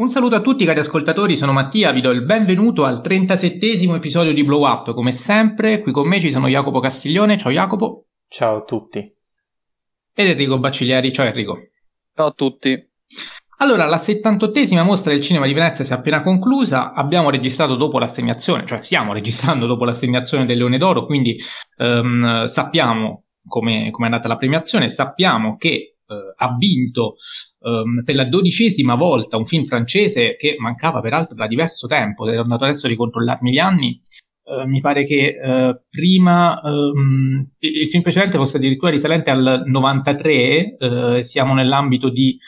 Un saluto a tutti cari ascoltatori, sono Mattia, vi do il benvenuto al 37 episodio di Blow Up. Come sempre, qui con me ci sono Jacopo Castiglione, ciao Jacopo. Ciao a tutti. Ed Enrico Bacciglieri, ciao Enrico. Ciao a tutti. Allora, la 78esima mostra del cinema di Venezia si è appena conclusa, abbiamo registrato dopo l'assegnazione, cioè stiamo registrando dopo l'assegnazione del Leone d'Oro, quindi um, sappiamo come è andata la premiazione, sappiamo che ha vinto um, per la dodicesima volta un film francese che mancava peraltro da diverso tempo, ero andato adesso a ricontrollarmi gli anni, uh, mi pare che uh, prima um, il film precedente fosse addirittura risalente al 93, uh, siamo nell'ambito di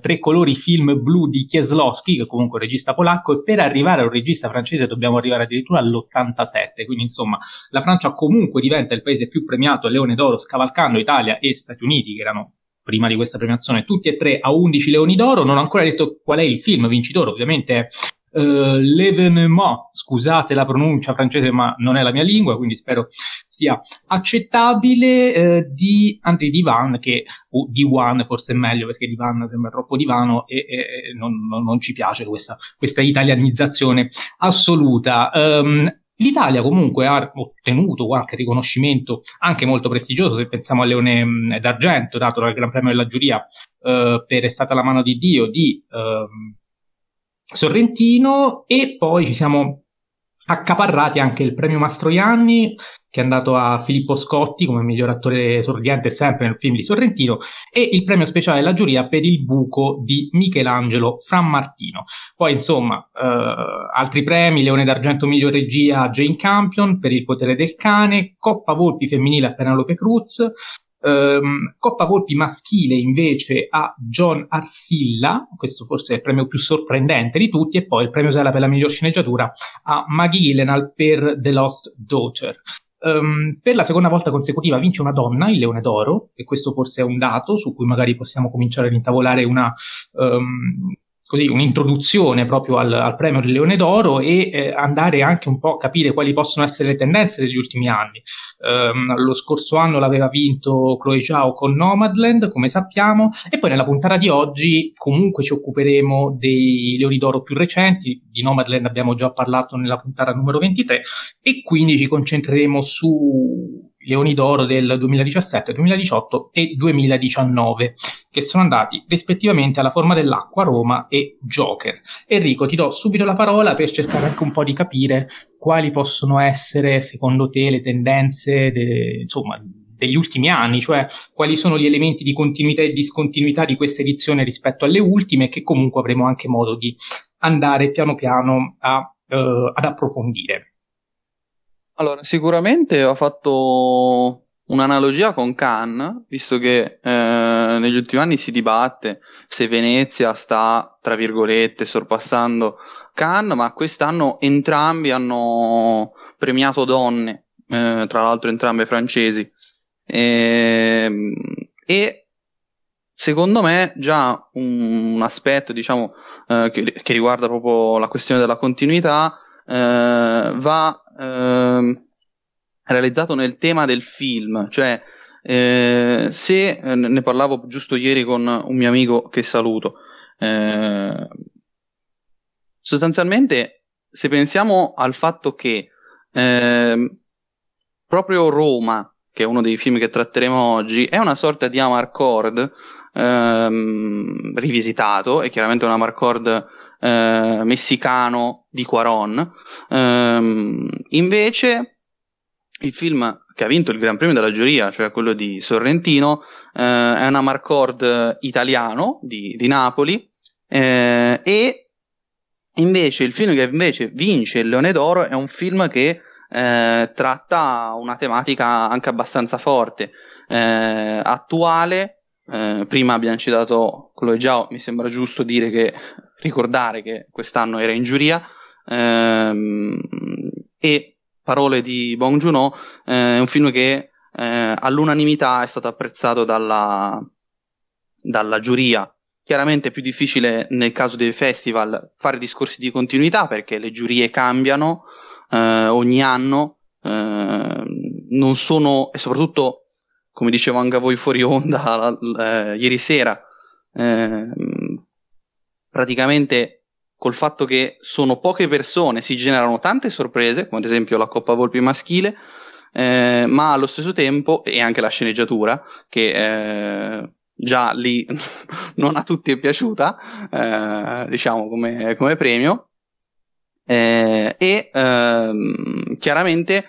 Tre colori film blu di Kieslowski, che comunque è un regista polacco, e per arrivare a un regista francese dobbiamo arrivare addirittura all'87, quindi insomma la Francia comunque diventa il paese più premiato a Leone d'Oro, scavalcando Italia e Stati Uniti, che erano prima di questa premiazione, tutti e tre a 11 leoni d'oro. Non ho ancora detto qual è il film vincitore, ovviamente è Uh, L'Evenement, scusate la pronuncia francese, ma non è la mia lingua, quindi spero sia accettabile, uh, di André Divan, che, o Diwan forse è meglio perché Divan sembra troppo divano e, e non, non, non, ci piace questa, questa italianizzazione assoluta. Um, L'Italia comunque ha ottenuto qualche riconoscimento anche molto prestigioso, se pensiamo al Leone mm, d'Argento dato dal Gran Premio della Giuria eh, per È stata la mano di Dio di eh, Sorrentino e poi ci siamo accaparrati anche il premio Mastroianni che è andato a Filippo Scotti come miglior attore sorridente sempre nel film di Sorrentino e il premio speciale della giuria per il buco di Michelangelo Frammartino. Poi insomma eh, altri premi, Leone d'Argento miglior regia a Jane Campion per Il potere del cane, Coppa Volpi femminile a Penelope Cruz, Um, Coppa Volpi maschile invece a John Arsilla, questo forse è il premio più sorprendente di tutti, e poi il premio Sela per la miglior sceneggiatura a Maggie Gyllenhaal per The Lost Daughter. Um, per la seconda volta consecutiva vince una donna, il Leone d'Oro, e questo forse è un dato su cui magari possiamo cominciare ad intavolare una, um, così, un'introduzione proprio al, al, premio del Leone d'Oro e eh, andare anche un po' a capire quali possono essere le tendenze degli ultimi anni. Um, lo scorso anno l'aveva vinto Chloe Zhao con Nomadland, come sappiamo, e poi nella puntata di oggi comunque ci occuperemo dei Leoni d'Oro più recenti, di Nomadland abbiamo già parlato nella puntata numero 23, e quindi ci concentreremo su Leoni d'Oro del 2017, 2018 e 2019, che sono andati rispettivamente alla Forma dell'Acqua, Roma e Joker. Enrico, ti do subito la parola per cercare anche un po' di capire quali possono essere, secondo te, le tendenze, de, insomma, degli ultimi anni, cioè quali sono gli elementi di continuità e discontinuità di questa edizione rispetto alle ultime, che comunque avremo anche modo di andare piano piano a, uh, ad approfondire. Allora, sicuramente ho fatto un'analogia con Cannes, visto che eh, negli ultimi anni si dibatte se Venezia sta, tra virgolette, sorpassando Cannes, ma quest'anno entrambi hanno premiato donne, eh, tra l'altro entrambe francesi. E, ehm, e secondo me già un, un aspetto, diciamo, eh, che, che, riguarda proprio la questione della continuità, eh, va eh, realizzato nel tema del film, cioè eh, se eh, ne parlavo giusto ieri con un mio amico che saluto, eh, sostanzialmente se pensiamo al fatto che ehm, proprio Roma, che è uno dei film che tratteremo oggi, è una sorta di Amarcord ehm, rivisitato, è chiaramente un Amarcord eh, messicano di Quaron. Ehm, invece, il film che ha vinto il Gran Premio della giuria, cioè quello di Sorrentino, eh, è un Amarcord italiano di, di Napoli. Eh, e invece il film che invece vince il Leone d'Oro è un film che eh, tratta una tematica anche abbastanza forte, eh, attuale. Eh, prima abbiamo citato Chloe Zhao, mi sembra giusto dire che ricordare che quest'anno era in giuria ehm, e parole di Bong Joon-ho eh, è un film che eh, all'unanimità è stato apprezzato dalla, dalla giuria chiaramente è più difficile nel caso dei festival fare discorsi di continuità perché le giurie cambiano eh, ogni anno eh, non sono e soprattutto come dicevo anche a voi fuori onda eh, ieri sera eh, praticamente col fatto che sono poche persone, si generano tante sorprese, come ad esempio la Coppa Volpi maschile, eh, ma allo stesso tempo, e anche la sceneggiatura, che eh, già lì non a tutti è piaciuta, eh, diciamo come, come premio, eh, e ehm, chiaramente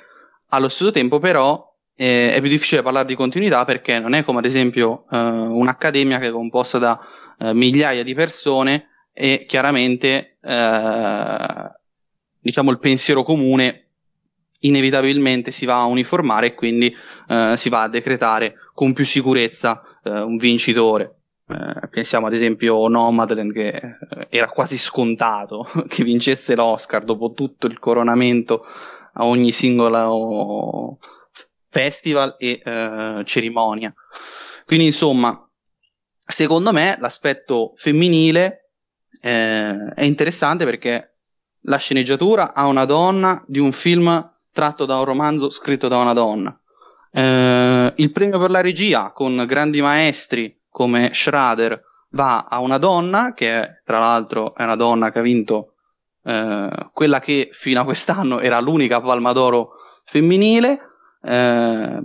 allo stesso tempo però eh, è più difficile parlare di continuità perché non è come ad esempio eh, un'accademia che è composta da eh, migliaia di persone e chiaramente eh, diciamo il pensiero comune inevitabilmente si va a uniformare e quindi eh, si va a decretare con più sicurezza un vincitore. Eh, pensiamo ad esempio a Nomadland che eh, era quasi scontato che vincesse l'Oscar dopo tutto il coronamento a ogni singolo festival e eh, cerimonia. Quindi insomma, secondo me l'aspetto femminile eh, è interessante perché la sceneggiatura ha una donna di un film tratto da un romanzo scritto da una donna. Eh, il premio per la regia con grandi maestri come Schrader va a una donna che tra l'altro è una donna che ha vinto eh, quella che fino a quest'anno era l'unica palma d'oro femminile eh,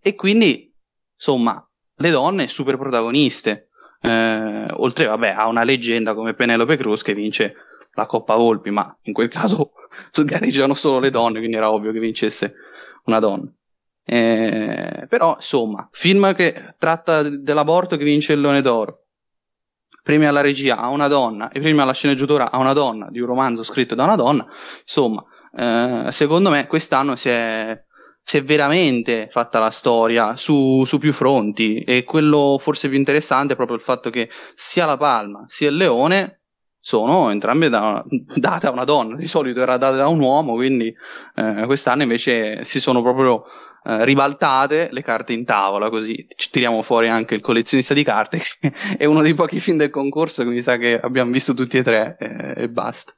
e quindi insomma le donne super protagoniste. Eh, oltre vabbè a una leggenda come Penelope Cruz che vince la Coppa Volpi ma in quel caso gareggiano solo le donne quindi era ovvio che vincesse una donna eh, però insomma film che tratta dell'aborto che vince il Leone d'Oro. Premi alla regia a una donna e premi alla sceneggiatura a una donna di un romanzo scritto da una donna. Insomma eh, secondo me quest'anno si è si è veramente fatta la storia su, su, più fronti. E quello forse più interessante è proprio il fatto che sia la Palma sia il Leone sono entrambe da, date a una donna, di solito era data da un uomo, quindi eh, quest'anno invece si sono proprio eh, ribaltate le carte in tavola, così tiriamo fuori anche il collezionista di carte, che è uno dei pochi film del concorso che mi sa che abbiamo visto tutti e tre eh, e basta.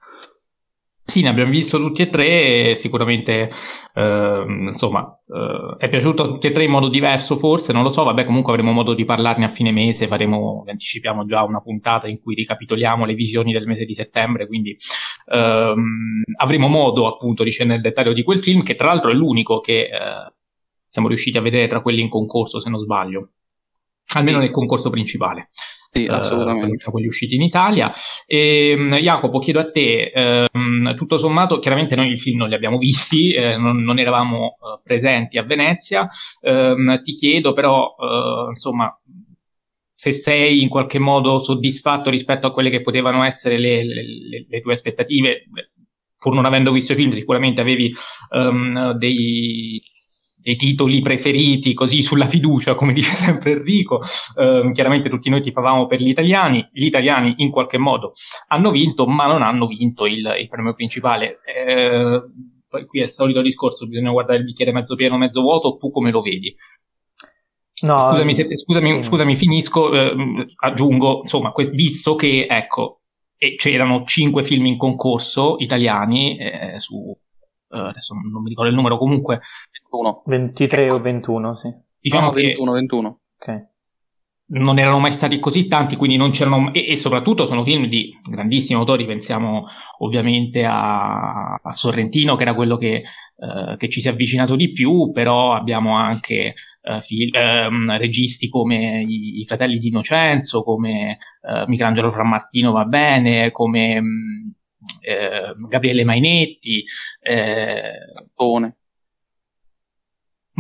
Sì, ne abbiamo visto tutti e tre e sicuramente eh, insomma eh, è piaciuto a tutti e tre in modo diverso forse, non lo so, vabbè comunque avremo modo di parlarne a fine mese, faremo, anticipiamo già una puntata in cui ricapitoliamo le visioni del mese di settembre, quindi ehm, avremo modo appunto di scendere nel dettaglio di quel film che tra l'altro è l'unico che eh, siamo riusciti a vedere tra quelli in concorso se non sbaglio, almeno nel concorso principale. Sì, assolutamente. Uh, quelli usciti in Italia. E, ehm, Jacopo, chiedo a te, um, tutto sommato, chiaramente noi il film non li abbiamo visti, eh, non, non, eravamo uh, presenti a Venezia, um, ti chiedo però, uh, insomma, se sei in qualche modo soddisfatto rispetto a quelle che potevano essere le, le, le, le tue aspettative, pur non avendo visto il film, sicuramente avevi um, dei, dei titoli preferiti, così sulla fiducia, come dice sempre Enrico. Eh, chiaramente tutti noi tifavamo per gli italiani, gli italiani in qualche modo hanno vinto, ma non hanno vinto il, il premio principale. Eh, poi qui è il solito discorso, bisogna guardare il bicchiere mezzo pieno, mezzo vuoto, tu come lo vedi? No, scusami, se, scusami, eh, scusami, finisco, eh, aggiungo, insomma, que- visto che, ecco, c'erano cinque film in concorso italiani eh, su eh, adesso non mi ricordo il numero, comunque 21. 23 ecco. o 21, sì. Diciamo no, 21, 21. Ok. Non erano mai stati così tanti, quindi non c'erano. E, e soprattutto sono film di grandissimi autori. Pensiamo ovviamente a, a Sorrentino, che era quello che, eh, che, ci si è avvicinato di più, però abbiamo anche eh, film, ehm, registi come i, i, fratelli di Innocenzo, come eh, Michelangelo Frammartino va bene, come mh, mm, eh, Gabriele Mainetti, eh, Pone.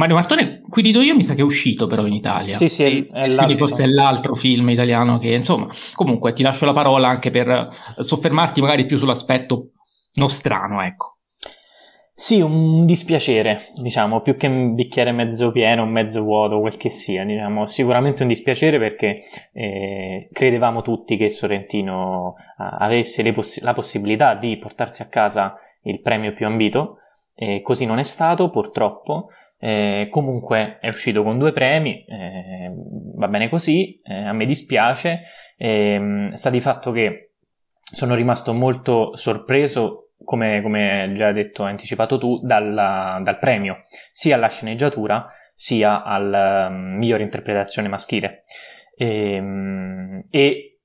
Mario Martone, qui dico io, mi sa che è uscito però in Italia. Sì, sì, è, è quindi forse è l'altro film italiano che, insomma, comunque ti lascio la parola anche per soffermarti magari più sull'aspetto nostrano, ecco. Sì, un dispiacere, diciamo, più che un bicchiere mezzo pieno, mezzo vuoto, quel che sia, diciamo, sicuramente un dispiacere perché eh, credevamo tutti che Sorrentino eh, avesse poss- la possibilità di portarsi a casa il premio più ambito, e così non è stato, purtroppo. Eh, comunque è uscito con due premi, eh, va bene così, eh, a me dispiace, eh, sta di fatto che sono rimasto molto sorpreso come, come già detto, anticipato tu, dalla, dal premio, sia alla sceneggiatura sia alla um, migliore interpretazione maschile. E, ehm,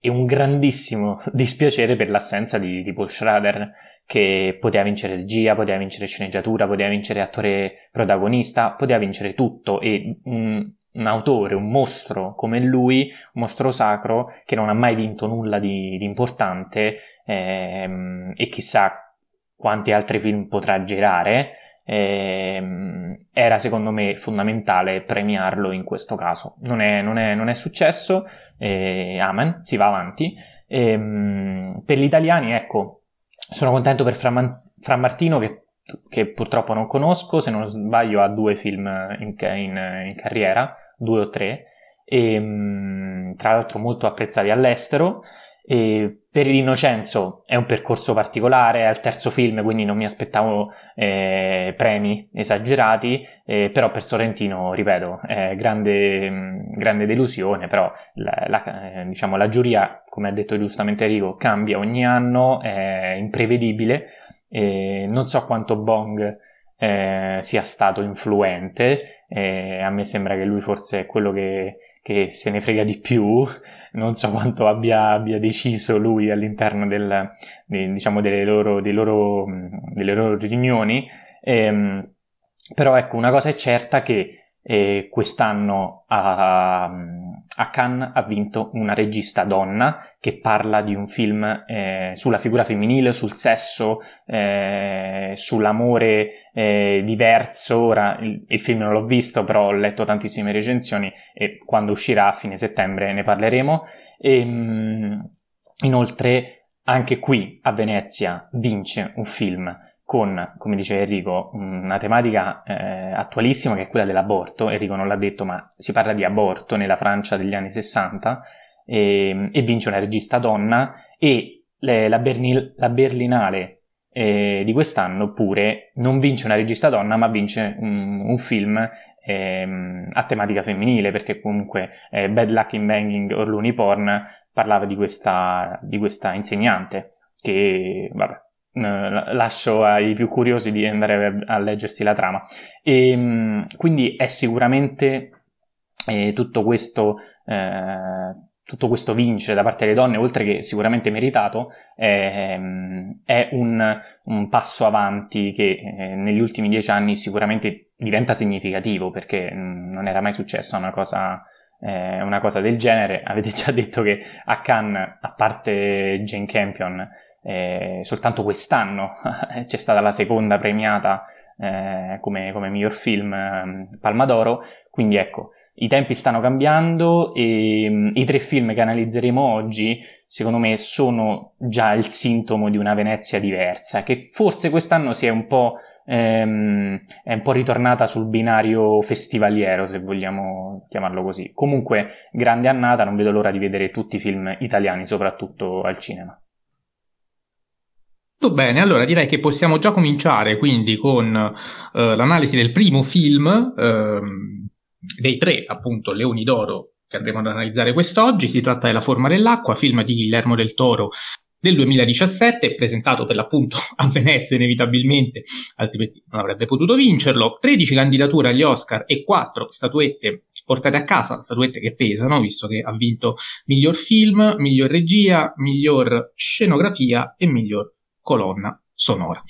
e un grandissimo dispiacere per l'assenza di, di Paul Schrader, che poteva vincere regia, poteva vincere sceneggiatura, poteva vincere attore protagonista, poteva vincere tutto. E un, un autore, un mostro come lui, un mostro sacro che non ha mai vinto nulla di, di importante ehm, e chissà quanti altri film potrà girare, ehm, era secondo me fondamentale premiarlo in questo caso. Non è, non è, non è successo, eh, amen, si va avanti. Ehm, per gli italiani, ecco, sono contento per Fra, Fra Martino che che purtroppo non conosco, se non sbaglio ha due film in, in, in carriera, due o tre, e, mm, tra l'altro molto apprezzati all'estero. E per l'innocenzo è un percorso particolare, è il terzo film, quindi non mi aspettavo eh, premi esagerati, eh, però per Sorrentino, ripeto, è grande, grande delusione, però la, la, eh, diciamo, la giuria, come ha detto giustamente Enrico, cambia ogni anno, è imprevedibile, non so quanto Bong eh, sia stato influente, eh, a me sembra che lui forse è quello che, che, se ne frega di più, non so quanto abbia, abbia deciso lui all'interno del, di, diciamo delle, loro, loro, delle loro riunioni, eh, però ecco una cosa è certa che e quest'anno a, a, Cannes ha vinto una regista donna che parla di un film eh, sulla figura femminile, sul sesso, eh, sull'amore eh, diverso. Ora il, il, film non l'ho visto, però ho letto tantissime recensioni e quando uscirà a fine settembre ne parleremo. E, mh, inoltre, anche qui a Venezia vince un film con, come dice Enrico, una tematica eh, attualissima che è quella dell'aborto. Enrico non l'ha detto, ma si parla di aborto nella Francia degli anni 60 e, ehm, e vince una regista donna e le, la, Berni, la, Berlinale eh, di quest'anno pure non vince una regista donna, ma vince un, un film eh, a tematica femminile, perché comunque eh, Bad Luck in Banging or Looney Porn parlava di questa, di questa insegnante che, vabbè, lascio ai più curiosi di andare a leggersi la trama. E, ehm, quindi è sicuramente eh, tutto questo. Eh, tutto questo vincere da parte delle donne, oltre che sicuramente meritato, eh, è un, un, passo avanti che eh, negli ultimi dieci anni sicuramente diventa significativo perché mm, non era mai successa una cosa, eh, una cosa, del genere. Avete già detto che a Cannes, a parte Jane Campion, eh, soltanto quest'anno c'è stata la seconda premiata eh, come, come, miglior film eh, Palma d'Oro, quindi ecco, i tempi stanno cambiando e um, i tre film che analizzeremo oggi, secondo me, sono già il sintomo di una Venezia diversa, che forse quest'anno si è un po', ehm, è un po' ritornata sul binario festivaliero, se vogliamo chiamarlo così. Comunque, grande annata, non vedo l'ora di vedere tutti i film italiani, soprattutto al cinema. Tutto bene, allora direi che possiamo già cominciare quindi con eh, l'analisi del primo film eh, dei tre, appunto, Leoni d'Oro che andremo ad analizzare quest'oggi. Si tratta della Forma dell'acqua, film di Guillermo del Toro del 2017, presentato per l'appunto a Venezia inevitabilmente, altrimenti non avrebbe potuto vincerlo. 13 candidature agli Oscar e 4 statuette portate a casa, statuette che pesano, visto che ha vinto miglior film, miglior regia, miglior scenografia e miglior colonna sonora.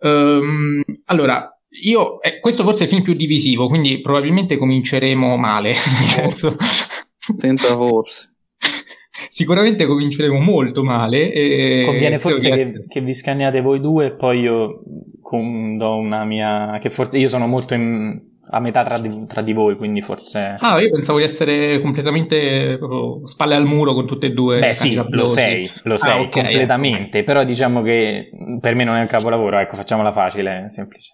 Um, allora, io, eh, questo forse è il film più divisivo, quindi probabilmente cominceremo male, nel senso... Senza forse. Sicuramente cominceremo molto male. E Conviene forse che, che, vi scanniate voi due e poi io do una mia... che forse io sono molto in, a metà tra di, tra di, voi, quindi forse... Ah, io pensavo di essere completamente spalle al muro con tutte e due. Beh sì, lo sei, lo ah, sei okay, completamente, ecco. però diciamo che per me non è un capolavoro, ecco, facciamola facile, semplice.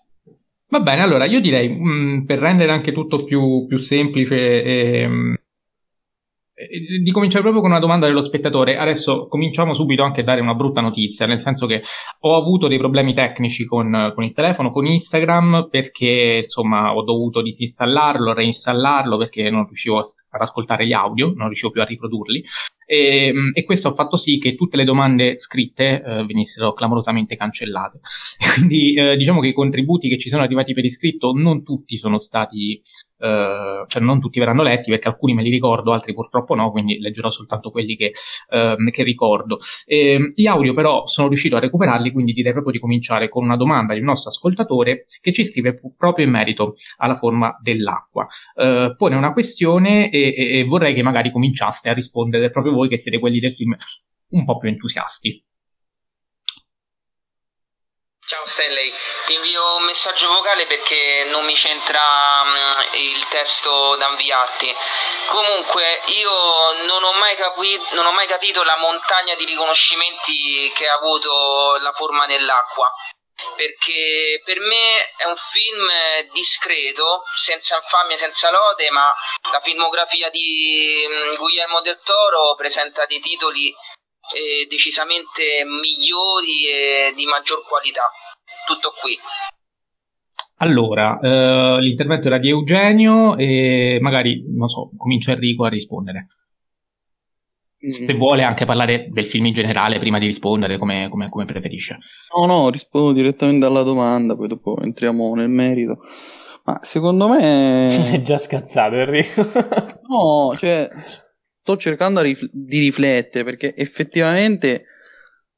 Va bene, allora io direi, mh, mm, per rendere anche tutto più, più semplice e, mh, eh, di cominciare proprio con una domanda dello spettatore. Adesso cominciamo subito anche a dare una brutta notizia, nel senso che ho avuto dei problemi tecnici con, con il telefono, con Instagram, perché insomma ho dovuto disinstallarlo, reinstallarlo perché non riuscivo ad ascoltare gli audio, non riuscivo più a riprodurli. E, e questo ha fatto sì che tutte le domande scritte eh, venissero clamorosamente cancellate. Quindi eh, diciamo che i contributi che ci sono arrivati per iscritto non tutti sono stati eh, cioè non tutti verranno letti perché alcuni me li ricordo, altri purtroppo no, quindi leggerò soltanto quelli che, eh, che ricordo. E, gli audio però sono riuscito a recuperarli, quindi direi proprio di cominciare con una domanda di un nostro ascoltatore che ci scrive proprio in merito alla forma dell'acqua. Eh, pone una questione e, e, e vorrei che magari cominciaste a rispondere proprio voi che siete quelli del film un po' più entusiasti. Ciao Stanley, ti invio un messaggio vocale perché non mi c'entra um, il testo da inviarti. Comunque, io non ho, mai capi- non ho mai capito la montagna di riconoscimenti che ha avuto la forma nell'acqua. Perché per me è un film discreto, senza infamia, senza lode, ma la filmografia di um, Guillermo del Toro presenta dei titoli eh, decisamente migliori e di maggior qualità. Tutto qui. Allora, eh, l'intervento era di Eugenio e magari, non so, comincia Enrico a rispondere. Se vuole anche parlare del film in generale prima di rispondere, come, come, come preferisce. No, no, rispondo direttamente alla domanda, poi dopo entriamo nel merito. Ma secondo me... È già scazzato Enrico. no, cioè, sto cercando di riflettere perché effettivamente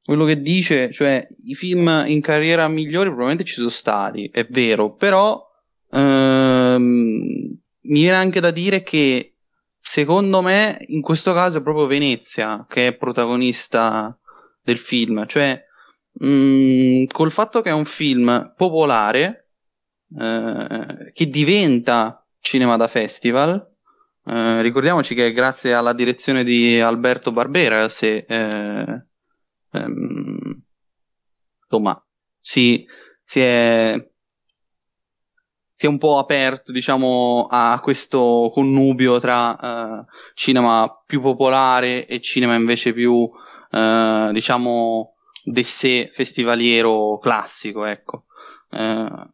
quello che dice, cioè i film in carriera migliori probabilmente ci sono stati, è vero, però ehm, mi viene anche da dire che secondo me in questo caso è proprio Venezia che è protagonista del film, cioè mh, mm, col fatto che è un film popolare eh, che diventa cinema da festival eh, ricordiamoci che grazie alla direzione di Alberto Barbera, se eh, ehm, insomma si, si, è, si, è, un po' aperto diciamo, a questo connubio tra eh, cinema più popolare e cinema invece più eh, diciamo d'essè festivaliero classico, ecco. Eh,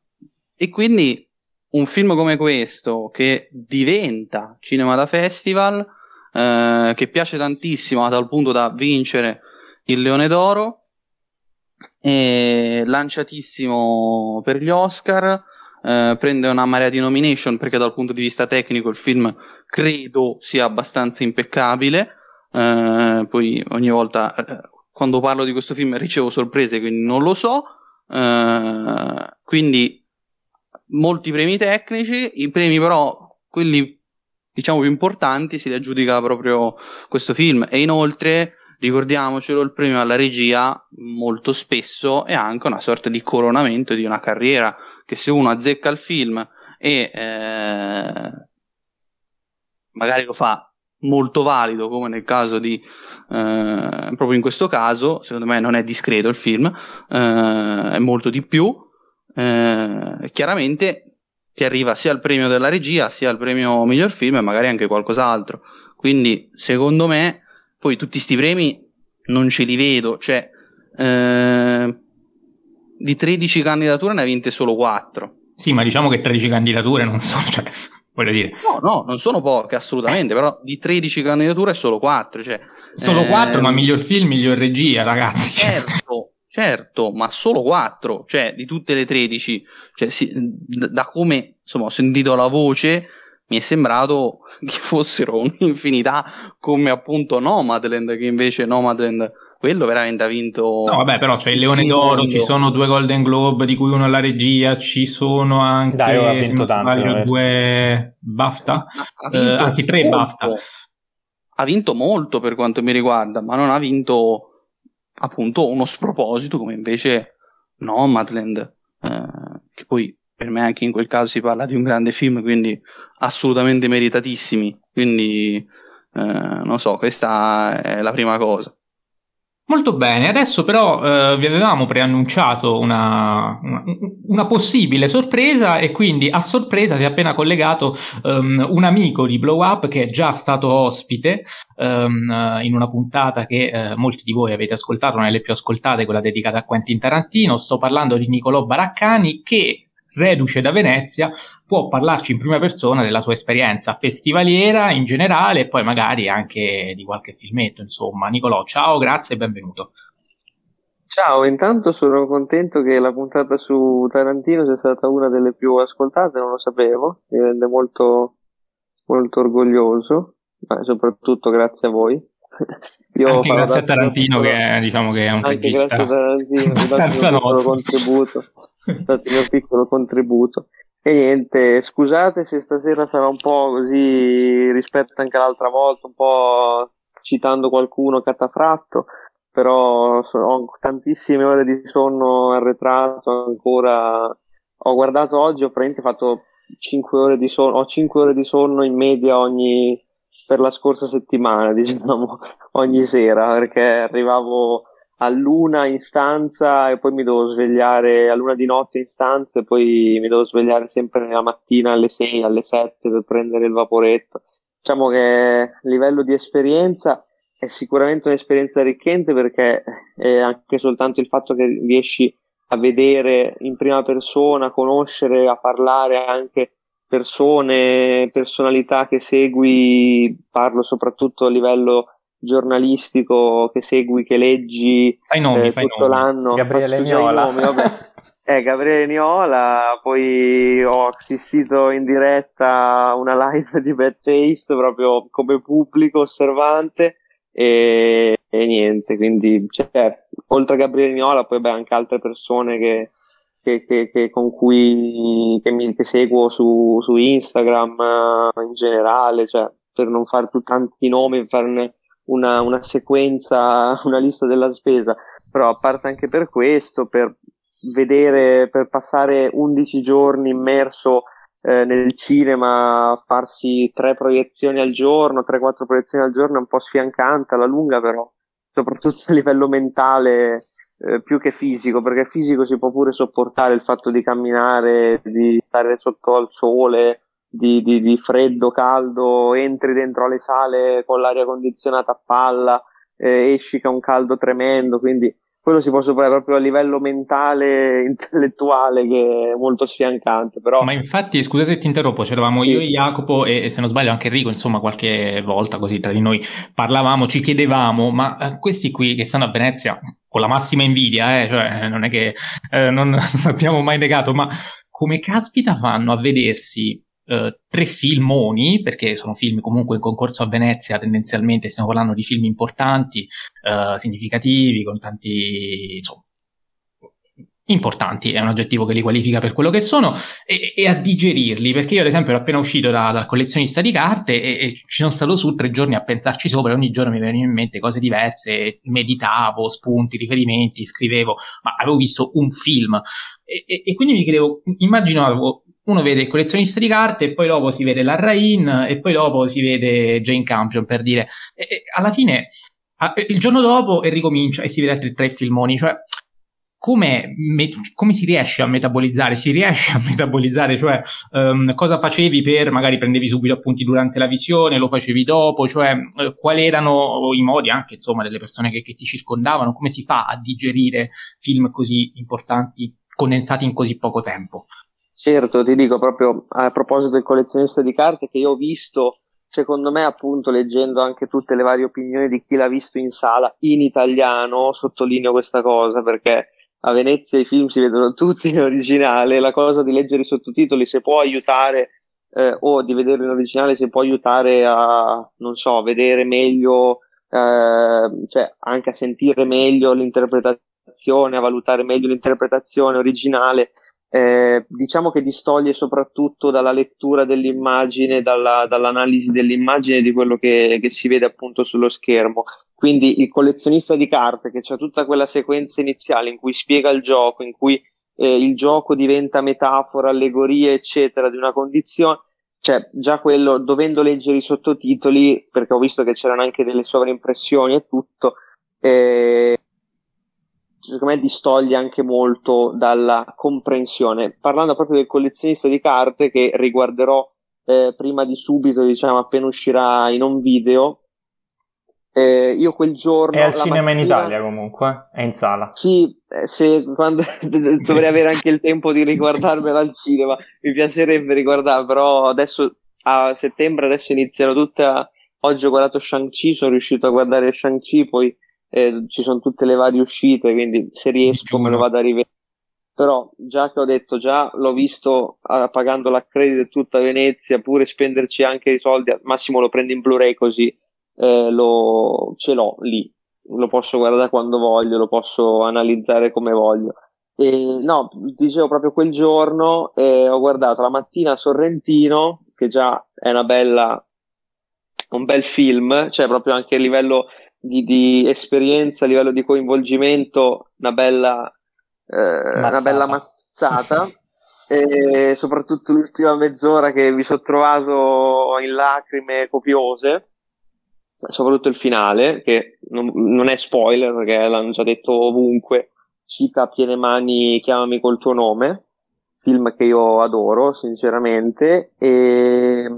e quindi un film come questo che diventa cinema da festival, eh, che piace tantissimo a tal punto da vincere il Leone d'Oro, lanciatissimo per gli Oscar, eh, prende una marea di nomination perché dal punto di vista tecnico il film credo sia abbastanza impeccabile, eh, poi ogni volta eh, quando parlo di questo film ricevo sorprese, quindi non lo so, eh, quindi molti premi tecnici, i premi però, quelli diciamo più importanti, si li aggiudica proprio questo film. E inoltre ricordiamocelo, il premio alla regia molto spesso è anche una sorta di coronamento di una carriera che se uno azzecca il film e eh, magari lo fa molto valido come nel caso di eh, proprio in questo caso secondo me non è discreto il film eh, è molto di più eh, chiaramente ti arriva sia il premio della regia sia il premio miglior film e magari anche qualcos'altro. Quindi, secondo me, poi tutti questi premi non ce li vedo, cioè eh, di 13 candidature ne ha vinte solo 4. Sì, ma diciamo che 13 candidature non sono, cioè, voglio dire. No, no, non sono poche assolutamente, però di 13 candidature solo 4, cioè, Solo 4, ma ehm, miglior film, miglior regia, ragazzi. Certo, Certo, ma solo 4, cioè di tutte le 13, cioè, si, da come insomma, ho sentito la voce, mi è sembrato che fossero un'infinità come appunto Nomadland, che invece Nomadland quello veramente ha vinto. No, vabbè, però c'è il Leone d'Oro, ci sono due Golden Globe, di cui uno alla regia, ci sono anche. Dai, ha vinto tanto. due BAFTA, eh, anzi tre molto. BAFTA. Ha vinto molto per quanto mi riguarda, ma non ha vinto appunto uno sproposito come invece Nomadland, eh, che poi per me anche in quel caso si parla di un grande film, quindi assolutamente meritatissimi. Quindi, eh, non so, questa è la prima cosa. Molto bene, adesso però eh, vi avevamo preannunciato una, una, una, possibile sorpresa e quindi a sorpresa si è appena collegato um, un amico di Blow Up che è già stato ospite um, in una puntata che uh, molti di voi avete ascoltato, una delle più ascoltate, quella dedicata a Quentin Tarantino. Sto parlando di Nicolò Baraccani che reduce da Venezia, può parlarci in prima persona della sua esperienza festivaliera in generale e poi magari anche di qualche filmetto, insomma. Nicolò, ciao, grazie e benvenuto. Ciao, intanto sono contento che la puntata su Tarantino sia stata una delle più ascoltate, non lo sapevo, mi rende molto, molto orgoglioso, ma soprattutto grazie a voi. Io anche grazie a Tarantino che diciamo che è un anche regista grazie a Tarantino che ha dato il mio piccolo contributo, dato il mio piccolo contributo. E niente, scusate se stasera sarà un po' così rispetto anche all'altra volta, un po' citando qualcuno catafratto, però ho tantissime ore di sonno arretrato ancora. Ho guardato oggi, ho praticamente fatto 5 ore di sonno, ho 5 ore di sonno in media ogni, per la scorsa settimana, diciamo, ogni sera, perché arrivavo a luna in stanza e poi mi devo svegliare a luna di notte in stanza e poi mi devo svegliare sempre nella mattina alle 6, alle 7 per prendere il vaporetto. Diciamo che a livello di esperienza è sicuramente un'esperienza arricchente perché è anche soltanto il fatto che riesci a vedere in prima persona, a conoscere, a parlare anche persone, personalità che segui, parlo soprattutto a livello giornalistico che segui, che leggi fai nomi, eh, fai tutto nomi. l'anno. Gabriele Niola. Nomi, eh, Gabriele Niola, poi ho assistito in diretta a una live di Bad Taste proprio come pubblico osservante e, e niente, quindi cioè, oltre a Gabriele Niola poi beh, anche altre persone che, che, che, che con cui che, mi, che seguo su, su Instagram uh, in generale, cioè, per non fare più tanti nomi, farne una, una sequenza, una lista della spesa, però a parte anche per questo, per vedere, per passare 11 giorni immerso eh, nel cinema, farsi tre proiezioni al giorno, 3-4 proiezioni al giorno è un po' sfiancante alla lunga, però soprattutto a livello mentale eh, più che fisico, perché fisico si può pure sopportare il fatto di camminare, di stare sotto al sole, di, di, di freddo, caldo, entri dentro le sale con l'aria condizionata a palla, eh, esci che è un caldo tremendo, quindi quello si può superare proprio a livello mentale, intellettuale, che è molto sfiancante. Però... Ma infatti, scusate se ti interrompo, c'eravamo sì. io e Jacopo e, se non sbaglio anche Enrico, insomma, qualche volta così tra di noi parlavamo, ci chiedevamo, ma eh, questi qui che stanno a Venezia, con la massima invidia, eh, cioè non è che eh, non abbiamo mai negato, ma come caspita fanno a vedersi Uh, tre filmoni, perché sono film comunque in concorso a Venezia, tendenzialmente stiamo parlando di film importanti, uh, significativi, con tanti, insomma, importanti, è un aggettivo che li qualifica per quello che sono, e, e a digerirli, perché io ad esempio ero appena uscito da, dal collezionista di carte e, e, ci sono stato su tre giorni a pensarci sopra ogni giorno mi venivano in mente cose diverse, meditavo, spunti, riferimenti, scrivevo, ma avevo visto un film. E, e quindi mi chiedevo, immaginavo uno vede il collezionista di carte e poi dopo si vede la Rain e poi dopo si vede Jane Campion per dire. E, e alla fine a, il giorno dopo e ricomincia e si vede altri tre filmoni cioè come, me, come si riesce a metabolizzare? Si riesce a metabolizzare cioè um, cosa facevi per magari prendevi subito appunti durante la visione lo facevi dopo cioè uh, quali erano i modi anche insomma delle persone che, che ti circondavano? Come si fa a digerire film così importanti condensati in così poco tempo Certo, ti dico proprio a proposito del collezionista di carte che io ho visto, secondo me appunto leggendo anche tutte le varie opinioni di chi l'ha visto in sala in italiano, sottolineo questa cosa perché a Venezia i film si vedono tutti in originale, la cosa di leggere i sottotitoli se può aiutare eh, o di vederlo in originale se può aiutare a, non so, vedere meglio, eh, cioè anche a sentire meglio l'interpretazione, a valutare meglio l'interpretazione originale eh, diciamo che distoglie soprattutto dalla lettura dell'immagine, dalla, dall'analisi dell'immagine di quello che, che, si vede appunto sullo schermo. Quindi il collezionista di carte che c'è tutta quella sequenza iniziale in cui spiega il gioco, in cui eh, il gioco diventa metafora, allegoria, eccetera, di una condizione, cioè già quello, dovendo leggere i sottotitoli, perché ho visto che c'erano anche delle sovraimpressioni e tutto, eh, secondo me distoglie anche molto dalla comprensione. Parlando proprio del collezionista di carte che riguarderò eh, prima di subito, diciamo appena uscirà in un video, eh, io quel giorno. È al cinema mattina... in Italia comunque, è in sala. Sì, eh, se, quando, dovrei avere anche il tempo di riguardarmela al cinema. Mi piacerebbe riguardare, però adesso a settembre adesso iniziano tutte. Oggi ho guardato Shang-Chi, sono riuscito a guardare Shang-Chi, poi eh, ci sono tutte le varie uscite, quindi se riesco me lo vado a rivedere. Però già che ho detto, già l'ho visto ah, pagando l'accredito tutta Venezia, pure spenderci anche i soldi, al massimo lo prendo in Blu-ray così eh, lo, ce l'ho lì, lo posso guardare quando voglio, lo posso analizzare come voglio. E, no, dicevo proprio quel giorno eh, ho guardato la mattina Sorrentino, che già è una bella, un bel film, cioè proprio anche a livello di, di esperienza, a livello di coinvolgimento, una bella, eh, una bella mazzata. e soprattutto l'ultima mezz'ora che mi sono trovato in lacrime copiose soprattutto il finale, che non, non, è spoiler perché l'hanno già detto ovunque, cita a piene mani Chiamami col tuo nome, film che io adoro sinceramente, e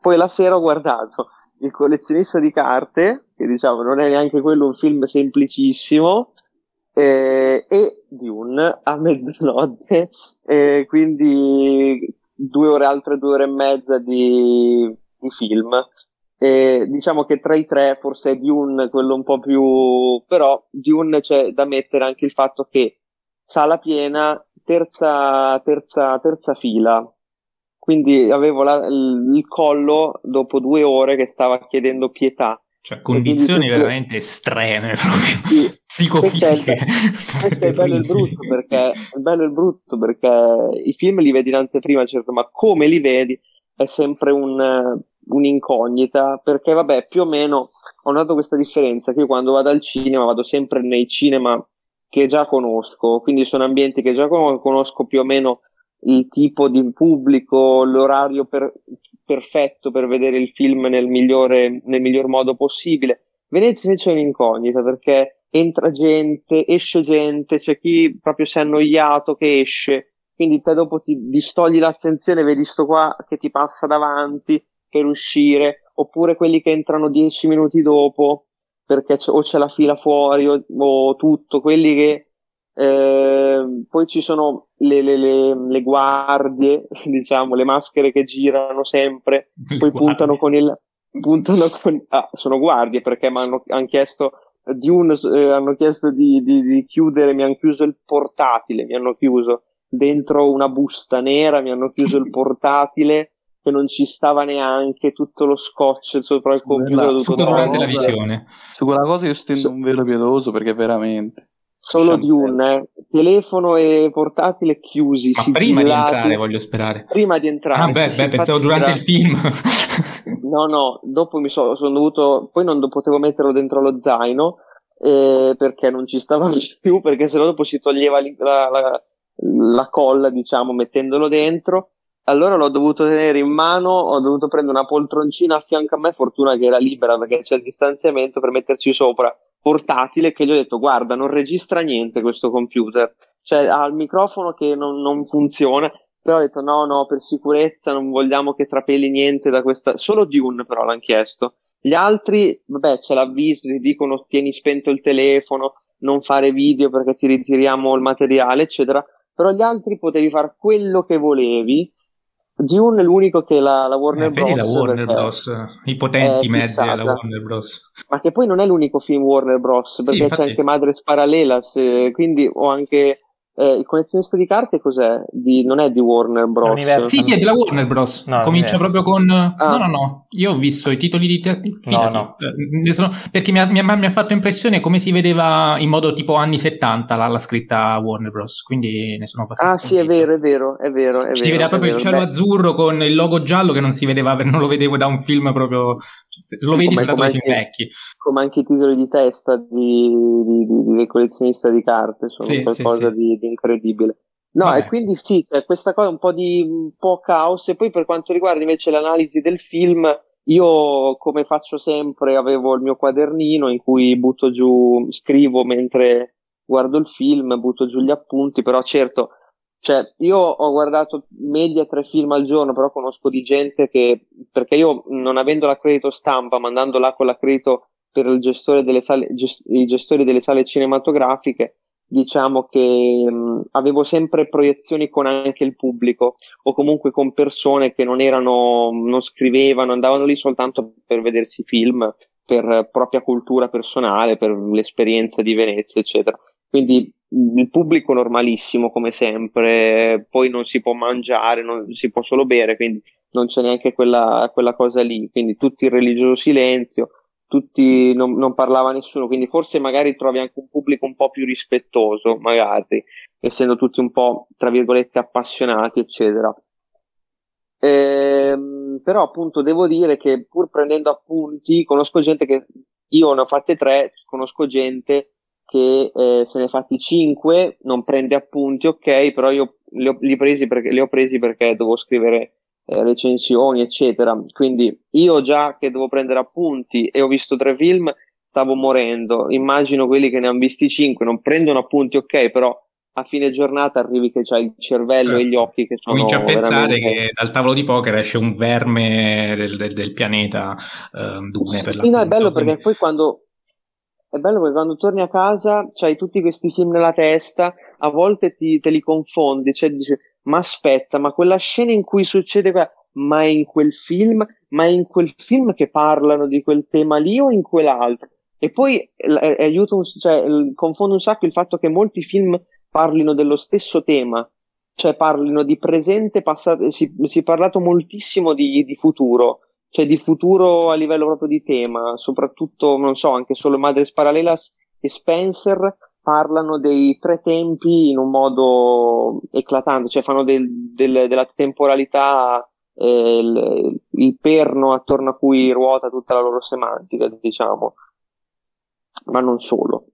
poi la sera ho guardato Il collezionista di carte, che diciamo non è neanche quello un film semplicissimo, eh, e Dune a mezzanotte, eh, quindi due ore, altre due ore e mezza di, di film. E diciamo che tra i tre forse è Dune quello un po' più però Dune c'è da mettere anche il fatto che sala piena terza, terza, terza fila. Quindi avevo la, il collo dopo due ore che stava chiedendo pietà cioè condizioni veramente estreme proprio sì, psicofisiche. questo è, questo è bello e brutto perché il bello e brutto perché i film li vedi in anteprima certo ma come li vedi è sempre un un'incognita perché vabbè più o meno ho notato questa differenza che io quando vado al cinema vado sempre nei cinema che già conosco quindi sono ambienti che già conosco più o meno il tipo di pubblico l'orario per, perfetto per vedere il film nel migliore nel miglior modo possibile. Venezia invece è un'incognita perché entra gente esce gente c'è chi proprio si è annoiato che esce. Quindi te dopo ti distogli l'attenzione vedi sto qua che ti passa davanti per uscire, oppure quelli che entrano dieci minuti dopo perché c'è, o c'è la fila fuori o, o tutto, quelli che eh, poi ci sono le, le, le, le, guardie, diciamo, le maschere che girano sempre, le poi guardie. puntano con il puntano con ah, sono guardie perché mi hanno, hanno chiesto di un, eh, hanno chiesto di, di, di chiudere, mi hanno chiuso il portatile, mi hanno chiuso dentro una busta nera, mi hanno chiuso il portatile che non ci stava neanche tutto lo scotch sopra il computer su quella televisione su quella cosa io stendo su... un velo pietoso perché veramente solo di un eh. telefono e portatile chiusi ma prima di entrare voglio sperare. Prima di entrare ah beh, beh pensavo durante il film. No no dopo mi so, sono dovuto poi non potevo metterlo dentro lo zaino eh, perché non ci stava più perché sennò dopo si toglieva la, la, la colla diciamo mettendolo dentro. Allora l'ho dovuto tenere in mano, ho dovuto prendere una poltroncina a fianco a me, fortuna che era libera perché c'è il distanziamento per metterci sopra, portatile, che gli ho detto guarda non registra niente questo computer, cioè ha il microfono che non, non funziona, però ho detto no no per sicurezza non vogliamo che trapeli niente da questa, solo Dune però l'hanno chiesto, gli altri vabbè c'è l'avviso, ti dicono tieni spento il telefono, non fare video perché ti ritiriamo il materiale eccetera, però gli altri potevi fare quello che volevi Dune è l'unico che la, la Warner eh, Bros. la Warner Bros. I potenti mezzi della Warner Bros. Ma che poi non è l'unico film Warner Bros. Perché sì, c'è anche Madres Parallelas, quindi ho anche eh, il collezionista di carte cos'è? Di, non è di Warner Bros. Universo. Sì, sì, è della Warner Bros. No, Comincia proprio con. Ah. No, no, no. Io ho visto i titoli di. Te... No, no. Eh, sono... Perché mi ha, mi, ha, mi ha, fatto impressione come si vedeva in modo tipo anni 70 la, la scritta Warner Bros. Quindi ne sono abbastanza. Ah, sì, è vero, è vero, è vero. È si vedeva proprio il cielo Beh. azzurro con il logo giallo che non si vedeva, non lo vedevo da un film proprio. Lo sì, vedi soltanto nei film vecchi. Come anche i titoli di testa di, di, di, del collezionista di carte sono sì, qualcosa sì, di, di incredibile. No, Vabbè. e quindi sì, questa cosa un po' di un po' caos. E poi per quanto riguarda invece l'analisi del film, io come faccio sempre avevo il mio quadernino in cui butto giù, scrivo mentre guardo il film, butto giù gli appunti, però certo, cioè io ho guardato media tre film al giorno, però conosco di gente che, perché io non avendo l'accredito stampa, mandando là con l'accredito per il gestore delle sale, gest- i gestori delle sale cinematografiche, diciamo che mh, avevo sempre proiezioni con anche il pubblico o comunque con persone che non erano, non scrivevano, andavano lì soltanto per vedersi film per propria cultura personale, per l'esperienza di Venezia, eccetera. Quindi il pubblico normalissimo come sempre, poi non si può mangiare, non si può solo bere, quindi non c'è neanche quella, quella cosa lì, quindi tutti il religioso silenzio, tutti non, non, parlava nessuno, quindi forse magari trovi anche un pubblico un po' più rispettoso, magari, essendo tutti un po', tra virgolette, appassionati, eccetera. Ehm, però appunto devo dire che pur prendendo appunti, conosco gente che, io ne ho fatte tre, conosco gente che eh, se ne è fatti cinque, non prende appunti, ok, però io li ho, li presi perché, li ho presi perché devo scrivere eh, recensioni, eccetera. Quindi io già che devo prendere appunti e ho visto tre film, stavo morendo. Immagino quelli che ne hanno visti cinque, non prendono appunti, ok, però a fine giornata arrivi che c'hai il cervello certo. e gli occhi che sono cominci a pensare veramente... che dal tavolo di poker esce un verme del, del, del pianeta eh, Dune sì, sì no è bello perché poi quando è bello perché quando torni a casa c'hai tutti questi film nella testa a volte ti, te li confondi cioè dici ma aspetta, ma quella scena in cui succede quella, ma è in quel film, ma è in quel film che parlano di quel tema lì o in quell'altro? E poi eh, aiuta, un, cioè, confonde un sacco il fatto che molti film parlino dello stesso tema, cioè parlino di presente, passato, si, si è parlato moltissimo di, di futuro, cioè di futuro a livello proprio di tema, soprattutto, non so, anche solo Madres Paralelas e Spencer parlano dei tre tempi in un modo eclatante, cioè fanno del, del, della temporalità eh, il, il, perno attorno a cui ruota tutta la loro semantica, diciamo, ma non solo.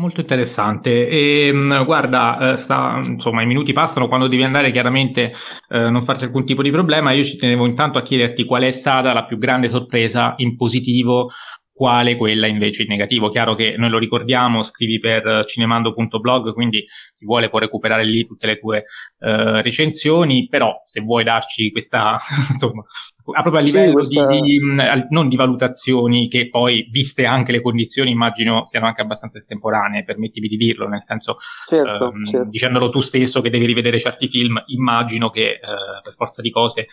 Molto interessante. E, ehm, guarda, eh, sta, insomma, i minuti passano quando devi andare, chiaramente eh, non farti alcun tipo di problema. Io ci tenevo intanto a chiederti qual è stata la più grande sorpresa in positivo quale quella invece in negativo. Chiaro che noi lo ricordiamo, scrivi per cinemando.blog, quindi chi vuole può recuperare lì tutte le tue uh, recensioni, però se vuoi darci questa, insomma, proprio a livello sì, questa... di, di, non di valutazioni che poi, viste anche le condizioni, immagino siano anche abbastanza estemporanee, permettimi di dirlo, nel senso, certo, um, certo. dicendolo tu stesso che devi rivedere certi film, immagino che uh, per forza di cose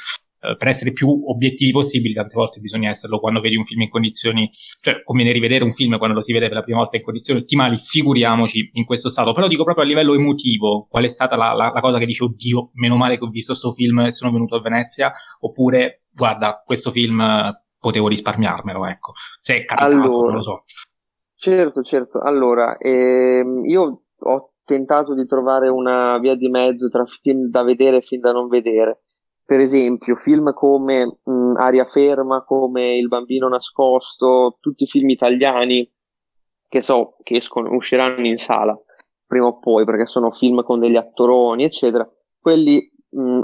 eh, per essere più obiettivi possibili, tante volte bisogna esserlo quando vedi un film in condizioni, cioè conviene rivedere un film quando lo si vede per la prima volta in condizioni ottimali, figuriamoci in questo stato. Però dico proprio a livello emotivo, qual è stata la, la, la cosa che dice, oddio, meno male che ho visto questo film e sono venuto a Venezia, oppure, guarda, questo film eh, potevo risparmiarmelo, ecco. Se è capitato, allora, non lo so. Certo, certo. Allora, ehm, io ho tentato di trovare una via di mezzo tra film da vedere e film da non vedere per esempio film come mh, Aria Ferma, come Il bambino nascosto, tutti i film italiani che so che escono, usciranno in sala prima o poi perché sono film con degli attoroni, eccetera. Quelli mh,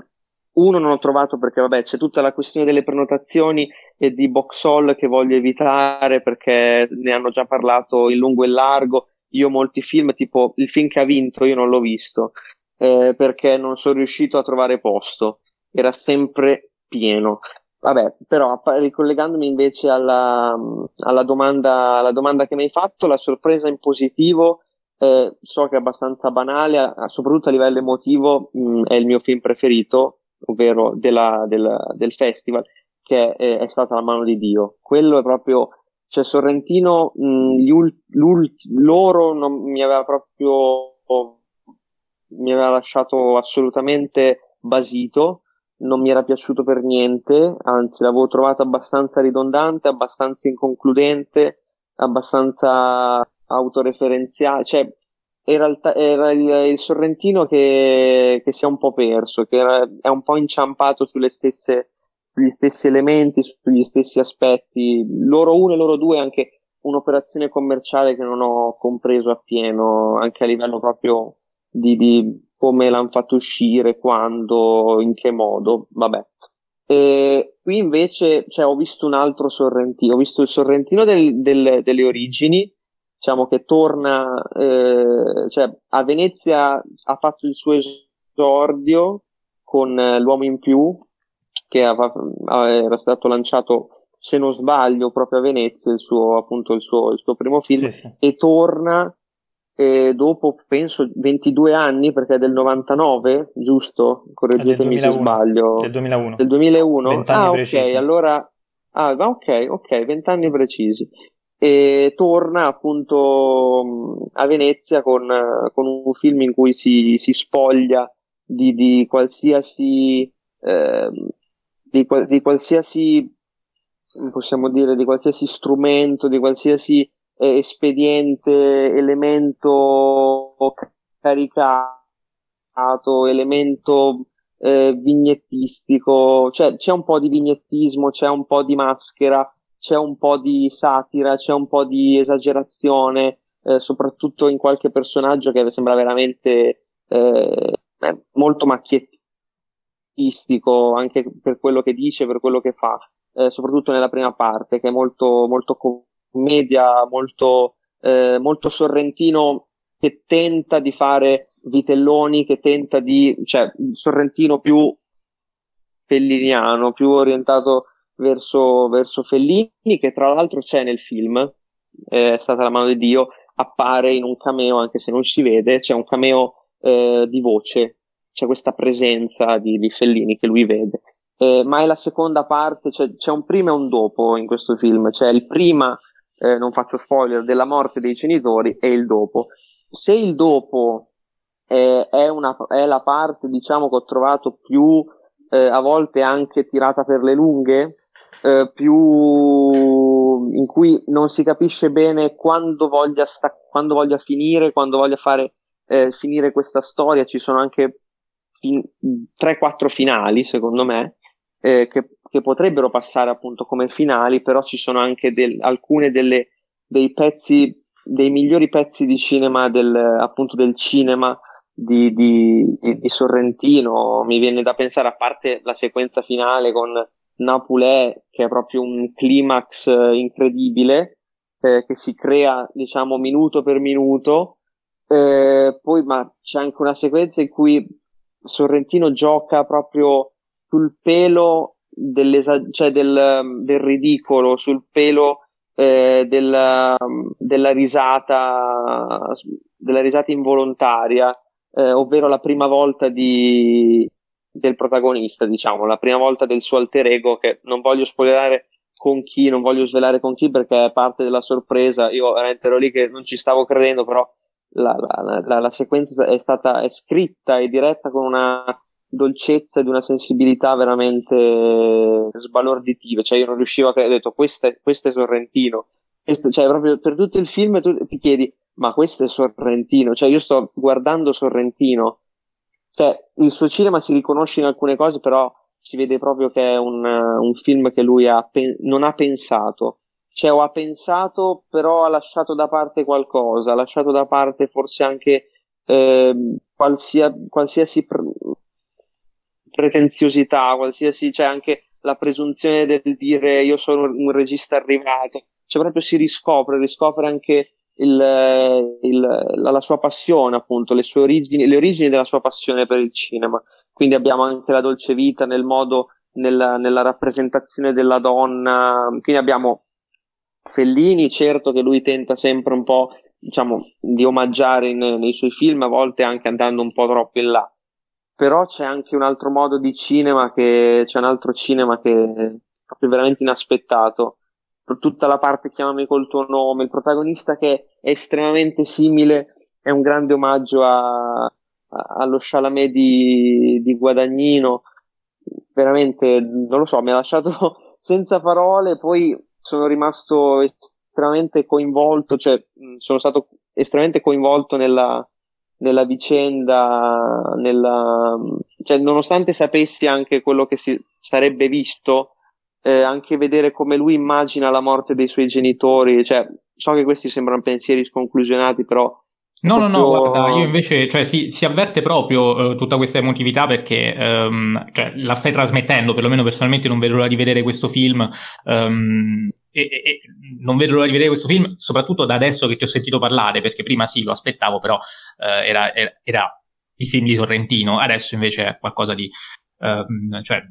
uno non ho trovato perché vabbè c'è tutta la questione delle prenotazioni e di Boxall che voglio evitare perché ne hanno già parlato in lungo e in largo. Io molti film, tipo il film che ha vinto, io non l'ho visto eh, perché non sono riuscito a trovare posto era sempre pieno. Vabbè, però ricollegandomi invece alla, alla, domanda, alla domanda che mi hai fatto, la sorpresa in positivo eh, so che è abbastanza banale, soprattutto a livello emotivo mh, è il mio film preferito, ovvero della, del, del, festival, che è, è, stata La mano di Dio. Quello è proprio, cioè Sorrentino, mh, ult, loro non mi aveva proprio, mi aveva lasciato assolutamente basito non mi era piaciuto per niente, anzi l'avevo trovato abbastanza ridondante, abbastanza inconcludente, abbastanza autoreferenziale, cioè era, il, era il, il Sorrentino che, che, si è un po' perso, che era, è un po' inciampato stesse, sugli stessi elementi, sugli stessi aspetti, loro uno e loro due anche un'operazione commerciale che non ho compreso appieno, anche a livello proprio di, di come l'hanno fatto uscire, quando, in che modo, vabbè. E qui invece cioè, ho visto un altro Sorrentino, ho visto il Sorrentino del, del, delle origini, diciamo che torna, eh, cioè a Venezia ha fatto il suo esordio con eh, L'uomo in più, che aveva, era stato lanciato, se non sbaglio, proprio a Venezia, il suo, appunto, il suo, il suo primo film, sì, sì. e torna e dopo penso 22 anni perché è del 99 giusto? correggetemi se sbaglio. Del 2001 del 2001 ah ok allora Ah, ok, ok, vent'anni precisi. E torna appunto a Venezia con, con un film in cui si, si spoglia di, di qualsiasi, eh, di, di, qualsiasi, possiamo dire, di qualsiasi strumento, di qualsiasi eh, espediente, elemento caricato, elemento eh, vignettistico, cioè c'è un po' di vignettismo, c'è un po' di maschera, c'è un po' di satira, c'è un po' di esagerazione, eh, soprattutto in qualche personaggio che sembra veramente eh, molto macchiettistico anche per quello che dice, per quello che fa, eh, soprattutto nella prima parte, che è molto, molto commedia, molto, eh, molto sorrentino che tenta di fare Vitelloni che tenta di, cioè Sorrentino più felliniano, più orientato verso, verso Fellini, che tra l'altro c'è nel film, è stata la mano di Dio, appare in un cameo, anche se non si vede, c'è un cameo eh, di voce, c'è questa presenza di, di Fellini che lui vede. Eh, ma è la seconda parte, cioè, c'è un prima e un dopo in questo film, c'è il prima, eh, non faccio spoiler, della morte dei genitori e il dopo. Se il dopo eh, è, una, è la parte, diciamo, che ho trovato più eh, a volte anche tirata per le lunghe, eh, più in cui non si capisce bene quando voglia, sta- quando voglia finire, quando voglia fare eh, finire questa storia. Ci sono anche fin- 3-4 finali, secondo me, eh, che, che, potrebbero passare appunto come finali, però ci sono anche del- alcune delle, dei pezzi, dei migliori pezzi di cinema del, appunto del cinema di, di, di, Sorrentino. Mi viene da pensare, a parte la sequenza finale con Napulè, che è proprio un climax eh, incredibile, eh, che si crea, diciamo, minuto per minuto. Eh, poi, ma c'è anche una sequenza in cui Sorrentino gioca proprio sul pelo cioè del, del ridicolo, sul pelo eh, della, della risata della risata involontaria eh, ovvero la prima volta di, del protagonista, diciamo, la prima volta del suo alter ego, che non voglio spoilerare con chi, non voglio svelare con chi perché è parte della sorpresa. Io veramente ero lì che non ci stavo credendo, però la, la, la, la sequenza è stata è scritta e diretta con una dolcezza e di una sensibilità veramente sbalorditive. Cioè, io non riuscivo a credere, ho detto, questo è, questo è Sorrentino. Questo, cioè, proprio per tutto il film tu ti chiedi, ma questo è Sorrentino, cioè io sto guardando Sorrentino, cioè il suo cinema si riconosce in alcune cose, però si vede proprio che è un, un film che lui ha pe- non ha pensato, cioè o ha pensato però ha lasciato da parte qualcosa, ha lasciato da parte forse anche eh, qualsia, qualsiasi pre- pretenziosità, qualsiasi, cioè anche la presunzione del dire io sono un regista arrivato, cioè proprio si riscopre, riscopre anche il, il, la, la, sua passione, appunto, le sue origini, le origini della sua passione per il cinema. Quindi abbiamo anche la dolce vita nel modo, nella, nella rappresentazione della donna. Quindi abbiamo Fellini, certo che lui tenta sempre un po', diciamo, di omaggiare in, nei suoi film, a volte anche andando un po' troppo in là. Però c'è anche un altro modo di cinema che, c'è un altro cinema che è proprio veramente inaspettato. Tutta la parte chiamami col tuo nome, il protagonista che è estremamente simile, è un grande omaggio a, a, allo Chalamet di, di Guadagnino, veramente, non lo so, mi ha lasciato senza parole, poi sono rimasto estremamente coinvolto, cioè sono stato estremamente coinvolto nella, nella vicenda, nella, cioè, nonostante sapessi anche quello che si sarebbe visto, eh, anche vedere come lui immagina la morte dei suoi genitori, cioè, so che questi sembrano pensieri sconclusionati, però No, no, no, guarda, io invece, cioè, si, si avverte proprio uh, tutta questa emotività perché um, cioè, la stai trasmettendo, perlomeno personalmente non vedo l'ora di vedere questo film. Um, e, e, non vedo l'ora di vedere questo film, soprattutto da adesso che ti ho sentito parlare, perché prima sì, lo aspettavo, però uh, era, era, era, il film di Sorrentino, adesso invece è qualcosa di... Um, cioè,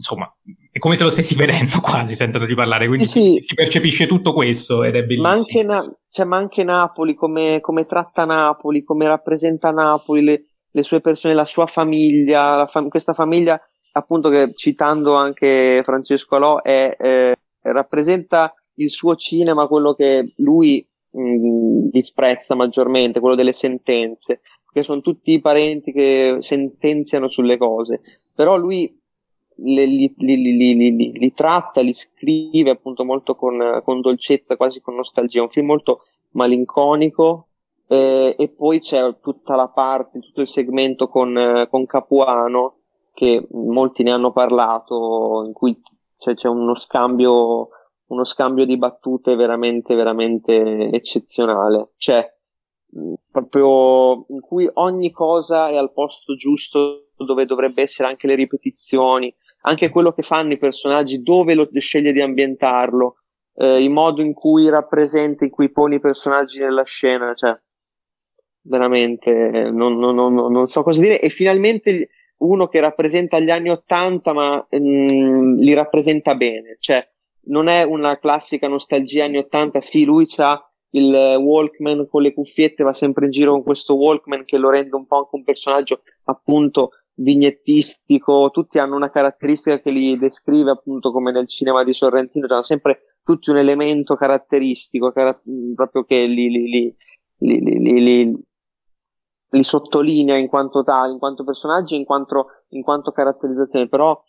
insomma, è come se lo stessi vedendo quasi sentendo di parlare, quindi sì, sì. si percepisce tutto questo ed è bellissimo. Ma anche, Na- cioè, ma anche Napoli, come, come, tratta Napoli, come rappresenta Napoli, le, le sue persone, la sua famiglia, la fam- questa famiglia, appunto, che citando anche Francesco Alò, è, eh, rappresenta il suo cinema, quello che lui mh, disprezza maggiormente, quello delle sentenze, che sono tutti i parenti che sentenziano sulle cose, però lui li, li, li, li tratta, li scrive appunto molto con, con, dolcezza, quasi con nostalgia, un film molto malinconico eh, e poi c'è tutta la parte, tutto il segmento con, con Capuano che molti ne hanno parlato, in cui c'è, c'è uno scambio uno scambio di battute veramente, veramente eccezionale. Cioè, proprio in cui ogni cosa è al posto giusto dove dovrebbe essere anche le ripetizioni, anche quello che fanno i personaggi, dove lo sceglie di ambientarlo, eh, il modo in cui rappresenta, in cui pone i personaggi nella scena, cioè veramente non, non, non, non so cosa dire. E finalmente uno che rappresenta gli anni Ottanta, ma mh, mm, li rappresenta bene, cioè non è una classica nostalgia anni 80, sì, lui ha il Walkman con le cuffiette, va sempre in giro con questo Walkman che lo rende un po' anche un personaggio appunto vignettistico, tutti hanno una caratteristica che li descrive appunto come nel cinema di Sorrentino, hanno sempre tutti un elemento caratteristico, car- proprio che li, li, li, li, sottolinea in quanto tali, in quanto personaggi, in quanto, in quanto caratterizzazione, però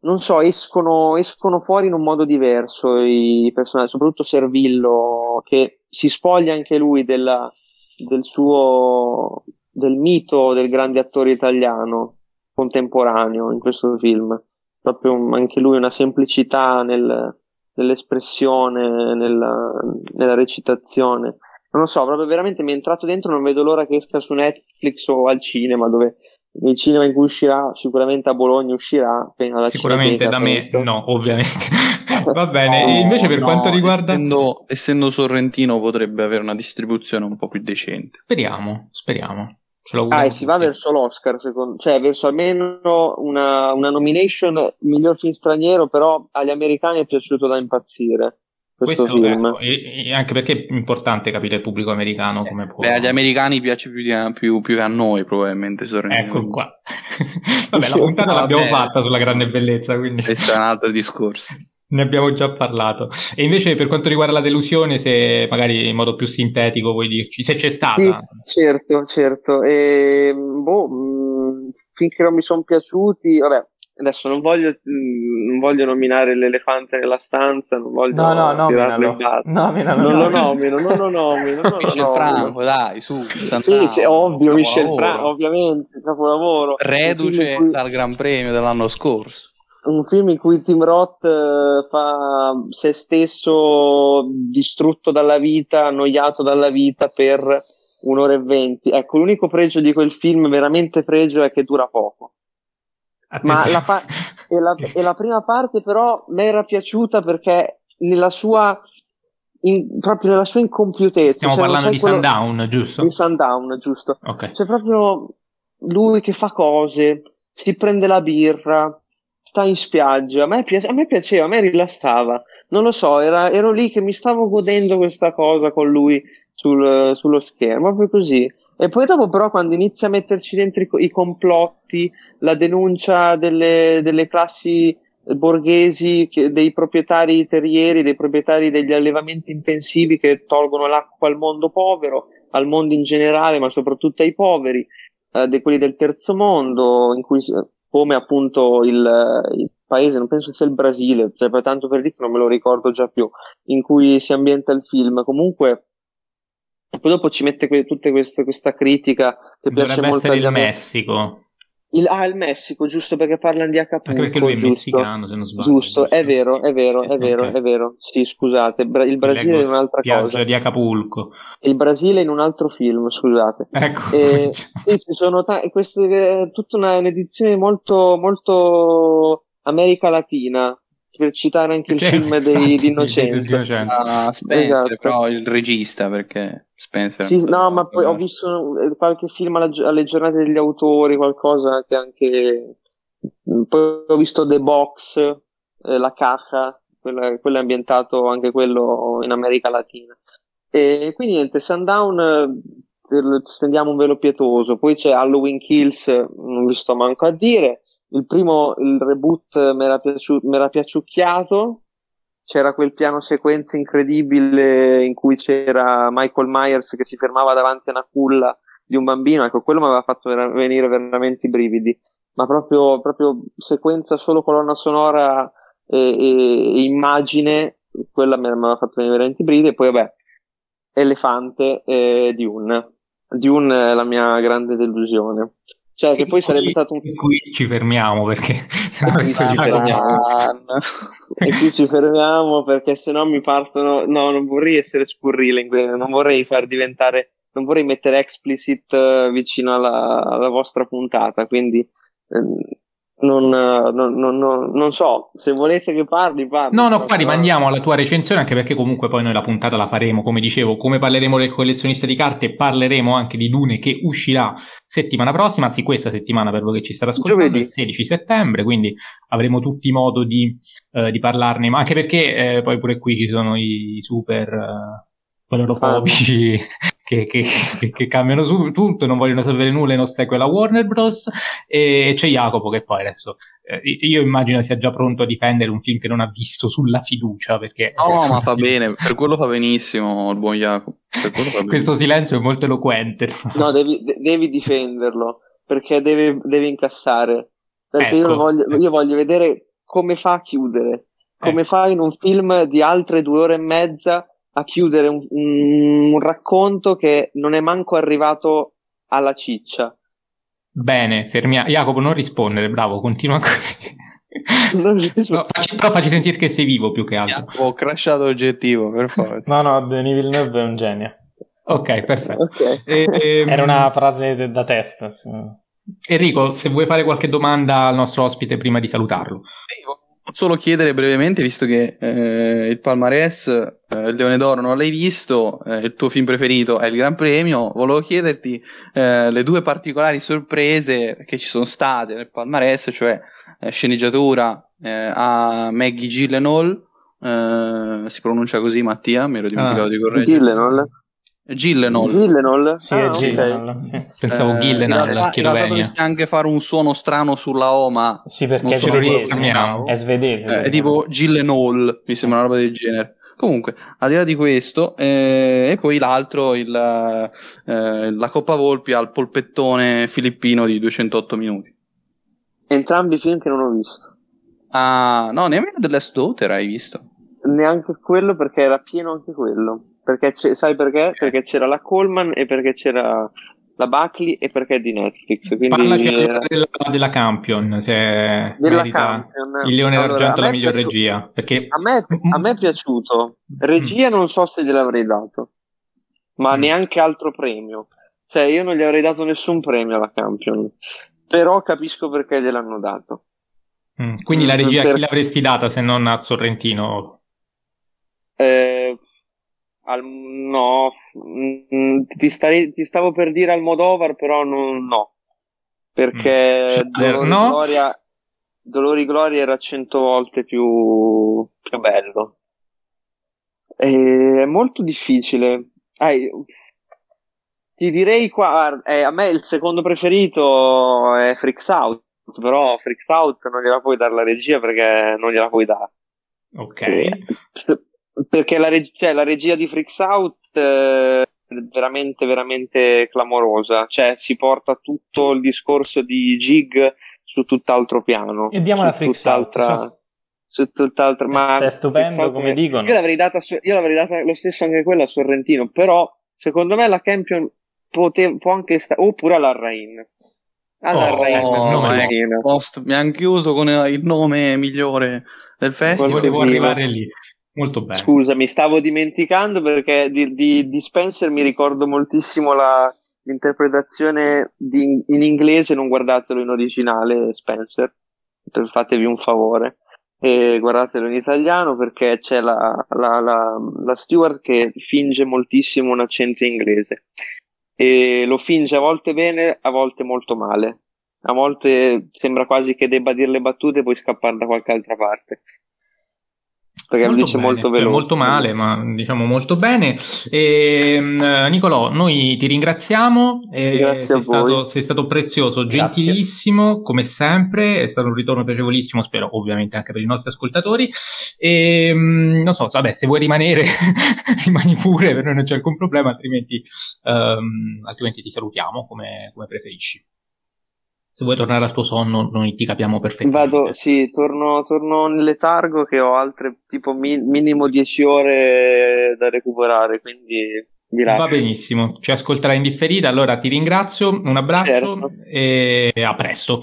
non so, escono, escono fuori in un modo diverso i personaggi, soprattutto Servillo, che si spoglia anche lui della, del suo, del mito del grande attore italiano contemporaneo in questo film. Proprio anche lui una semplicità nel, nell'espressione, nella, nella recitazione. Non lo so, proprio veramente mi è entrato dentro, non vedo l'ora che esca su Netflix o al cinema dove il cinema in cui uscirà, sicuramente a Bologna uscirà. Sicuramente da me no, ovviamente. Va bene, no, invece per no, quanto riguarda... Essendo, essendo, sorrentino potrebbe avere una distribuzione un po' più decente. Speriamo, speriamo. Ah, e si va verso l'Oscar, secondo... cioè verso almeno una, una nomination miglior film straniero, però agli americani è piaciuto da impazzire questo, questo film. Ecco, e, e anche perché è importante capire il pubblico americano come può. Beh, agli americani piace più, di, più, più che a noi, probabilmente. Ecco qua. Vabbè, la puntata l'abbiamo fatta sulla grande bellezza. Quindi... Questo è un altro discorso. Ne abbiamo già parlato. E invece per quanto riguarda la delusione, se magari in modo più sintetico vuoi dirci, se c'è stata. Sì, certo, certo. E, boh, mh, finché non mi sono piaciuti, vabbè, adesso non voglio, mm, non voglio, nominare l'elefante nella stanza, non voglio no, no, nominalo. nominalo. Non lo nomino, non lo nomino. Non Michel Franco, dai, su. Sì, sì, ovvio, Michel Franco, ovviamente, capolavoro. Reduce dal Gran Premio dell'anno scorso. Un film in cui Tim Roth eh, fa se stesso distrutto dalla vita, annoiato dalla vita per un'ora e venti. Ecco, l'unico pregio di quel film, veramente pregio, è che dura poco ma la, pa- e, la, e la prima parte però mi era piaciuta perché nella sua in, proprio nella sua incompiutezza. Stiamo cioè, parlando di quello... Sundown, giusto? Di Sundown, giusto. Okay. C'è proprio lui che fa cose, si prende la birra, sta in spiaggia. A me, piace, a me piaceva, a me rilassava. Non lo so, era, ero lì che mi stavo godendo questa cosa con lui sul, sullo schermo, proprio così. E poi dopo però quando inizia a metterci dentro i, i complotti, la denuncia delle, delle classi borghesi, che, dei proprietari terrieri, dei proprietari degli allevamenti intensivi che tolgono l'acqua al mondo povero, al mondo in generale, ma soprattutto ai poveri, eh, di quelli del terzo mondo, in cui come appunto il, il paese, non penso sia il Brasile, cioè, tanto per dire che non me lo ricordo già più, in cui si ambienta il film. Comunque poi dopo ci mette que- tutta questa critica che Dovrebbe piace molto agli il Messico. Il, ah, il Messico, giusto perché parlano di Acapulco. Anche perché lui è giusto, messicano, se non sbaglio. Giusto, giusto. è vero, è vero, sì, è vero, okay. è vero. Sì, scusate, Bra- il Brasile è un'altra cosa. di Acapulco. Il Brasile in un altro film, scusate. Ecco. E, sì, ci sono ta- queste, è tutta una, un'edizione molto, molto America Latina, per citare anche il certo, film dei, di Innocente. Ah, Spencer, esatto. però il regista, perché Spencer... Sì, no, ma poi ho visto eh, qualche film alle giornate degli autori, qualcosa che anche... Poi ho visto The Box, eh, La Caja, quello, quello è ambientato anche quello in America Latina. E quindi niente, Sundown eh, stendiamo un velo pietoso, poi c'è Halloween Kills, non vi sto manco a dire, il primo, il reboot, mi era, piaciu- piaciucchiato. C'era quel piano sequenza incredibile in cui c'era Michael Myers che si fermava davanti a una culla di un bambino, ecco, quello mi aveva fatto venire veramente i brividi, ma proprio, proprio sequenza solo colonna sonora e, e, immagine, quella mi aveva fatto venire veramente i brividi, e poi vabbè, Elefante e Dune. Dune è la mia grande delusione. Cioè, che poi qui, sarebbe stato un. Qui ci fermiamo perché. e qui ci fermiamo perché se no mi partono. No, non vorrei essere scurrile, non vorrei far diventare. Non vorrei mettere explicit eh, vicino alla, alla vostra puntata, quindi ehm, non, non, non, non, so, se volete che parli, parli. No, no, qua rimandiamo alla tua recensione, anche perché comunque poi noi la puntata la faremo, come dicevo, come parleremo del collezionista di carte, parleremo anche di Dune che uscirà settimana prossima, anzi questa settimana per voi che ci state ascoltando, Giovedì. il 16 settembre, quindi avremo tutti modo di, eh, di parlarne, ma anche perché eh, poi pure qui ci sono i super... Eh, che, che, che, che, cambiano su tutto, non vogliono sapere nulla e non segue la Warner Bros. E c'è Jacopo che poi adesso eh, io immagino sia già pronto a difendere un film che non ha visto sulla fiducia. Perché no, ma fa bene, per quello fa benissimo il buon Jacopo. Questo silenzio è molto eloquente. No, devi, devi difenderlo perché deve, deve incassare. Perché ecco. io, voglio, io voglio vedere come fa a chiudere. Come ecco. fa in un film di altre due ore e mezza a chiudere un, un, un racconto che non è manco arrivato alla ciccia. Bene, fermiamo. Jacopo, non rispondere, bravo, continua così. no, facci, però facci sentire che sei vivo più che altro. Ho crashato l'oggettivo, per forza. no, no, Denis Villeneuve è un genio. Ok, perfetto. Okay. E, e, ehm, Era una frase de- da testa. Sì. Enrico, se vuoi fare qualche domanda al nostro ospite prima di salutarlo solo chiedere brevemente, visto che eh, il Palmarès, eh, il Leone d'Oro non l'hai visto, eh, il tuo film preferito è il Gran Premio, volevo chiederti eh, le due particolari sorprese che ci sono state nel Palmarès, cioè eh, sceneggiatura eh, a Maggie Gyllenhaal, si pronuncia così Mattia, mi ero dimenticato ah, di correggere. Gyllenhaal? Gillenol. Gillenol? Sì, ah, è Gillenol. Okay. Pensavo eh, Gillenol. In realtà, in realtà dovresti anche fare un suono strano sulla O, ma... Sì, perché è svedese. È svedese. Eh, è tipo Gillenol, mi sembra una roba del genere. Comunque, al di là di questo, eh, e poi l'altro, il, eh, la Coppa Volpi al polpettone filippino di 208 minuti. Entrambi i film che non ho visto. Ah, no, nemmeno The Last Daughter hai visto. Neanche quello perché era pieno anche quello. Perché sai perché? Perché c'era la Coleman e perché c'era la Buckley e perché è di Netflix. Quindi Parlaci era... della, della, Campion, se della Campion. il Leone allora, d'Argento la miglior piaciuto, regia. Perché... A, me, a me è piaciuto. Regia mm. non so se gliel'avrei dato, ma mm. neanche altro premio. Cioè, io non gli avrei dato nessun premio alla Campion, però capisco perché gliel'hanno dato. Mm. Quindi la regia per... chi l'avresti data se non a Sorrentino? Eh, al, no, mm, ti, starei, ti, stavo per dire Almodovar, però non, no. Perché mm. Dolori, no? Gloria, Dolori Gloria era cento volte più, più bello. E è molto difficile. Eh, ti direi qua, eh, a me il secondo preferito è Freaks Out, però Freaks Out non gliela puoi dare la regia perché non gliela puoi dare. Ok. E, perché la, reg- cioè, la regia di Freaks Out eh, è veramente, veramente clamorosa. Cioè, si porta tutto il discorso di Jig su tutt'altro piano. E diamo la Freaks Out. Su, su tutt'altra, ma è stupendo, come dicono. Io l'avrei, data su, io l'avrei data lo stesso anche quella a Sorrentino, però secondo me la Campion pote- può anche stare, oppure alla Rain. Alla oh, Rain, no, post, mi hanno chiuso con il nome migliore del festival. Volevo arrivare lì. Molto bene. Scusa, mi stavo dimenticando perché di, di, di Spencer mi ricordo moltissimo la, l'interpretazione di, in inglese, non guardatelo in originale, Spencer, fatevi un favore. E guardatelo in italiano perché c'è la, la, la, la steward che finge moltissimo un accento inglese e lo finge a volte bene, a volte molto male. A volte sembra quasi che debba dire le battute e poi scappare da qualche altra parte. Perché molto invece bene, molto cioè, veloce. molto male, ma diciamo molto bene. E, mh, Nicolò, noi ti ringraziamo. eh, Grazie sei, stato, sei stato prezioso, Grazie. gentilissimo, come sempre. È stato un ritorno piacevolissimo, spero, ovviamente anche per i nostri ascoltatori. E, mh, non so, vabbè, se vuoi rimanere, rimani pure, per noi non c'è alcun problema, altrimenti, ehm, altrimenti ti salutiamo come, come preferisci. Se vuoi tornare al tuo sonno, noi ti capiamo perfettamente. Vado, sì, torno, torno in letargo che ho altre tipo mi- minimo 10 ore da recuperare, quindi vi Va benissimo, ci ascolterai in differita, allora ti ringrazio, un abbraccio Certo. e a presto.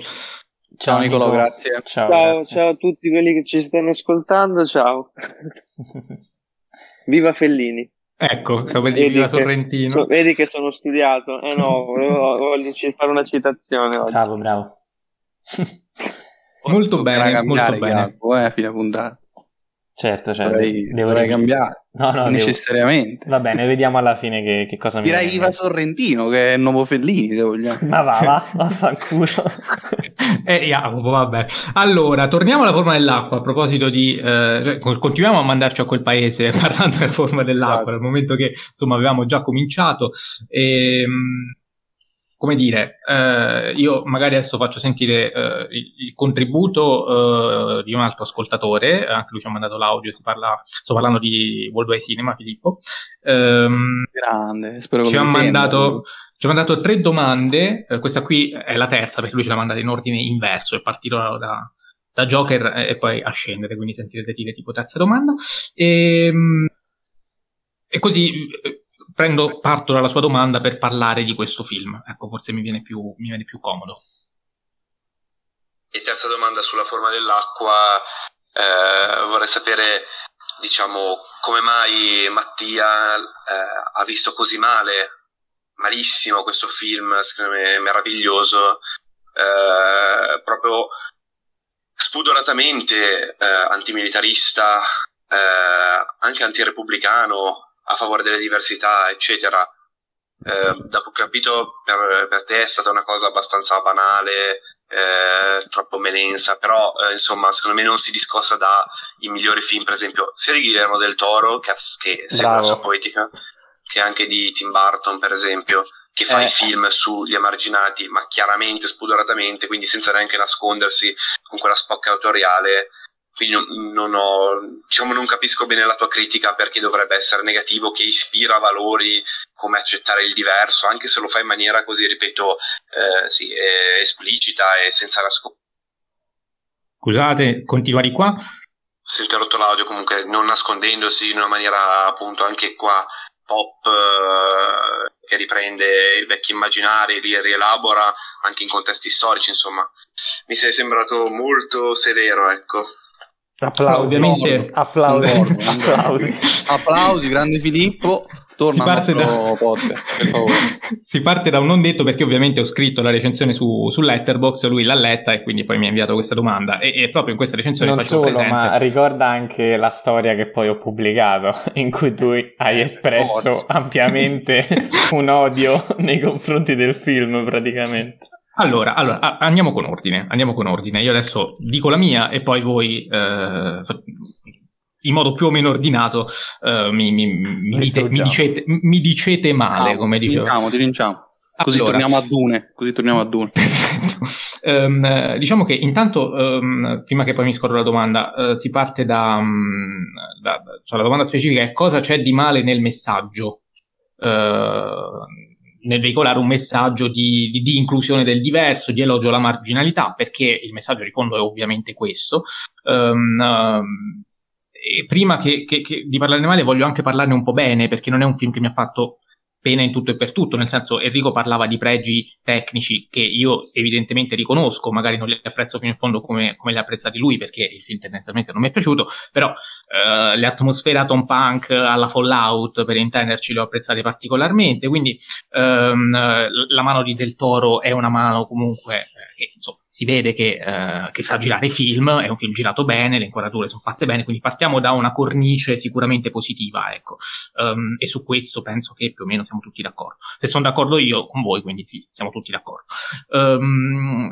Ciao Nicolò, Nico. grazie. Ciao, Ciao, grazie. ciao a tutti quelli che ci stanno ascoltando, ciao. Viva Fellini. Ecco, stavo per dire Vedi viva che- Sorrentino. so- vedi che sono studiato. Eh no, volevo, voglio fare una citazione oggi. bravo, bravo. Molto Toccherà bene, molto bene. Jacopo, eh, a fine puntata. Certo, certo. Dovrei, devo dire- cambiare, No, no, devo- necessariamente. Va bene, vediamo alla fine che, che cosa mi Direi viene in viva. Sorrentino, che è il nuovo Fellini, se vogliamo. Ma va, va, vaffanculo. Eh, Jacopo, vabbè. Allora, torniamo alla forma dell'acqua. A proposito di, eh, cioè, continuiamo a mandarci a quel paese parlando della forma dell'acqua, Esatto. dal momento che insomma avevamo già cominciato. Ehm, come dire, eh, io magari adesso faccio sentire eh, il, il contributo eh, di un altro ascoltatore, anche lui ci ha mandato l'audio, si parla, sto parlando di Worldwide Cinema, Filippo. Ehm, Grande, spero che ci ha, mandato, ci ha mandato tre domande, eh, questa qui è la terza perché lui ce l'ha mandata in ordine inverso, è partito da, da Joker e, poi a scendere, quindi sentirete dire tipo terza domanda. E, e così eh, prendo, parto dalla sua domanda per parlare di questo film. Ecco, forse mi viene più, mi viene più comodo. E terza domanda sulla forma dell'acqua, eh, vorrei sapere, diciamo, come mai Mattia eh, ha visto così male, malissimo questo film, secondo me meraviglioso, eh, proprio spudoratamente eh, antimilitarista, eh, anche antirepubblicano, a favore delle diversità, eccetera. Eh, da che ho capito per, per te è stata una cosa abbastanza banale, eh, troppo melensa, però eh, insomma secondo me non si discosta dai migliori film, per esempio sia di Guillermo del Toro, che, che segue la sua poetica, che anche di Tim Burton, per esempio, che fa Eh. i film sugli emarginati, ma chiaramente, spudoratamente, quindi senza neanche nascondersi con quella spocca autoriale. Quindi non, non ho, diciamo, non capisco bene la tua critica perché dovrebbe essere negativo, che ispira valori come accettare il diverso, anche se lo fa in maniera così, ripeto, eh, sì, esplicita e senza nascondere. Scusate, continua di qua. Si è interrotto l'audio comunque non nascondendosi in una maniera appunto anche qua pop eh, che riprende i vecchi immaginari, li rielabora anche in contesti storici, insomma. Mi sei sembrato molto severo, ecco. Applausi. Ovviamente- Applausi. Applausi. Applausi, grande Filippo. Torna Si al parte nostro da- podcast, per favore. si parte da un non detto perché ovviamente ho scritto la recensione su, su Letterboxd, lui l'ha letta e quindi poi mi ha inviato questa domanda e, e proprio in questa recensione Non faccio solo, presente ma ricorda anche la storia che poi ho pubblicato, in cui tu hai espresso Forza. ampiamente un odio nei confronti del film, praticamente. Allora, allora, andiamo con ordine, andiamo con ordine. Io adesso dico la mia e poi voi, eh, in modo più o meno ordinato, eh, mi, mi- mi dite- dicete, mi dicete male, Ah, come dicevo. rinciamo, ti rinciamo. Così Allora. torniamo a Dune. Così torniamo a Dune. Eh, diciamo che intanto, ehm, prima che poi mi scorro la domanda, eh, si parte da, mm, da- cioè la domanda specifica è cosa c'è di male nel messaggio, eh, nel veicolare un messaggio di, di- di inclusione del diverso, di elogio alla marginalità, perché il messaggio di fondo è ovviamente questo. Ehm, e prima che, che- che di parlarne male voglio anche parlarne un po' bene, perché non è un film che mi ha fatto pena in tutto e per tutto, nel senso Enrico parlava di pregi tecnici che io evidentemente riconosco, magari non li apprezzo fino in fondo come, come li ha apprezzati lui perché il film tendenzialmente non mi è piaciuto, però eh, le atmosfere atom punk alla Fallout per intenderci le ho apprezzate particolarmente, quindi ehm, la mano di Del Toro è una mano comunque eh, che insomma si vede che, eh, che sa girare film, è un film girato bene, le inquadrature sono fatte bene, quindi partiamo da una cornice sicuramente positiva, ecco. Um, e su questo penso che più o meno siamo tutti d'accordo. Se sono d'accordo io con voi, quindi sì, siamo tutti d'accordo. Um,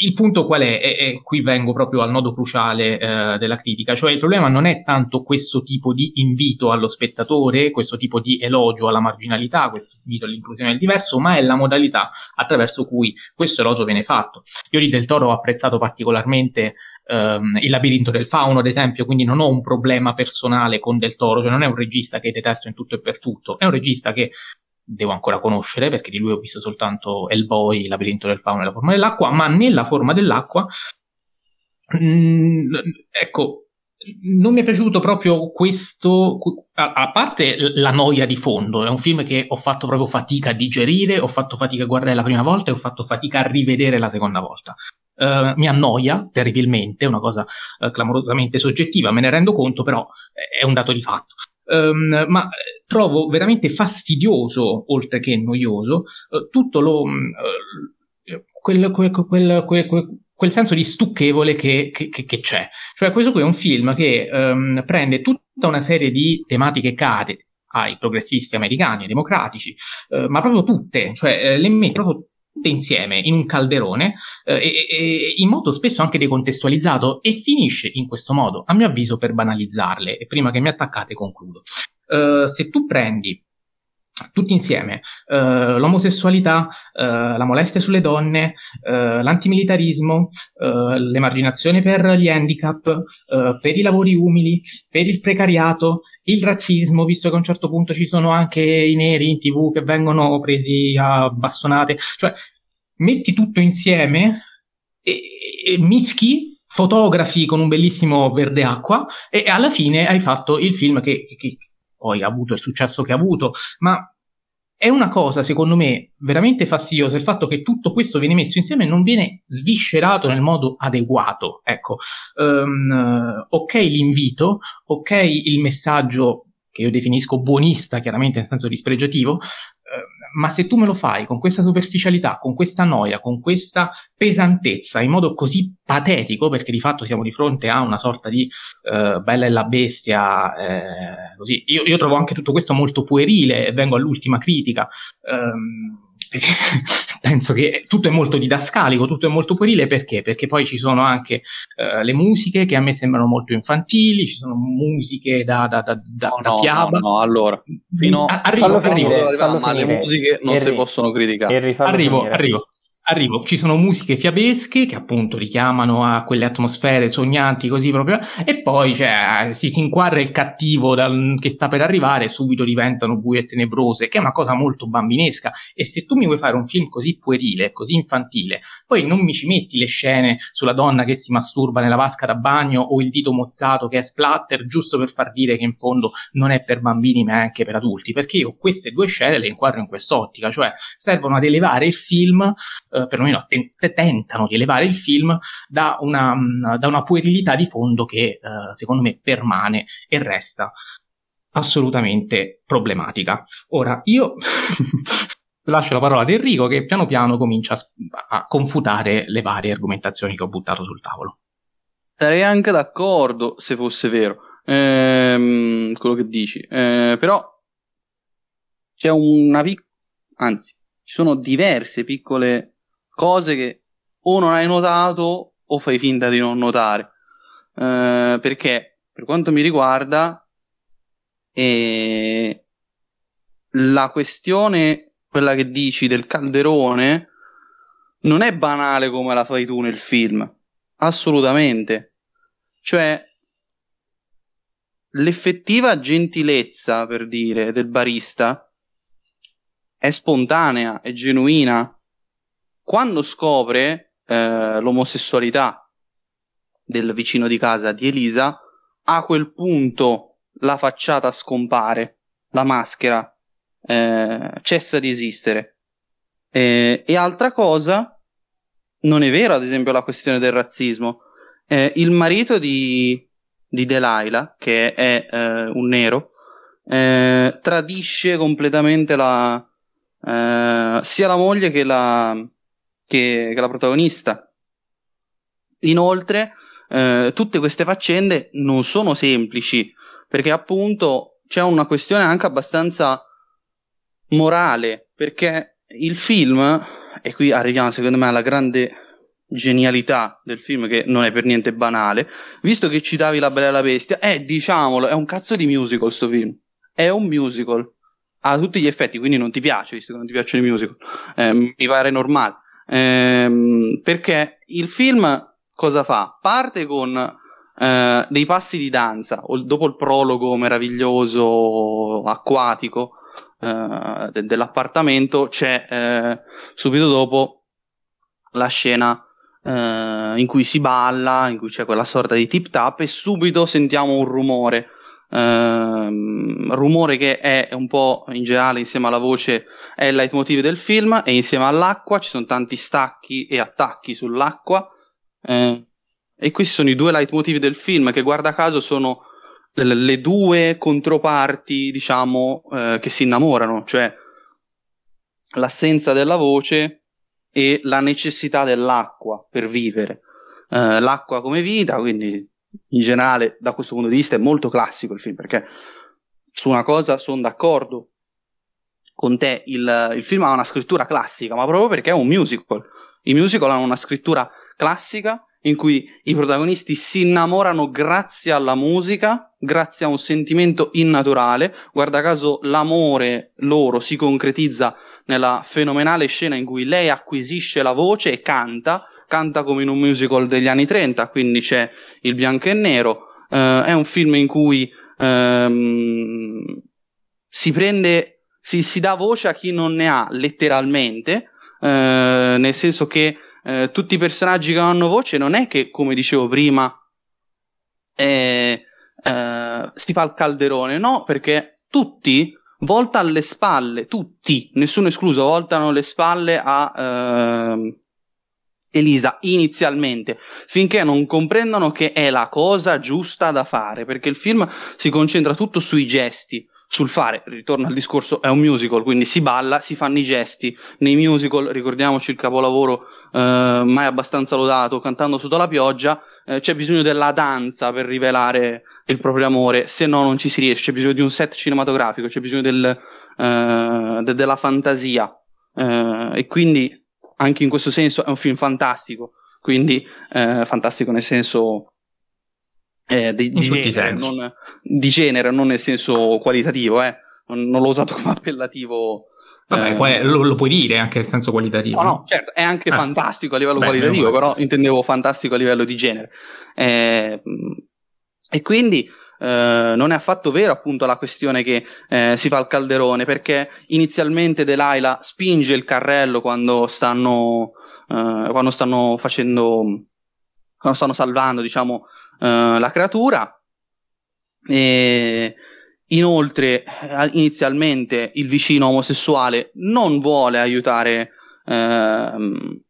il punto qual è? E, qui vengo proprio al nodo cruciale eh, della critica, cioè il problema non è tanto questo tipo di invito allo spettatore, questo tipo di elogio alla marginalità, questo invito all'inclusione del diverso, ma è la modalità attraverso cui questo elogio viene fatto. Io lì del Toro ho apprezzato particolarmente ehm, Il labirinto del fauno, ad esempio, quindi non ho un problema personale con Del Toro, cioè non è un regista che detesto in tutto e per tutto, è un regista che devo ancora conoscere perché di lui ho visto soltanto Hellboy, Il labirinto del fauno e la forma dell'acqua, ma nella forma dell'acqua, mh, mm, ecco, non mi è piaciuto proprio questo, a, parte la noia di fondo, è un film che ho fatto proprio fatica a digerire, ho fatto fatica a guardare la prima volta e ho fatto fatica a rivedere la seconda volta. Uh, mi annoia terribilmente, è una cosa uh, clamorosamente soggettiva, me ne rendo conto, però è un dato di fatto. Um, ma trovo veramente fastidioso, oltre che noioso, uh, tutto lo, uh, quel, quel, quel, quel, senso di stucchevole che, che, che, c'è. Cioè, questo qui è un film che um, prende tutta una serie di tematiche care ai progressisti americani, ai democratici, uh, ma proprio tutte, cioè le mette proprio tutte insieme in un calderone eh, e, e, in modo spesso anche decontestualizzato e finisce in questo modo, a mio avviso, per banalizzarle. E prima che mi attaccate concludo. Uh, se tu prendi tutti insieme. Uh, l'omosessualità, uh, la molestia sulle donne, uh, l'antimilitarismo, l'emarginazione per gli handicap, per i lavori umili, per il precariato, il razzismo, visto che a un certo punto ci sono anche i neri in tv che vengono presi a bastonate, cioè metti tutto insieme e, e mischi fotografi con un bellissimo verde acqua e alla fine hai fatto il film che, che, poi ha avuto il successo che ha avuto, ma è una cosa, secondo me, veramente fastidiosa il fatto che tutto questo viene messo insieme e non viene sviscerato nel modo adeguato. Ecco, um, ok l'invito, ok il messaggio che io definisco buonista, chiaramente in senso dispregiativo, ma se tu me lo fai con questa superficialità, con questa noia, con questa pesantezza, in modo così patetico, perché di fatto siamo di fronte a una sorta di uh, bella e la bestia, eh, così. Io, io, trovo anche tutto questo molto puerile e vengo all'ultima critica. Um, perché penso che tutto è molto didascalico, tutto è molto puerile perché? Perché poi ci sono anche uh, le musiche che a me sembrano molto infantili, ci sono musiche da, da, da, da, no, da fiaba. No, no, allora, fino a arrivo, arrivo, arrivo, ma le musiche non si possono criticare. Arrivo, arrivo arrivo, ci sono musiche fiabesche che appunto richiamano a quelle atmosfere sognanti così proprio, e poi cioè, si, si inquadra il cattivo dal, che sta per arrivare e subito diventano buie e tenebrose, che è una cosa molto bambinesca. E se tu mi vuoi fare un film così puerile, così infantile, poi non mi ci metti le scene sulla donna che si masturba nella vasca da bagno o il dito mozzato che è splatter, giusto per far dire che in fondo non è per bambini ma è anche per adulti, perché io queste due scene le inquadro in quest'ottica, cioè servono ad elevare il film eh, perlomeno te- tentano di elevare il film da una, mm, da una puerilità di fondo che eh, secondo me permane e resta assolutamente problematica. Ora, io lascio la parola ad Enrico che piano piano comincia a, a confutare le varie argomentazioni che ho buttato sul tavolo. Sarei anche d'accordo se fosse vero ehm, quello che dici, eh, però c'è una piccola, anzi, ci sono diverse piccole cose che o non hai notato o fai finta di non notare. Eh, perché per quanto mi riguarda, eh, la questione, quella che dici del calderone, non è banale come la fai tu nel film. Assolutamente. Cioè, l'effettiva gentilezza, per dire, del barista è spontanea, è genuina quando scopre eh, l'omosessualità del vicino di casa di Elisa, a quel punto la facciata scompare, la maschera eh, cessa di esistere. Eh, e altra cosa, non è vero ad esempio la questione del razzismo. Eh, il marito di, di Delilah, che è eh, un nero, eh, tradisce completamente la, sia la moglie che la, che, che la protagonista. Inoltre, eh, tutte queste faccende non sono semplici, perché appunto c'è una questione anche abbastanza morale, perché il film, e qui arriviamo secondo me alla grande genialità del film che non è per niente banale, visto che citavi La Bella e la Bestia, è, diciamolo, è un cazzo di musical sto film. È un musical. Ha tutti gli effetti, quindi non ti piace, visto che non ti piacciono i musical. Eh, mi pare normale. Eh, perché il film cosa fa? Parte con eh, dei passi di danza, dopo il prologo meraviglioso, acquatico eh, de- dell'appartamento, c'è eh, subito dopo la scena eh, in cui si balla, in cui c'è quella sorta di tip tap e subito sentiamo un rumore. Uh, rumore che è un po' in generale insieme alla voce è il leitmotiv del film e insieme all'acqua ci sono tanti stacchi e attacchi sull'acqua uh, e questi sono i due leitmotiv del film che guarda caso sono le, due controparti diciamo uh, che si innamorano cioè l'assenza della voce e la necessità dell'acqua per vivere. Uh, l'acqua come vita, quindi in generale da questo punto di vista è molto classico il film perché su una cosa sono d'accordo con te, il, il film ha una scrittura classica, ma proprio perché è un musical. I musical hanno una scrittura classica in cui i protagonisti si innamorano grazie alla musica, grazie a un sentimento innaturale. Guarda caso l'amore loro si concretizza nella fenomenale scena in cui lei acquisisce la voce e canta, canta come in un musical degli anni 30, quindi c'è il bianco e nero. Uh, è un film in cui um, si prende, si, si, dà voce a chi non ne ha letteralmente, uh, nel senso che uh, tutti i personaggi che hanno voce non è che, come dicevo prima, eh, si fa il calderone, no, perché tutti volta alle spalle, tutti, nessuno escluso, voltano le spalle a uh, Elisa inizialmente, finché non comprendono che è la cosa giusta da fare, perché il film si concentra tutto sui gesti, sul fare, ritorno al discorso, è un musical, quindi si balla, si fanno i gesti. Nei musical, ricordiamoci il capolavoro eh, mai abbastanza lodato, cantando sotto la pioggia, eh, c'è bisogno della danza per rivelare il proprio amore, se no non ci si riesce, c'è bisogno di un set cinematografico, c'è bisogno del, eh, de- della fantasia. Eh, e quindi anche in questo senso è un film fantastico, quindi eh, fantastico nel senso eh, di, di, genere, non, di, genere, non, nel senso qualitativo, eh. non, non, l'ho usato come appellativo. Vabbè, eh, lo, lo, puoi dire anche nel senso qualitativo. No, no, certo, è anche ah. fantastico a livello Beh, qualitativo, però intendevo fantastico a livello di genere. Eh, e quindi eh, non è affatto vero appunto la questione che eh, si fa il calderone, perché inizialmente Delilah spinge il carrello quando stanno, eh, quando stanno facendo, quando stanno salvando, diciamo, eh, la creatura. E inoltre, inizialmente il vicino omosessuale non vuole aiutare ehm,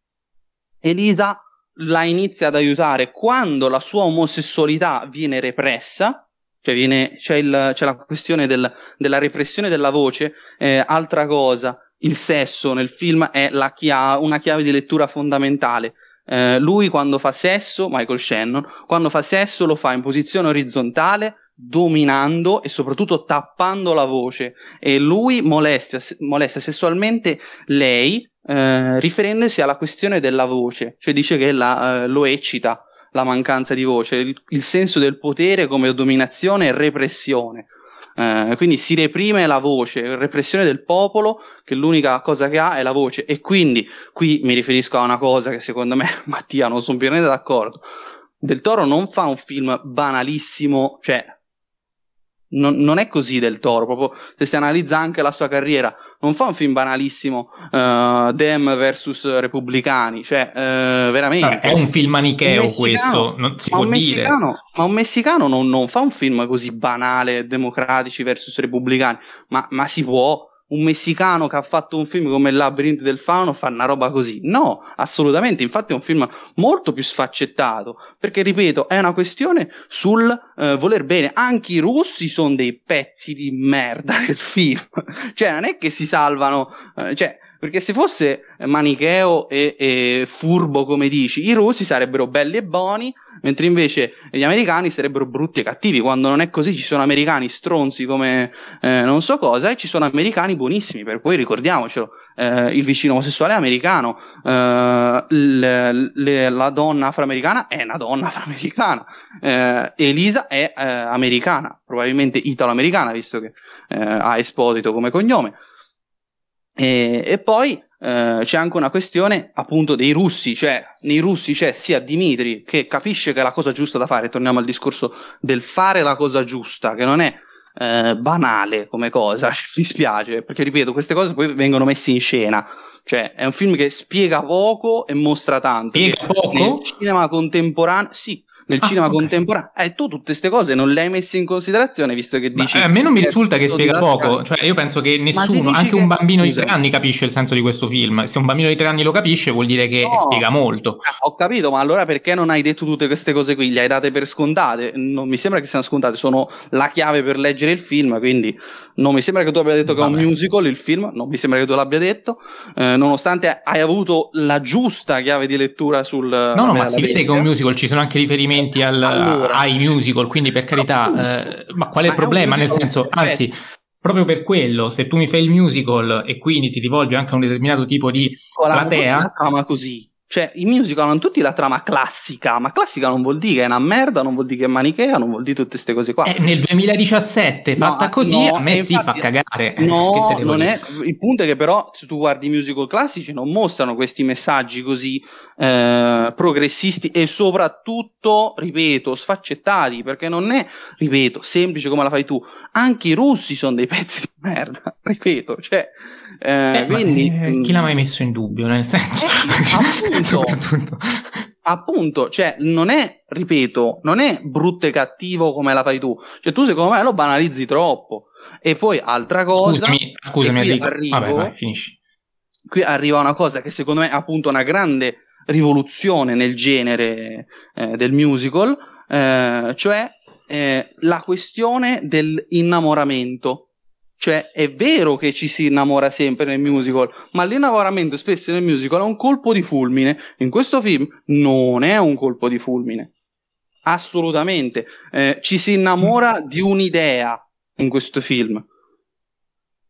Elisa, la inizia ad aiutare quando la sua omosessualità viene repressa, cioè viene, c'è, il, c'è la questione del, della repressione della voce, eh, altra cosa, il sesso nel film è chiave, una chiave di lettura fondamentale. Eh, lui quando fa sesso, Michael Shannon, quando fa sesso lo fa in posizione orizzontale, dominando e soprattutto tappando la voce. E lui molesta, molesta sessualmente lei eh, riferendosi alla questione della voce, cioè dice che la, eh, lo eccita la mancanza di voce, il, il, senso del potere come dominazione e repressione. Eh, quindi si reprime la voce, repressione del popolo, che l'unica cosa che ha è la voce. E quindi qui mi riferisco a una cosa che secondo me, Mattia, non sono pienamente d'accordo. Del Toro non fa un film banalissimo, cioè non, non, è così del Toro, proprio se si analizza anche la sua carriera, non fa un film banalissimo uh, Dem versus Repubblicani, cioè uh, veramente. è un film manicheo questo, non si può un dire. Ma un messicano non, non, fa un film così banale, democratici versus repubblicani, ma, ma si può, un messicano che ha fatto un film come Il labirinto del fauno fa una roba così. No, assolutamente. Infatti è un film molto più sfaccettato. Perché, ripeto, è una questione sul eh, voler bene. Anche i russi sono dei pezzi di merda nel film. cioè, non è che si salvano. Eh, cioè, perché se fosse manicheo e, e, furbo come dici, i russi sarebbero belli e buoni, mentre invece gli americani sarebbero brutti e cattivi. Quando non è così, ci sono americani stronzi come eh, non so cosa, e ci sono americani buonissimi. Per cui ricordiamocelo: eh, il vicino omosessuale è americano, eh, le, le, la donna afroamericana è una donna afroamericana, eh, Elisa è eh, americana, probabilmente italo-americana, visto che eh, ha Esposito come cognome. E, e poi eh, c'è anche una questione appunto dei russi, cioè nei russi c'è sia Dimitri che capisce che è la cosa giusta da fare, torniamo al discorso del fare la cosa giusta, che non è eh, banale come cosa, ci dispiace, perché ripeto, queste cose poi vengono messe in scena, cioè è un film che spiega poco e mostra tanto. Spiega poco? Nel cinema contemporaneo, sì, nel ah, cinema okay. contemporaneo. Eh, tu tutte queste cose non le hai messe in considerazione, visto che dici. Ma, eh, a me non mi risulta che spiega poco. Cioè, io penso che nessuno, anche un bambino di tre anni, capisce il senso di questo film. Se un bambino di tre anni lo capisce, vuol dire che no, spiega molto. Eh, ho capito, ma allora perché non hai detto tutte queste cose qui? Le hai date per scontate? Non mi sembra che siano scontate, sono la chiave per leggere il film. Quindi non mi sembra che tu abbia detto che Vabbè. è un musical il film. Non mi sembra che tu l'abbia detto, eh, nonostante hai avuto la giusta chiave di lettura sul. No, no, ma si vede che è un musical, ci sono anche riferimenti al. Allora, allora. ai musical, quindi per carità, eh, ma qual è il problema? Nel senso, anzi, proprio per quello, se tu mi fai il musical e quindi ti rivolgi anche a un determinato tipo di platea... Ma così, cioè, i musical hanno tutti la trama classica, ma classica non vuol dire che è una merda, non vuol dire che è manichea, non vuol dire tutte queste cose qua. Eh, nel 2017, fatta no, così, no, a me infatti, si fa cagare. No, non è, il punto è che però, se tu guardi i musical classici, non mostrano questi messaggi così eh, progressisti e soprattutto, ripeto, sfaccettati, perché non è, ripeto, semplice come la fai tu. Anche i russi sono dei pezzi di merda, ripeto, cioè... Eh, eh, quindi, eh, chi l'ha mai messo in dubbio? Nel senso, eh, appunto, appunto, cioè, non è, ripeto, non è brutto e cattivo come la fai tu. Cioè, tu secondo me lo banalizzi troppo. E poi, altra cosa. Scusami, scusami Enrico. Arrivo, Vabbè, vai, finisci. Qui arriva una cosa che secondo me è appunto una grande rivoluzione nel genere eh, del musical, eh, cioè eh, la questione dell'innamoramento cioè, è vero che ci si innamora sempre nel musical, ma l'innamoramento spesso nel musical è un colpo di fulmine. In questo film non è un colpo di fulmine. Assolutamente. Eh, ci si innamora di un'idea in questo film,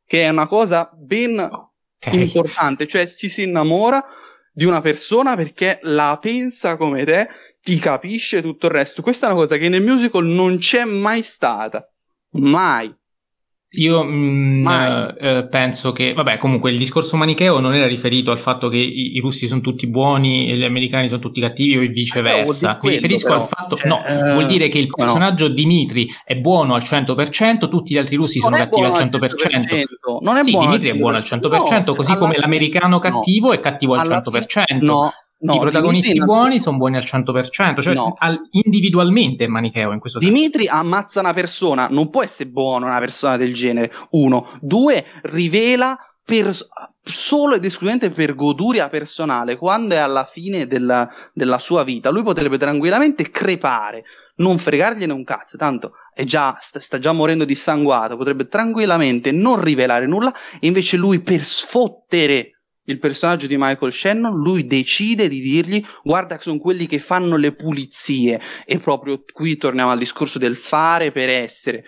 che è una cosa ben okay. importante. Cioè, ci si innamora di una persona perché la pensa come te, ti capisce tutto il resto. Questa è una cosa che nel musical non c'è mai stata. Mai. Io mh, mm, eh, penso che, vabbè, comunque il discorso manicheo non era riferito al fatto che i, i russi sono tutti buoni e gli americani sono tutti cattivi o viceversa. Mi riferisco però, al fatto, cioè, no, eh, vuol dire che il personaggio no. Dimitri è buono al 100%, tutti gli altri russi non sono cattivi al 100%. 100%. Non è sì, buono Dimitri è buono al 100%, no, così come l'americano cattivo è cattivo al 100%. No, No, I protagonisti Dimitri buoni sono buoni al 100%, cioè no. al, individualmente manicheo in questo senso. Dimitri ammazza una persona, non può essere buono una persona del genere. Uno, due, rivela per, solo ed esclusivamente per goduria personale, quando è alla fine della, della sua vita, lui potrebbe tranquillamente crepare, non fregargliene un cazzo, tanto è già, sta, sta già morendo dissanguato, potrebbe tranquillamente non rivelare nulla, e invece lui per sfottere il personaggio di Michael Shannon, lui decide di dirgli guarda che sono quelli che fanno le pulizie e proprio qui torniamo al discorso del fare per essere.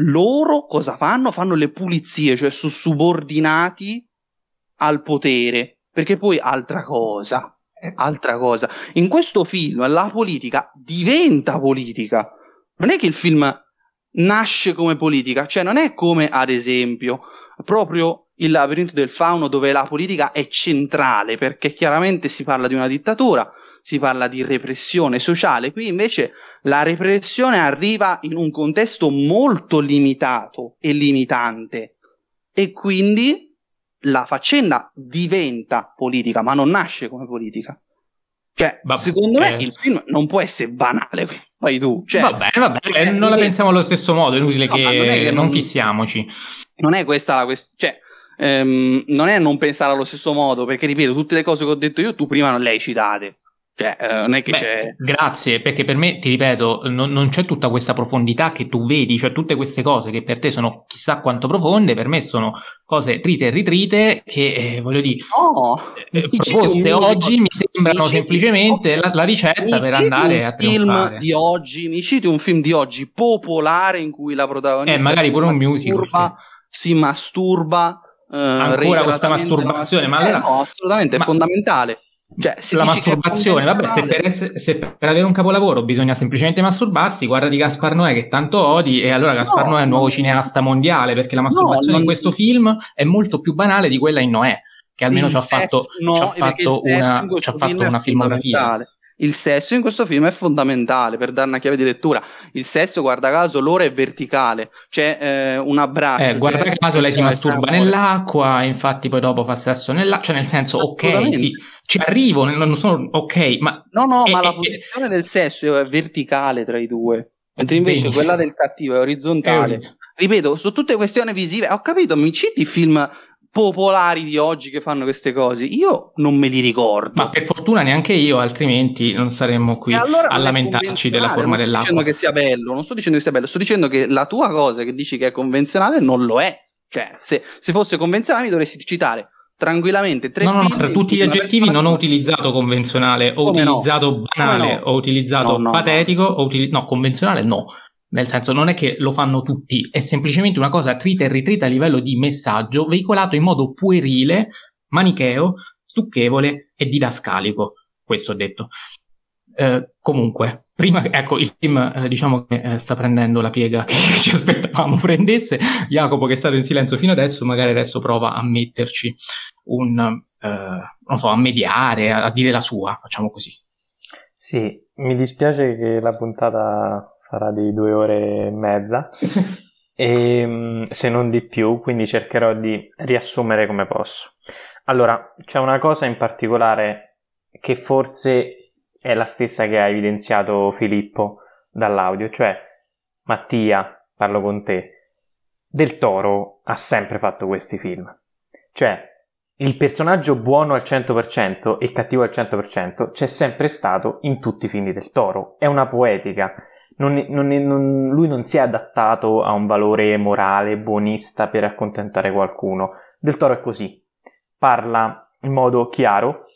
Loro cosa fanno? Fanno le pulizie, cioè sono subordinati al potere, perché poi altra cosa, altra cosa. In questo film la politica diventa politica. Non è che il film nasce come politica, cioè non è come ad esempio proprio il labirinto del fauno dove la politica è centrale perché chiaramente si parla di una dittatura, si parla di repressione sociale, qui invece la repressione arriva in un contesto molto limitato e limitante e quindi la faccenda diventa politica, ma non nasce come politica. Cioè, Vabbè, secondo me eh. il film non può essere banale. Poi tu, cioè, va bene, va bene, non la pensiamo allo stesso modo. È inutile no, che, non, è che non, non fissiamoci. Non è questa la questione. Cioè, ehm, non è non pensare allo stesso modo, perché ripeto, tutte le cose che ho detto io tu prima non le hai citate. Cioè, eh, non è che Beh, c'è. Grazie, perché per me, ti ripeto, non, non c'è tutta questa profondità che tu vedi, cioè tutte queste cose che per te sono chissà quanto profonde, per me sono cose trite e ritrite che, eh, voglio dire, No, eh, proposte oggi mi sembrano mi semplicemente ok, la, la ricetta mi per andare a film di oggi, mi citi un film di oggi popolare in cui la protagonista Eh, magari si pure un musical, masturba, si masturba eh, Ancora questa masturbazione, ma Eh, allora- no, assolutamente, è ma- fondamentale. Cioè, la è masturbazione, vabbè, se per, essere- se per avere un capolavoro bisogna semplicemente masturbarsi, guarda di Gaspar Noè che tanto odi, e allora Gaspar No, Noè è il nuovo no. cineasta mondiale, perché la masturbazione non- in questo film è molto più banale di quella in Noè, che almeno ci ha fatto, no, ci ha fatto una, ci ha fatto è una filmografia. Il sesso in questo film è fondamentale per dare una chiave di lettura. Il sesso, guarda caso, l'ora è verticale. C'è eh, un abbraccio. Eh, guarda c'è caso lei si masturba nell'acqua, infatti poi dopo fa sesso nell'acqua, cioè nel senso, ok, sì, ci arrivo, non sono ok, ma No, no, E- ma la posizione del sesso è verticale tra i due. Mentre invece Benissimo. quella del cattivo è orizzontale. Eh, Ripeto, su tutte questioni visive, ho capito, mi citi film popolari di oggi che fanno queste cose. Io non me li ricordo. ma per fortuna neanche io, altrimenti non saremmo qui allora a lamentarci della forma non sto dell'acqua. dicendo che sia bello, non sto dicendo che sia bello, sto dicendo che la tua cosa che dici che è convenzionale non lo è. Cioè, se, se fosse convenzionale mi dovresti citare tranquillamente tre No, no, no, tra tutti gli aggettivi non ho utilizzato convenzionale, ho Come no? utilizzato banale, no? ho utilizzato No, patetico, ho utili- no, convenzionale no. Nel senso, non è che lo fanno tutti, è semplicemente una cosa trita e ritrita a livello di messaggio, veicolato in modo puerile, manicheo, stucchevole e didascalico. Questo ho detto. Eh, comunque, prima, ecco, il film eh, diciamo che eh, sta prendendo la piega che ci aspettavamo prendesse. Jacopo, che è stato in silenzio fino adesso, magari adesso prova a metterci un, eh, non so, a mediare, a, a dire la sua, facciamo così. Sì, mi dispiace che la puntata sarà di due ore e mezza, e, mm, se non di più, quindi cercherò di riassumere come posso. Allora, c'è una cosa in particolare che forse è la stessa che ha evidenziato Filippo dall'audio, cioè Mattia, parlo con te, Del Toro ha sempre fatto questi film. Cioè, il personaggio buono al 100% e cattivo al 100% c'è sempre stato in tutti i film del Toro. È una poetica. Non non non- lui non si è adattato a un valore morale, buonista per accontentare qualcuno. Del Toro è così. Parla in modo chiaro,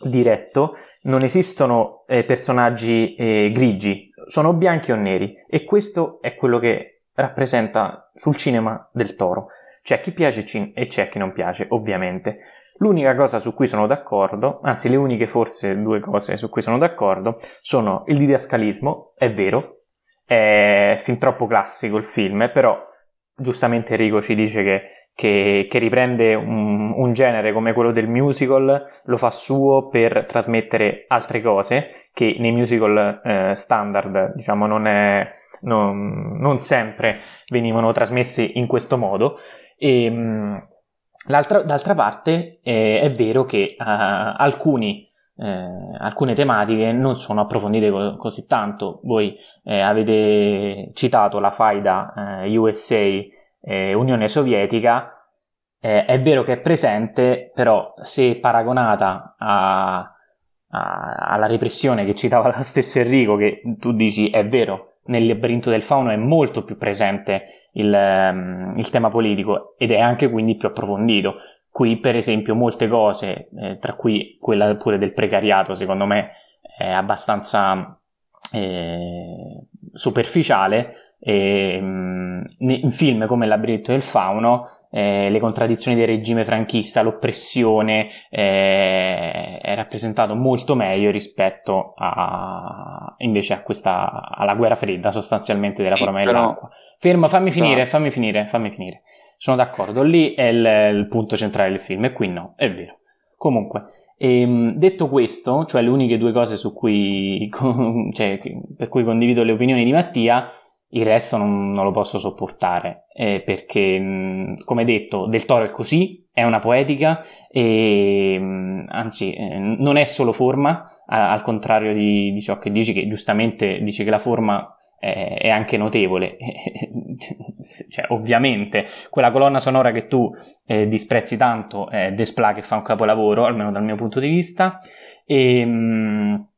diretto, non esistono eh, personaggi eh, grigi, sono bianchi o neri e questo è quello che rappresenta sul cinema del Toro. C'è chi piace e c'è chi non piace, ovviamente. L'unica cosa su cui sono d'accordo, anzi le uniche forse due cose su cui sono d'accordo, sono il didascalismo, è vero, è fin troppo classico il film, però giustamente Enrico ci dice che, che- che riprende un, un genere come quello del musical, lo fa suo per trasmettere altre cose che nei musical eh, standard, diciamo, non, è, non, non sempre venivano trasmesse in questo modo. E, l'altra- d'altra parte eh, è vero che eh, alcuni, eh, alcune tematiche non sono approfondite co- così tanto. Voi eh, avete citato la faida eh, USA Unione Sovietica. È vero che è presente, però se paragonata a, a- alla repressione che citava lo stesso Enrico, che tu dici è vero, nel labirinto del fauno è molto più presente il, ehm, il tema politico ed è anche quindi più approfondito. Qui, per esempio, molte cose, eh, tra cui quella pure del precariato, secondo me è abbastanza eh, superficiale. E, mm, in film come Il labirinto del fauno, eh, le contraddizioni del regime franchista, l'oppressione eh, è rappresentato molto meglio rispetto a, invece a questa, alla guerra fredda sostanzialmente della Sì, forma però- dell'acqua. Ferma, fammi finire, fammi finire, fammi finire. Sono d'accordo, lì è il, il punto centrale del film e qui no, è vero. Comunque, ehm, detto questo, cioè le uniche due cose su cui, con- cioè, per cui condivido le opinioni di Mattia, il resto non, non lo posso sopportare eh, perché, mh, come detto, Del Toro è così, è una poetica e mh, anzi eh, non è solo forma, al contrario di, di ciò che dici, che giustamente dici che la forma è, anche notevole. cioè, ovviamente, quella colonna sonora che tu eh, disprezzi tanto è Desplat che fa un capolavoro, almeno dal mio punto di vista. E, mh,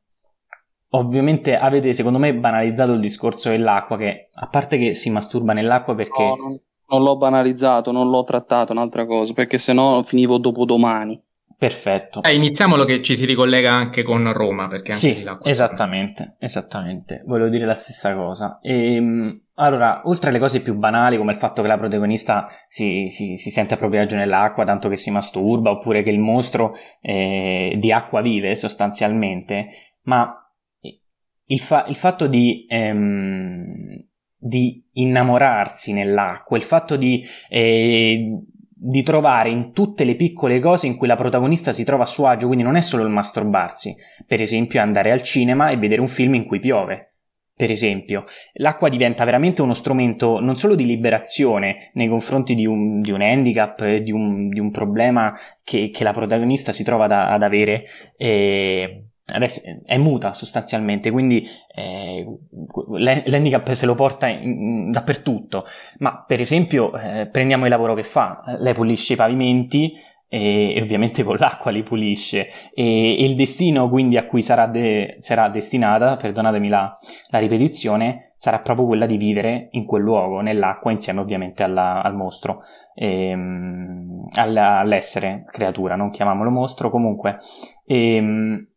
ovviamente avete secondo me banalizzato il discorso dell'acqua che a parte che si masturba nell'acqua perché no, non, non, l'ho banalizzato non l'ho trattato un'altra cosa perché sennò finivo dopo domani perfetto. Eh, iniziamolo che ci si ricollega anche con Roma perché anche sì esattamente esattamente. Volevo dire la stessa cosa. E, ehm, allora, oltre alle cose più banali, come il fatto che la protagonista si, si, si sente a proprio agio nell'acqua, tanto che si masturba, oppure che il mostro eh, di acqua vive sostanzialmente, ma il, fa- il fatto di, ehm, di, innamorarsi nell'acqua, il fatto di, eh, di, trovare in tutte le piccole cose in cui la protagonista si trova a suo agio, quindi non è solo il masturbarsi, per esempio andare al cinema e vedere un film in cui piove. Per esempio, l'acqua diventa veramente uno strumento non solo di liberazione nei confronti di un, di un handicap, di un, di un problema che, che, la protagonista si trova da, ad avere, eh, adesso è muta sostanzialmente, quindi eh, l'handicap se lo porta in, in, dappertutto. Ma per esempio, eh, prendiamo il lavoro che fa, lei pulisce i pavimenti e, e ovviamente con l'acqua li pulisce e, e, il destino quindi a cui sarà, de, sarà destinata, perdonatemi la, la, ripetizione, sarà proprio quella di vivere in quel luogo, nell'acqua, insieme ovviamente alla, al mostro, ehm, all'essere creatura, non chiamiamolo mostro, comunque. E, ehm,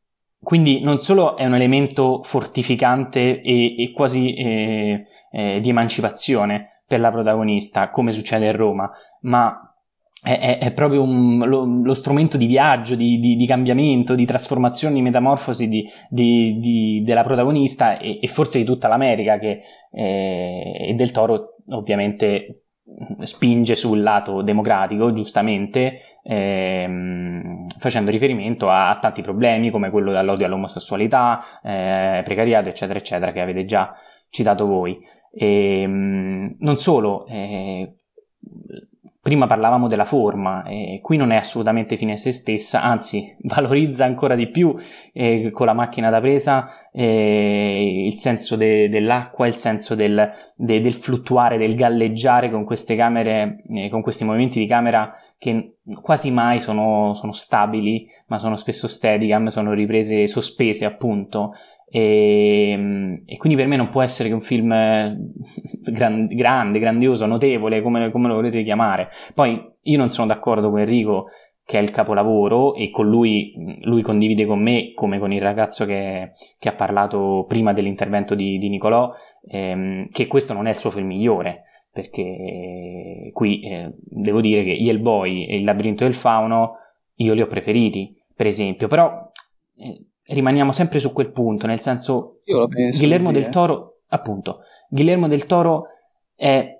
quindi non solo è un elemento fortificante e, e quasi eh, eh, di emancipazione per la protagonista, come succede a Roma, ma è, è, proprio un, lo, lo, strumento di viaggio, di, di, di, cambiamento, di trasformazione, di metamorfosi di, della protagonista e, e, forse di tutta l'America che, eh, e del Toro ovviamente spinge sul lato democratico, giustamente, ehm, facendo riferimento a, a, tanti problemi come quello dell'odio all'omosessualità, eh, precariato, eccetera, eccetera, che avete già citato voi. E, ehm, non solo, eh, Prima parlavamo della forma, e qui non è assolutamente fine a se stessa, anzi valorizza ancora di più eh, con la macchina da presa eh, il senso de- dell'acqua, il senso del, de- del, fluttuare, del galleggiare con queste camere, eh, con questi movimenti di camera che quasi mai sono, sono stabili, ma sono spesso steadicam, sono riprese sospese appunto e, ehm, e, quindi per me non può essere che un film eh, gran, grande, grandioso, notevole, come, come, lo volete chiamare. Poi io non sono d'accordo con Enrico che è il capolavoro e con lui, lui condivide con me, come con il ragazzo che, che ha parlato prima dell'intervento di, di Nicolò, ehm, che questo non è il suo film migliore. Perché qui eh, devo dire che Boy e Il labirinto del fauno io li ho preferiti, per esempio, però eh, rimaniamo sempre su quel punto, nel senso Io penso Guillermo del Toro, appunto, Guillermo del Toro è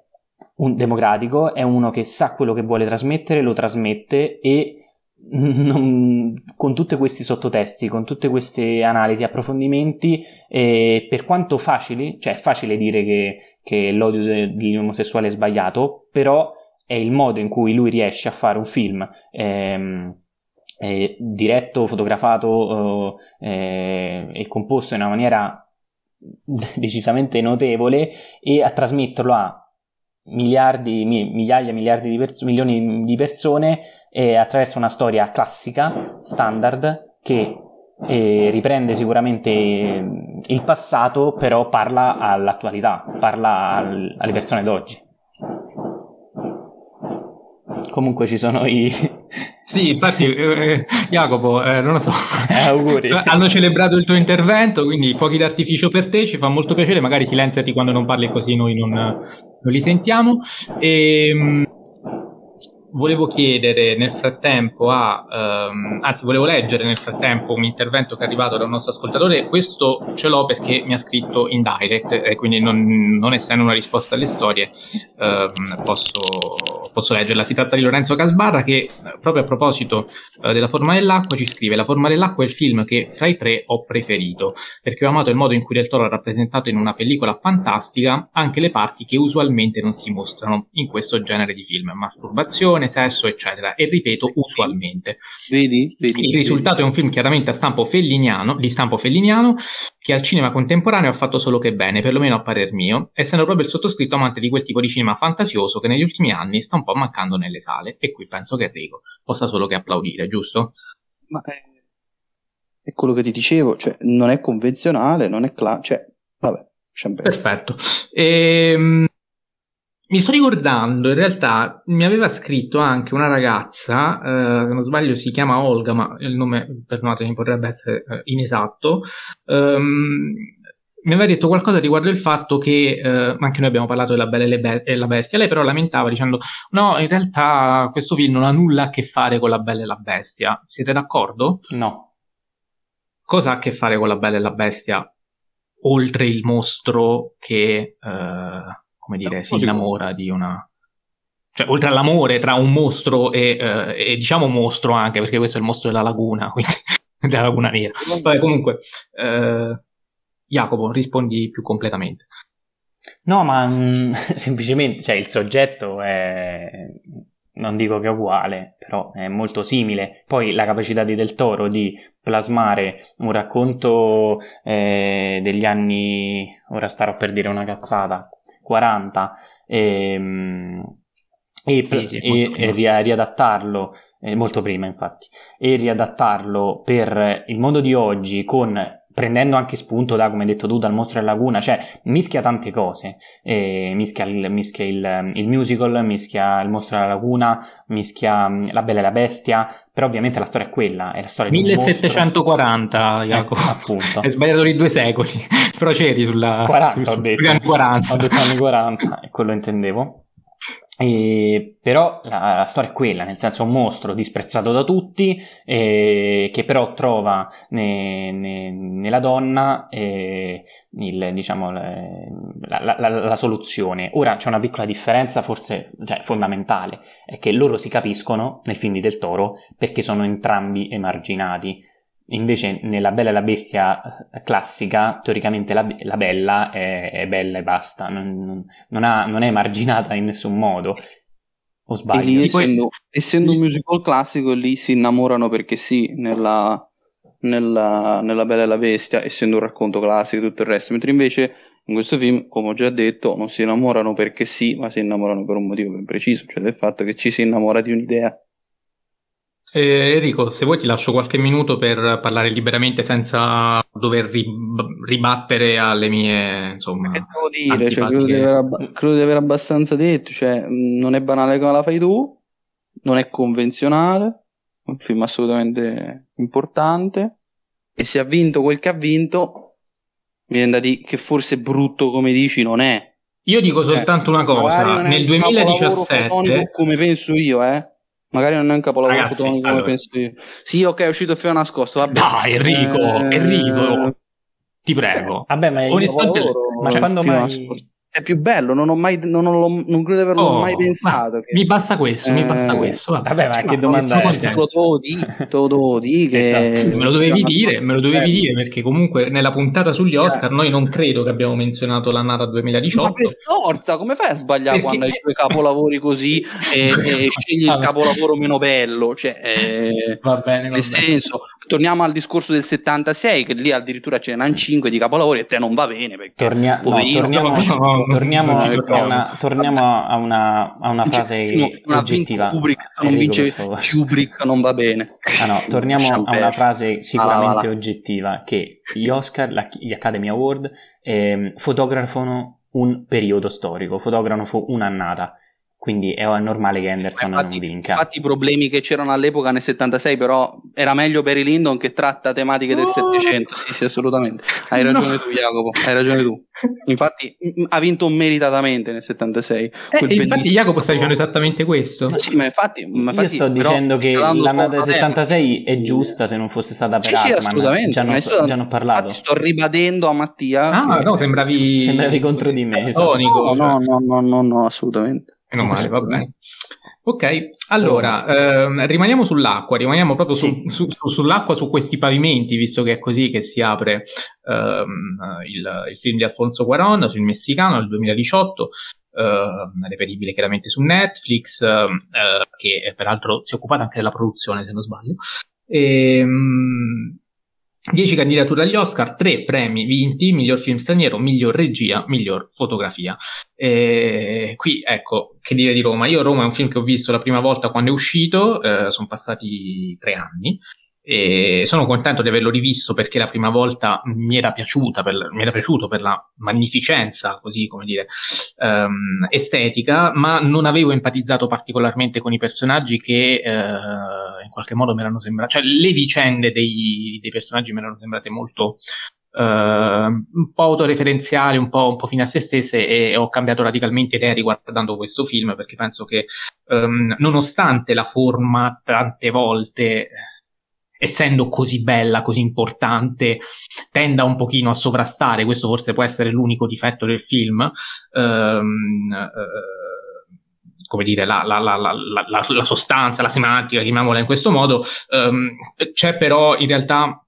un democratico, è uno che sa quello che vuole trasmettere, lo trasmette e non, con tutti questi sottotesti, con tutte queste analisi, approfondimenti, eh, per quanto facili, cioè è facile dire che, che l'odio degli omosessuali è sbagliato, però è il modo in cui lui riesce a fare un film. Ehm, eh, diretto, fotografato eh, e composto in una maniera decisamente notevole e a trasmetterlo a miliardi, migliaia, miliardi di pers- milioni di persone eh, attraverso una storia classica, standard, che eh, riprende sicuramente il passato, però parla all'attualità, parla al- alle persone d'oggi. Comunque ci sono i... Sì, infatti, eh, Jacopo, eh, non lo so, eh, auguri. hanno celebrato il tuo intervento, quindi fuochi d'artificio per te, ci fa molto piacere, magari silenziati quando non parli così noi non, non li sentiamo. E, ehm, volevo chiedere nel frattempo a, um, anzi volevo leggere nel frattempo un intervento che è arrivato da un nostro ascoltatore, questo ce l'ho perché mi ha scritto in direct e quindi non, non essendo una risposta alle storie um, posso, posso, leggerla. Si tratta di Lorenzo Casbarra che proprio a proposito uh, della forma dell'acqua ci scrive La forma dell'acqua è il film che fra i tre ho preferito perché ho amato il modo in cui Del Toro ha rappresentato in una pellicola fantastica anche le parti che usualmente non si mostrano in questo genere di film, masturbazione sesso, eccetera. E ripeto, usualmente. Vedi? vedi Il risultato vedi. è un film chiaramente a stampo felliniano, di stampo felliniano, che al cinema contemporaneo ha fatto solo che bene, perlomeno a parer mio, essendo proprio il sottoscritto amante di quel tipo di cinema fantasioso che negli ultimi anni sta un po' mancando nelle sale. E qui penso che Enrico possa solo che applaudire, giusto? Ma eh, è quello che ti dicevo, cioè non è convenzionale, non è classico, cioè, vabbè, Perfetto. Ehm, mi sto ricordando, in realtà mi aveva scritto anche una ragazza, eh, se non sbaglio si chiama Olga, ma il nome per mi potrebbe essere eh, inesatto. Um, mi aveva detto qualcosa riguardo il fatto che, eh, anche noi abbiamo parlato della Bella e, Be- e, la Bestia, lei però lamentava dicendo no, in realtà questo film non ha nulla a che fare con la Bella e la Bestia. Siete d'accordo? No. Cosa ha a che fare con la Bella e la Bestia? Oltre il mostro che, eh, come dire, si innamora di una... Cioè, oltre all'amore tra un mostro e, eh, e diciamo mostro anche, perché questo è il mostro della laguna, quindi della laguna nera. Vabbè, comunque... Eh, Jacopo, rispondi più completamente. No, ma mh, mm, semplicemente, cioè il soggetto è, non dico che è uguale, però è molto simile. Poi la capacità di Del Toro di plasmare un racconto eh, degli anni, ora starò per dire una cazzata, 40, ehm, e, sì, sì, e, e riadattarlo, eh, molto prima infatti, e riadattarlo per il mondo di oggi con prendendo anche spunto da, come hai detto tu, dal mostro della laguna, cioè mischia tante cose, eh, mischia, il, mischia il, il, musical, mischia il mostro della laguna, mischia mm, la bella e la bestia, però ovviamente la storia è quella, è la storia 1740, Jacopo, eh, appunto. Hai sbagliato di due secoli, però c'eri sulla... 40 su, ho detto, anni 40. ho detto anni 40, e quello intendevo. E, però la, la, storia è quella, nel senso un mostro disprezzato da tutti, eh, che però trova ne, ne, nella donna eh, il, diciamo, la, la, la, soluzione. Ora c'è una piccola differenza, forse cioè, fondamentale, è che loro si capiscono nel film di Del Toro perché sono entrambi emarginati. Invece nella Bella e la Bestia eh, classica, teoricamente la, la Bella è, è, bella e basta, non, non, ha, non, è marginata in nessun modo. O sbaglio? Lì, essendo, essendo, un musical classico, lì si innamorano perché sì, nella, nella, nella, Bella e la Bestia, essendo un racconto classico e tutto il resto, mentre invece in questo film, come ho già detto, non si innamorano perché sì, ma si innamorano per un motivo ben preciso, cioè del fatto che ci si innamora di un'idea. Eh, Enrico, se vuoi ti lascio qualche minuto per parlare liberamente senza dover rib- ribattere alle mie, insomma... Che devo dire, cioè, credo, di aver, ab- credo, di aver abbastanza detto, cioè, non è banale come la fai tu, non è convenzionale, è un film assolutamente importante, e se ha vinto quel che ha vinto, mi viene da dire che forse brutto come dici non è. Io dico soltanto eh, una cosa, nel 2017... Come penso io, eh Magari non è un capolavoro Ragazzi, fotonico come allora. penso io. Sì, ok, è uscito il film nascosto. Vabbè. Dai, Enrico, eh... Enrico, ti prego. Vabbè, ma, Onestamente, ma quando mai... Nascosto è più bello, non ho mai, non, ho, non credo di averlo oh, mai pensato. Che... Mi basta questo, eh... mi basta questo. Vabbè, vabbè ma sì, che ma domanda è? Te lo di, che... esatto. Me lo dovevi dire, me lo dovevi dire, perché comunque nella puntata sugli cioè Oscar cioè... noi non credo che abbiamo menzionato l'annata 2018. Ma per forza, come fai a sbagliare perché... quando hai due capolavori così e, e scegli il capolavoro meno bello? Cioè, eh... va bene, va nel bene. senso, torniamo al discorso del 76, che lì addirittura ce n'hanno 5 di capolavori e te non va bene. Perché, Tornia... no, torniamo, torniamo, a, una, torniamo a, una, a una frase no, oggettiva. Kubrick, non vince Kubrick, non va bene. Ah, no, torniamo a una frase sicuramente ah, oggettiva, che gli Oscar, la, gli Academy Award eh, fotografano un periodo storico, fotografano un'annata quindi è normale che Anderson infatti, non vinca. Infatti i problemi che c'erano all'epoca nel 76 però era meglio Barry Lyndon che tratta tematiche del 700, sì sì assolutamente, hai ragione no. tu Jacopo, hai ragione tu. Infatti ha vinto meritatamente nel 76. Eh, infatti Jacopo sta dicendo esattamente questo. Ma sì, ma infatti, ma infatti Io sto dicendo che l'annata del 76 è giusta se non fosse stata per sì, Altman. Sì, assolutamente. Già, hanno, già hanno parlato. Infatti sto ribadendo a Mattia. Ah, che... no, sembravi... Sembravi contro di me. Esatto. No, no, no, no, no, no, assolutamente. Meno male, va bene. Ok, allora ehm, rimaniamo sull'acqua, rimaniamo proprio sì. su, su, sull'acqua, su questi pavimenti, visto che è così che si apre ehm, il, il, film di Alfonso Cuaron, film messicano del 2018, ehm, reperibile chiaramente su Netflix, ehm, eh, che peraltro si è occupata anche della produzione, se non sbaglio. E, ehm, 10 candidature agli Oscar, 3 premi vinti, miglior film straniero, miglior regia, miglior fotografia. E qui, ecco, che dire di Roma? Io Roma è un film che ho visto la prima volta quando è uscito, eh, sono passati tre anni, E sono contento di averlo rivisto perché la prima volta mi era, piaciuta per, mi era piaciuto per la magnificenza, così come dire, um, estetica, ma non avevo empatizzato particolarmente con i personaggi che uh, in qualche modo mi erano sembrati, cioè le vicende dei, dei personaggi mi erano sembrate molto Uh, un po' autoreferenziali, un po', un po' fine a se stesse e ho cambiato radicalmente idea riguardando questo film perché penso che um, nonostante la forma tante volte essendo così bella, così importante, tenda un pochino a sovrastare, questo forse può essere l'unico difetto del film, ehm, eh, come dire, la, la, la, la, sostanza, la semantica, chiamiamola in questo modo, ehm, c'è però in realtà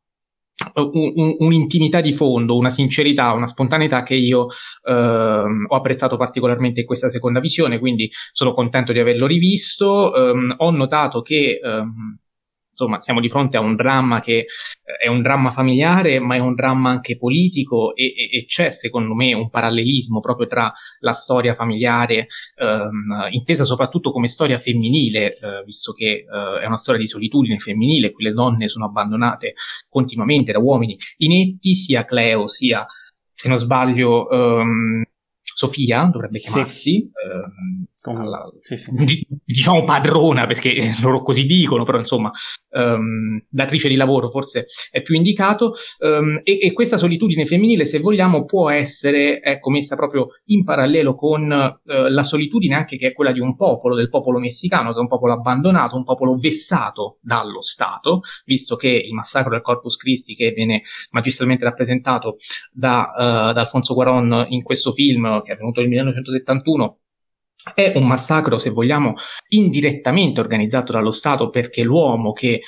un, un, un'intimità di fondo, una sincerità, una spontaneità che io ehm, ho apprezzato particolarmente in questa seconda visione, quindi sono contento di averlo rivisto. Ehm, ho notato che ehm, insomma siamo di fronte a un dramma che eh, è un dramma familiare ma è un dramma anche politico e, e, e c'è secondo me un parallelismo proprio tra la storia familiare ehm, intesa soprattutto come storia femminile eh, visto che eh, è una storia di solitudine femminile qui le donne sono abbandonate continuamente da uomini inetti sia Cleo sia se non sbaglio ehm, Sofia dovrebbe chiamarsi sì. ehm, la, sì, sì. diciamo padrona perché loro così dicono, però insomma um, datrice di lavoro forse è più indicato. Um, e, e, questa solitudine femminile se vogliamo può essere ecco, messa proprio in parallelo con uh, la solitudine anche che è quella di un popolo, del popolo messicano che è un popolo abbandonato, un popolo vessato dallo Stato, visto che il massacro del Corpus Christi che viene magistralmente rappresentato da, uh, da Alfonso Guaron in questo film che è avvenuto nel 1971 è un massacro, se vogliamo, indirettamente organizzato dallo Stato perché l'uomo che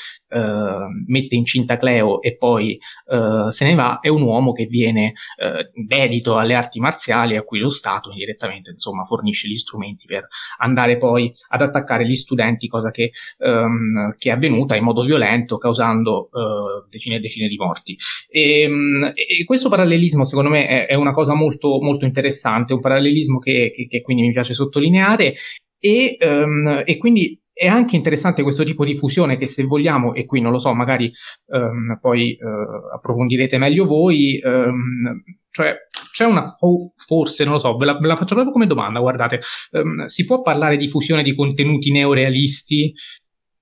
mette incinta Cleo e poi eh, se ne va è un uomo che viene eh, dedito alle arti marziali a cui lo Stato indirettamente insomma fornisce gli strumenti per andare poi ad attaccare gli studenti, cosa che, ehm, che è avvenuta in modo violento causando eh, decine e decine di morti. E, ehm, e, questo parallelismo secondo me è, è, una cosa molto, molto interessante, un parallelismo che, che, che quindi mi piace sottolineare e, um, e quindi è anche interessante questo tipo di fusione che se vogliamo, e qui non lo so, magari um, poi uh, approfondirete meglio voi, um, cioè c'è una, oh, forse, non lo so, ve la, ve la, faccio proprio come domanda, guardate, um, si può parlare di fusione di contenuti neorealisti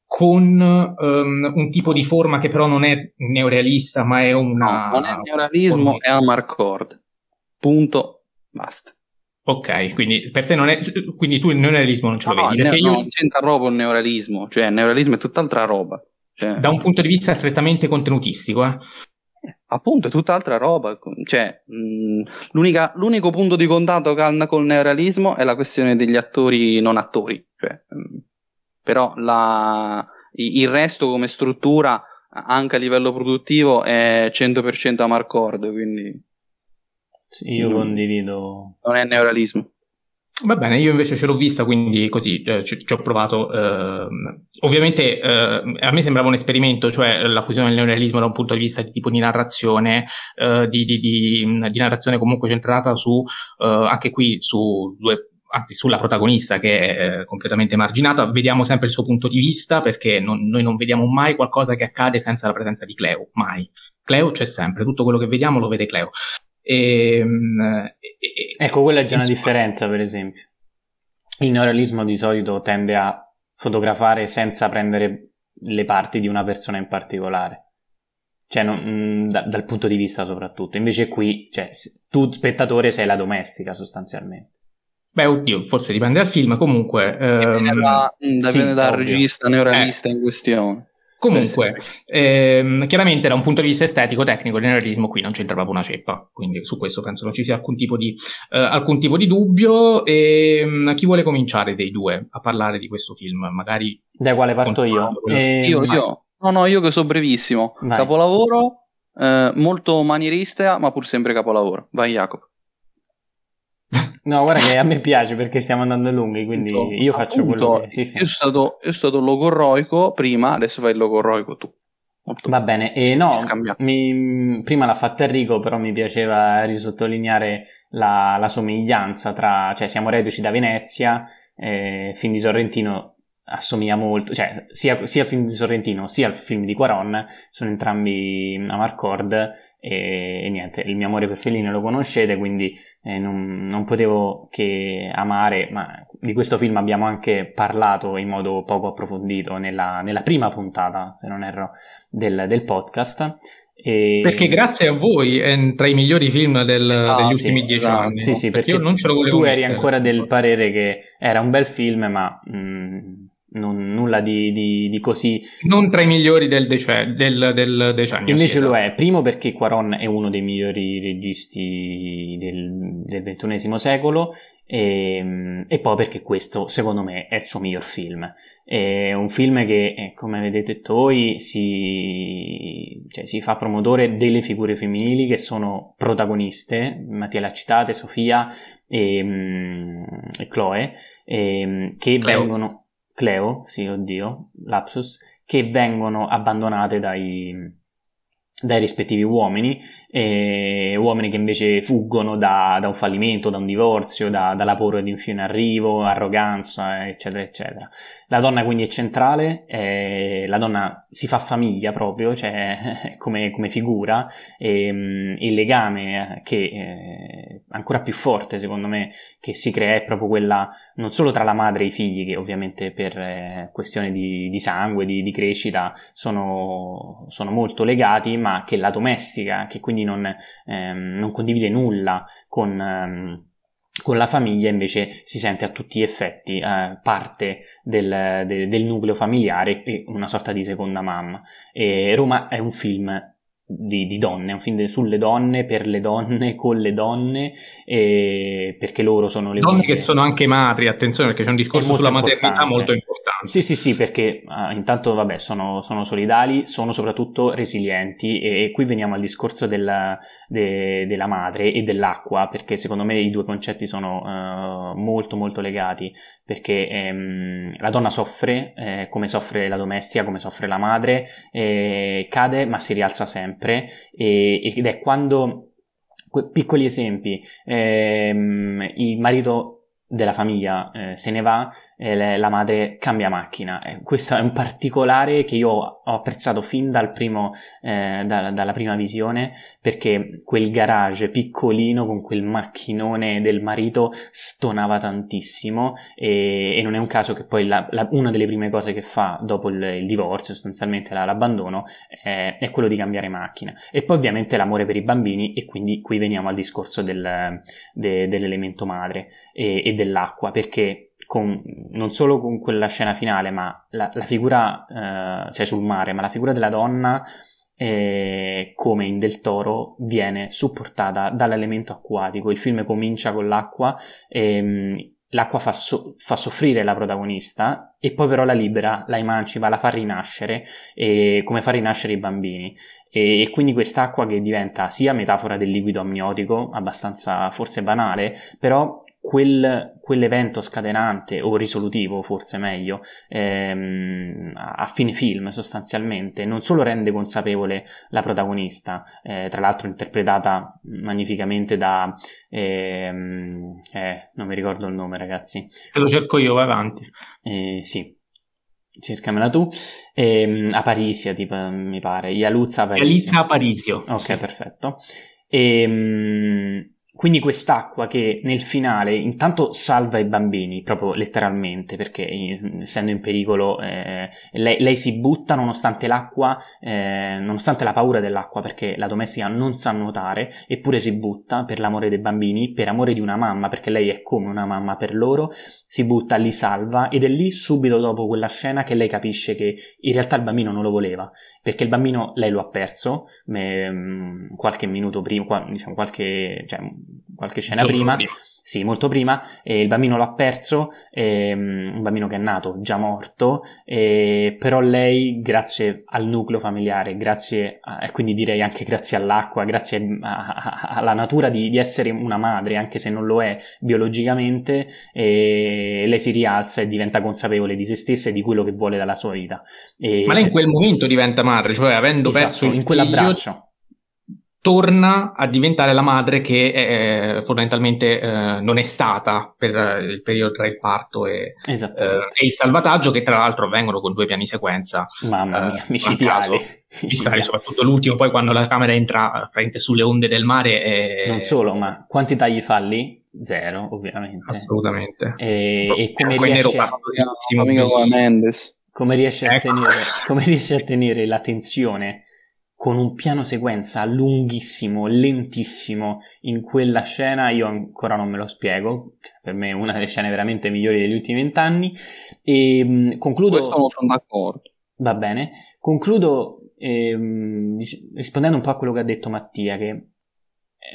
con un tipo di forma che però non è neorealista, ma è una... No, non è neorealismo, è amarcord. Punto, basta. Ok, quindi per te non è. Quindi tu il neorealismo non ce lo no, vedi? Ne- io... non c'entra proprio il neorealismo, cioè il neorealismo è tutt'altra roba. Cioè... Da un punto di vista strettamente contenutistico, eh? Appunto, è tutt'altra roba. Cioè, mh, l'unico punto di contatto che hanno col neorealismo è la questione degli attori non attori. Cioè, mh, però la, il resto come struttura, anche a livello produttivo, è 100% a Marcord, quindi sì, io non, condivido. Non è neuralismo. Va bene, io invece ce l'ho vista, quindi così eh, ci, ci, ho provato. Eh, ovviamente eh, a me sembrava un esperimento, cioè la fusione del neorealismo da un punto di vista di tipo di narrazione, eh, di, di, di, di, narrazione comunque centrata su, eh, anche qui, su due anzi sulla protagonista che è eh, completamente marginata, vediamo sempre il suo punto di vista perché non, noi non vediamo mai qualcosa che accade senza la presenza di Cleo, mai. Cleo c'è sempre, tutto quello che vediamo lo vede Cleo. Ehm, e, e, ecco, quella è già una differenza, per esempio. Il neorealismo di solito tende a fotografare senza prendere le parti di una persona in particolare. Cioè, non, mm, da, dal punto di vista soprattutto. Invece qui, cioè, tu spettatore sei la domestica sostanzialmente. Beh, oddio, forse dipende dal film, comunque... Ehm... Dipende, da, dipende sì, dal ovvio. regista neorealista eh. in questione. Comunque, ehm, chiaramente da un punto di vista estetico, tecnico, il neorealismo qui non c'entra proprio una ceppa, quindi su questo penso non ci sia alcun tipo di, eh, alcun tipo di dubbio. E, um, chi vuole cominciare dei due a parlare di questo film? Magari... Da quale parto io? Eh, io, io. No, no, io che so brevissimo. Vai. Capolavoro, eh, molto manierista, ma pur sempre capolavoro. Vai Jacopo. No, guarda che a me piace perché stiamo andando lunghi, quindi appunto, io faccio appunto, quello che... Sì, sì. Io, sono stato, io sono stato logorroico prima, adesso fai il logorroico tu. Molto Va bene, e no, mi, prima l'ha fatta Enrico, però mi piaceva risottolineare la, la somiglianza tra... cioè siamo reduci da Venezia, eh, film di Sorrentino assomiglia molto, cioè sia, sia il film di Sorrentino sia il film di Quaron sono entrambi a Marcord e, e, niente, il mio amore per Fellini lo conoscete, quindi eh, non, non, potevo che amare, ma di questo film abbiamo anche parlato in modo poco approfondito nella, nella prima puntata, se non erro, del, del podcast. E... Perché grazie a voi è tra i migliori film del, ah, degli sì, ultimi dieci anni. Sì, no? sì, perché, perché tu mettere. eri ancora del parere che era un bel film, ma mh, mm, non, nulla di, di, di, così. Non tra i migliori del, dece- del, del decennio. Invece lo è, primo perché Quaron è uno dei migliori registi del, del XXI secolo e, ehm, e, poi perché questo secondo me è il suo miglior film. È un film che, eh, come avete detto voi, si, cioè, si fa promotore delle figure femminili che sono protagoniste, Mattia l'ha citate, Sofia e, mm, e Chloe, e, ehm, che Cleo. vengono Cleo, sì, oddio, lapsus, che vengono abbandonate dai, dai rispettivi uomini e uomini che invece fuggono da, da un fallimento, da un divorzio, da, dalla paura di un fine arrivo, arroganza, eccetera, eccetera. La donna quindi è centrale, eh, la donna si fa famiglia proprio, cioè come, come figura, e, il legame che eh, ancora più forte secondo me che si crea è proprio quella non solo tra la madre e i figli, che ovviamente per eh, questioni di, di, sangue, di, di crescita sono, sono molto legati, ma che la domestica, che quindi non, ehm, non condivide nulla con, ehm, con, la famiglia, invece si sente a tutti gli effetti eh, parte del, de, del, nucleo familiare e una sorta di seconda mamma. E Roma è un film di, di, donne, un film sulle donne, per le donne, con le donne, perché loro sono le donne uniche. che sono anche madri, attenzione perché c'è un discorso sulla maternità molto importante. Sì, sì, sì, perché uh, intanto vabbè, sono, sono, solidali, sono soprattutto resilienti e, e qui veniamo al discorso della, de, della madre e dell'acqua, perché secondo me i due concetti sono uh, molto molto legati, perché ehm, la donna soffre eh, come soffre la domestica, come soffre la madre, eh, cade ma si rialza sempre e, ed è quando piccoli esempi, ehm, il marito della famiglia eh, se ne va, eh, la madre cambia macchina. Eh, questo è un particolare che io ho apprezzato fin dal primo, eh, da, dalla prima visione, perché quel garage piccolino con quel macchinone del marito stonava tantissimo e, e non è un caso che poi la, la, una delle prime cose che fa dopo il, il divorzio, sostanzialmente la, l'abbandono, è quello di cambiare macchina. E poi ovviamente l'amore per i bambini e quindi qui veniamo al discorso del, de, dell'elemento madre e, e dell'acqua, perché con, non solo con quella scena finale, ma la, la figura, eh, cioè sul mare, ma la figura della donna, eh, come in Del Toro, viene supportata dall'elemento acquatico. Il film comincia con l'acqua, ehm, l'acqua fa, so- fa, soffrire la protagonista e poi però la libera, la emancipa, la fa rinascere, eh, come fa rinascere i bambini. E, e quindi quest'acqua che diventa sia metafora del liquido amniotico, abbastanza forse banale, però quel, quell'evento scatenante o risolutivo, forse meglio, ehm, a fine film sostanzialmente, non solo rende consapevole la protagonista, eh, tra l'altro interpretata magnificamente da... Ehm, eh, non mi ricordo il nome ragazzi. E lo cerco io, vai avanti. Eh, sì, cercamela tu. Eh, Aparisia, tipo, mi pare. Ialuzza Aparisio. Ialuzza Aparisio. Ok, sì. perfetto. E, ehm, quindi quest'acqua che nel finale intanto salva i bambini, proprio letteralmente, perché essendo in pericolo eh, lei, lei, si butta nonostante l'acqua, eh, nonostante la paura dell'acqua, perché la domestica non sa nuotare, eppure si butta per l'amore dei bambini, per amore di una mamma, perché lei è come una mamma per loro, si butta, li salva ed è lì subito dopo quella scena che lei capisce che in realtà il bambino non lo voleva, perché il bambino lei lo ha perso me, mm, qualche minuto prima, diciamo qualche... Cioè, qualche scena prima, prima, sì, molto prima, e il bambino l'ha perso, ehm, un bambino che è nato già morto, eh, però lei, grazie al nucleo familiare, grazie, a, e quindi direi anche grazie all'acqua, grazie a, a, alla natura di, di, essere una madre, anche se non lo è biologicamente, eh, lei si rialza e diventa consapevole di se stessa e di quello che vuole dalla sua vita. E, Ma lei in quel momento diventa madre, cioè avendo esatto, perso il in quell'abbraccio torna a diventare la madre che eh, fondamentalmente eh, non è stata per eh, il periodo tra il parto e, eh, e, il salvataggio, che tra l'altro avvengono con due piani sequenza. Mamma mia, micidiali. Micidiali, soprattutto l'ultimo, poi quando la camera entra sulle onde del mare. E... Non solo, ma quanti tagli fa lì? Zero, ovviamente. Assolutamente. E, e come riesce... Come Mendes. Come riesce, ecco. tenere, come riesce a tenere la tensione con un piano sequenza lunghissimo, lentissimo in quella scena, io ancora non me lo spiego, per me è una delle scene veramente migliori degli ultimi vent'anni. E mh, concludo... Questo non sono d'accordo. Va bene. Concludo ehm, rispondendo un po' a quello che ha detto Mattia, che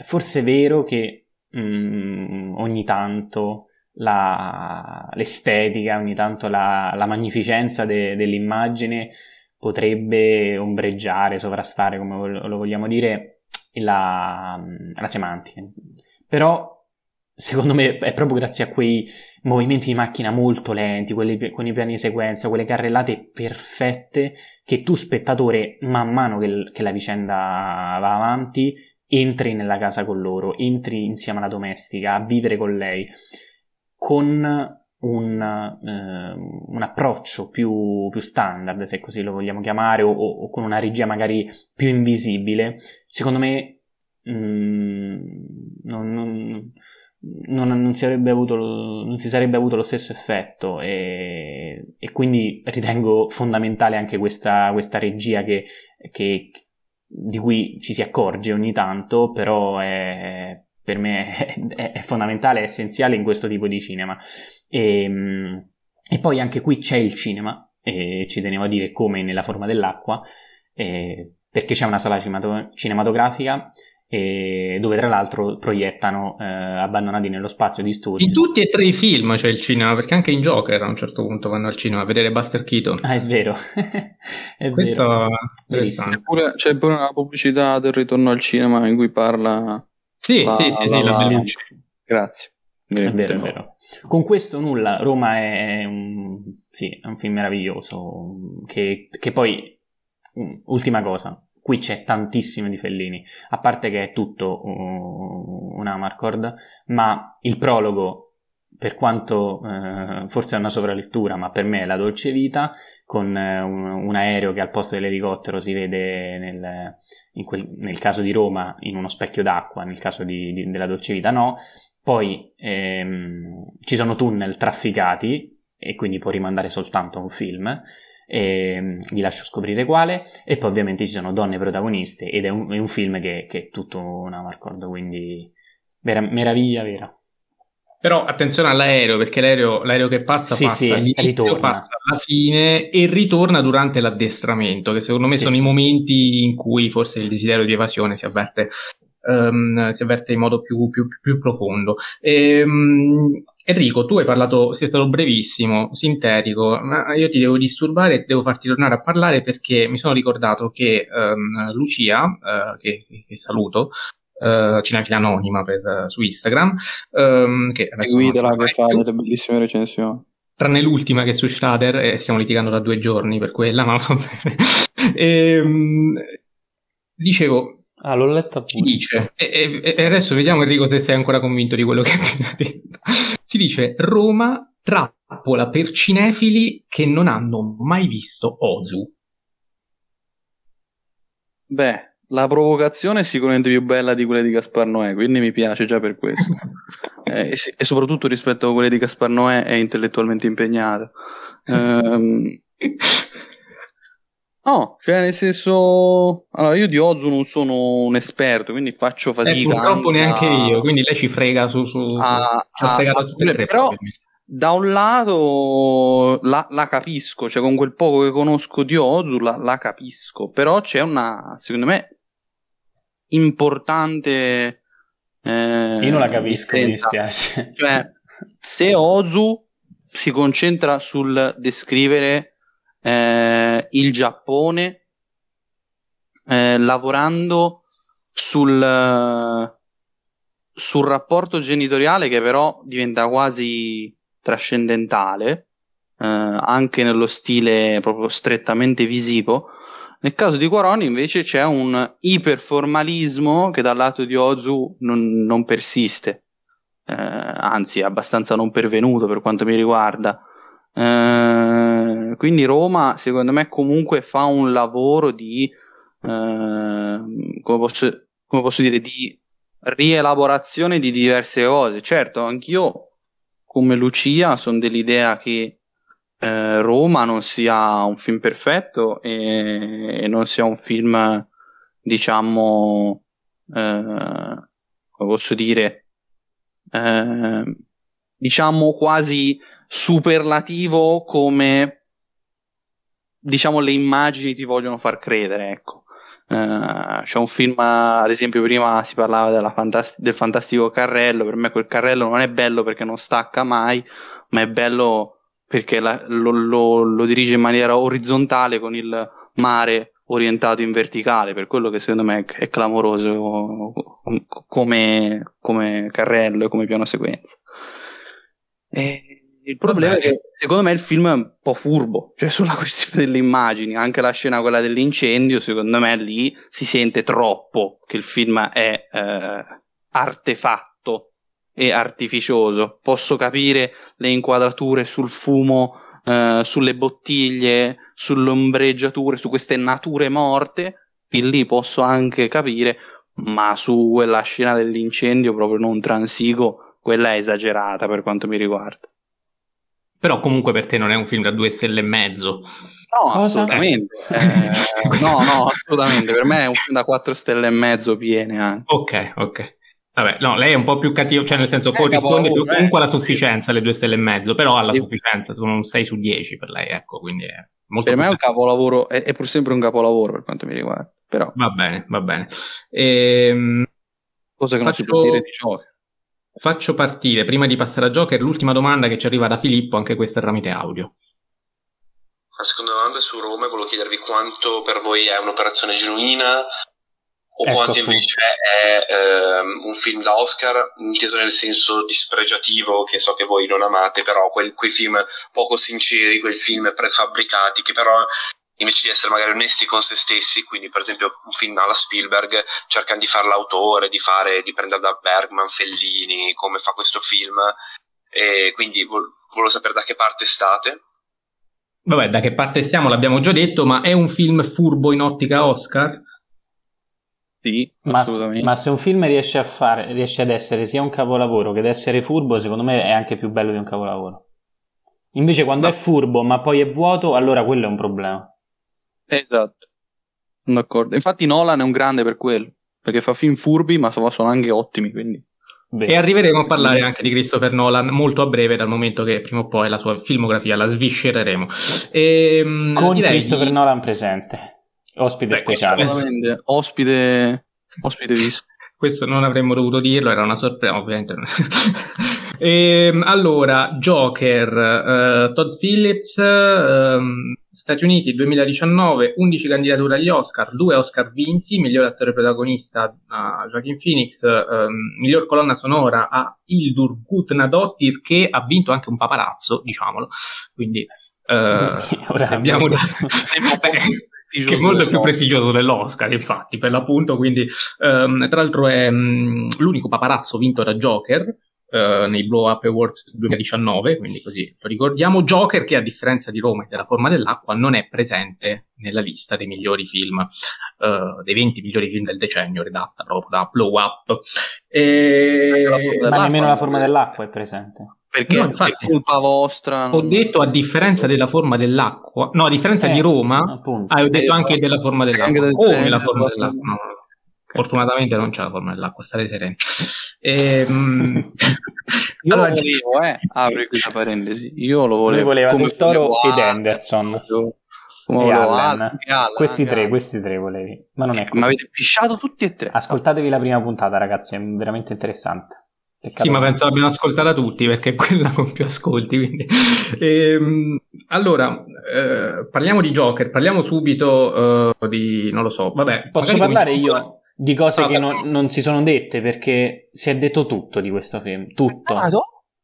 forse è vero che mh, ogni tanto la, l'estetica, ogni tanto la, la magnificenza de, dell'immagine potrebbe ombreggiare, sovrastare, come lo vogliamo dire, la, la semantica. Però, secondo me, è proprio grazie a quei movimenti di macchina molto lenti, quelli, con i piani di sequenza, quelle carrellate perfette, che tu, spettatore, man mano che, che la vicenda va avanti, entri nella casa con loro, entri insieme alla domestica, a vivere con lei, con un, eh, un approccio più, più, standard, se così lo vogliamo chiamare, o, o, con una regia magari più invisibile, secondo me mh, mm, non, non, non, non, si avuto, non, si sarebbe avuto lo stesso effetto e, e quindi ritengo fondamentale anche questa, questa regia che, che, di cui ci si accorge ogni tanto, però è, per me è, è, fondamentale, è essenziale in questo tipo di cinema. E, ehm, e poi anche qui c'è il cinema, e ci tenevo a dire come nella forma dell'acqua, perché c'è una sala cinematografica dove tra l'altro proiettano eh, Abbandonati nello spazio di studio. In tutti e tre i film c'è il cinema, perché anche in Joker a un certo punto vanno al cinema a vedere Buster Keaton. Ah, è vero. è Questo vero. C'è pure, c'è pure una pubblicità del ritorno al cinema in cui parla... Sì, la, sì, sì, la, sì, la, Grazie. È vero, è vero. Con questo nulla, Roma è un, sì, è un film meraviglioso, che, che poi, ultima cosa, qui c'è tantissimo di Fellini, a parte che è tutto un Amarcord, ma il prologo, per quanto eh, forse è una sovralettura, ma per me è la dolce vita, con eh, un, un, aereo che al posto dell'elicottero si vede nel, quel, nel caso di Roma in uno specchio d'acqua, nel caso di, di, della dolce vita no, poi ehm, ci sono tunnel trafficati e quindi può rimandare soltanto a un film. E ehm, vi lascio scoprire quale. E poi ovviamente ci sono donne protagoniste ed è un, è un film che, che, è tutto una Marcord, quindi vera, meraviglia vera. Però attenzione all'aereo, perché l'aereo, l'aereo che passa sì, passa, sì, ritorna. passa alla fine e ritorna durante l'addestramento, che secondo me sì, sono sì. i momenti in cui forse il desiderio di evasione si avverte um, si avverte in modo più, più, più profondo. E, um, Enrico, tu hai parlato, sei stato brevissimo, sintetico, ma io ti devo disturbare e devo farti tornare a parlare perché mi sono ricordato che um, Lucia, uh, che, che, saluto, uh, cinefila anonima per, uh, su Instagram, um, che seguitela che fa delle bellissime recensioni tranne l'ultima che è su Shader e stiamo litigando da due giorni per quella, ma va bene. e, um, dicevo, Ah, l'ho letta pure. Si dice, e, e, e, adesso vediamo Enrico se sei ancora convinto di quello che hai appena detto. Si dice Roma trappola per cinefili che non hanno mai visto Ozu. Beh, la provocazione è sicuramente più bella di quella di Gaspar Noè, quindi mi piace già per questo. eh, e, soprattutto rispetto a quelle di Gaspar Noè è intellettualmente impegnata. Um, No, cioè nel senso, allora io di Ozu non sono un esperto, quindi faccio fatica. Eh, purtroppo neanche a... io, quindi lei ci frega su. su a, ci ha fregato a, tutte le tre. Però, da un lato la, la, capisco, cioè con quel poco che conosco di Ozu la, la capisco, però c'è una, secondo me, importante. Eh, io non la capisco, mi dispiace. Cioè, se Ozu si concentra sul descrivere eh, il Giappone eh, lavorando sul, sul rapporto genitoriale che però diventa quasi trascendentale, eh, anche nello stile proprio strettamente visivo. Nel caso di Quaron invece c'è un iperformalismo che dal lato di Ozu non, non persiste, eh, anzi è abbastanza non pervenuto per quanto mi riguarda. Eh, quindi Roma secondo me comunque fa un lavoro di, eh, come, posso, come posso dire, di rielaborazione di diverse cose. Certo, anch'io come Lucia sono dell'idea che eh, Roma non sia un film perfetto e, e non sia un film, diciamo, eh, come posso dire, eh, diciamo quasi superlativo come diciamo le immagini ti vogliono far credere, ecco. Uh, c'è un film, ad esempio, prima si parlava fantast- del fantastico carrello. Per me quel carrello non è bello perché non stacca mai, ma è bello perché la, lo, lo, lo, dirige in maniera orizzontale con il mare orientato in verticale, per quello che secondo me è, clamoroso come, come carrello e come piano sequenza. E il problema Vabbè. è che secondo me il film è un po' furbo, cioè sulla questione delle immagini, anche la scena quella dell'incendio, secondo me lì si sente troppo che il film è eh, artefatto e artificioso. Posso capire le inquadrature sul fumo, eh, sulle bottiglie, sulle ombreggiature, su queste nature morte, e lì posso anche capire, ma su quella scena dell'incendio proprio non transigo, quella è esagerata per quanto mi riguarda. Però comunque per te non è un film da due stelle e mezzo. No, Cosa? assolutamente. Eh, no, no, assolutamente. Per me è un film da quattro stelle e mezzo piene anche. Ok, ok. Vabbè, no, lei è un po' più cattivo, cioè nel senso corrisponde eh, comunque alla sufficienza le due stelle e mezzo, però alla sufficienza sono un 6 su 10 per lei, ecco, quindi è molto Per me è un capolavoro, è, è, pur sempre un capolavoro per quanto mi riguarda, però... Va bene, va bene. Ehm, Cosa che faccio, non si può dire di Joker. Faccio partire, prima di passare a Joker, l'ultima domanda che ci arriva da Filippo, anche questa tramite audio. La seconda domanda è su Roma, volevo chiedervi quanto per voi è un'operazione genuina, o ecco quanto invece è ehm, un film da Oscar, inteso nel senso dispregiativo, che so che voi non amate, però quel, quei film poco sinceri, quei film prefabbricati, che però invece di essere magari onesti con se stessi, quindi per esempio un film alla Spielberg cercano di fare l'autore, di, fare, di prendere da Bergman, Fellini, come fa questo film, e quindi vol- volevo sapere da che parte state. Vabbè, da che parte stiamo l'abbiamo già detto, ma è un film furbo in ottica Oscar? Sì, ma, ma, se un film riesce, a fare, riesce ad essere sia un capolavoro che ad essere furbo, secondo me è anche più bello di un capolavoro. Invece quando no. è furbo ma poi è vuoto, allora quello è un problema. Esatto. D'accordo. Infatti Nolan è un grande per quello, perché fa film furbi ma sono anche ottimi, quindi... Beh. E arriveremo a parlare anche di Christopher Nolan molto a breve, dal momento che prima o poi la sua filmografia la sviscereremo. E, ehm, Con Christopher di... Nolan presente. Ospite Beh, speciale. Ospite, ospite visto. Questo non avremmo dovuto dirlo, era una sorpresa, ovviamente. e, ehm, allora, Joker, uh, Todd Phillips, uh, Stati Uniti 2019, 11 candidature agli Oscar, 2 Oscar vinti, miglior attore protagonista a Joaquin Phoenix, um, miglior colonna sonora a Ildur Gutnadottir che ha vinto anche un paparazzo, diciamolo. Quindi uh, abbiamo che è molto più prestigioso dell'Oscar, infatti, per l'appunto. Quindi, um, tra l'altro, è um, l'unico paparazzo vinto da Joker. Uh, nei Blow Up Awards 2019, quindi così lo ricordiamo. Joker, che a differenza di Roma e della forma dell'acqua, non è presente nella lista dei migliori film, uh, dei 20 migliori film del decennio, redatta proprio da Blow Up. E... Ma nemmeno la forma dell'acqua è presente. Perché no, infatti, è colpa vostra. Ho detto a differenza della forma dell'acqua, no, a differenza eh, di Roma, appunto. ah, ho detto eh, anche della forma dell'acqua. Come la forma dell'acqua? No, fortunatamente non c'è la forma dell'acqua, state sereni. Ehm... Io allora, lo volevo, eh, apri questa parentesi. Io lo volevo. Lui voleva come Del Toro ed Anderson. Come e Allen. Allen. Questi tre, Allen. questi tre volevi. Ma non è così. Ma avete pisciato tutti e tre. Ascoltatevi la prima puntata, ragazzi, è veramente interessante. Sì, ma penso l'abbiano ascoltata tutti perché è quella con più ascolti. Quindi. Ehm, allora, eh, parliamo di Joker, parliamo subito uh, di, non lo so, vabbè. Posso parlare io di cose ah, che non, non, si sono dette perché si è detto tutto di questo film, tutto.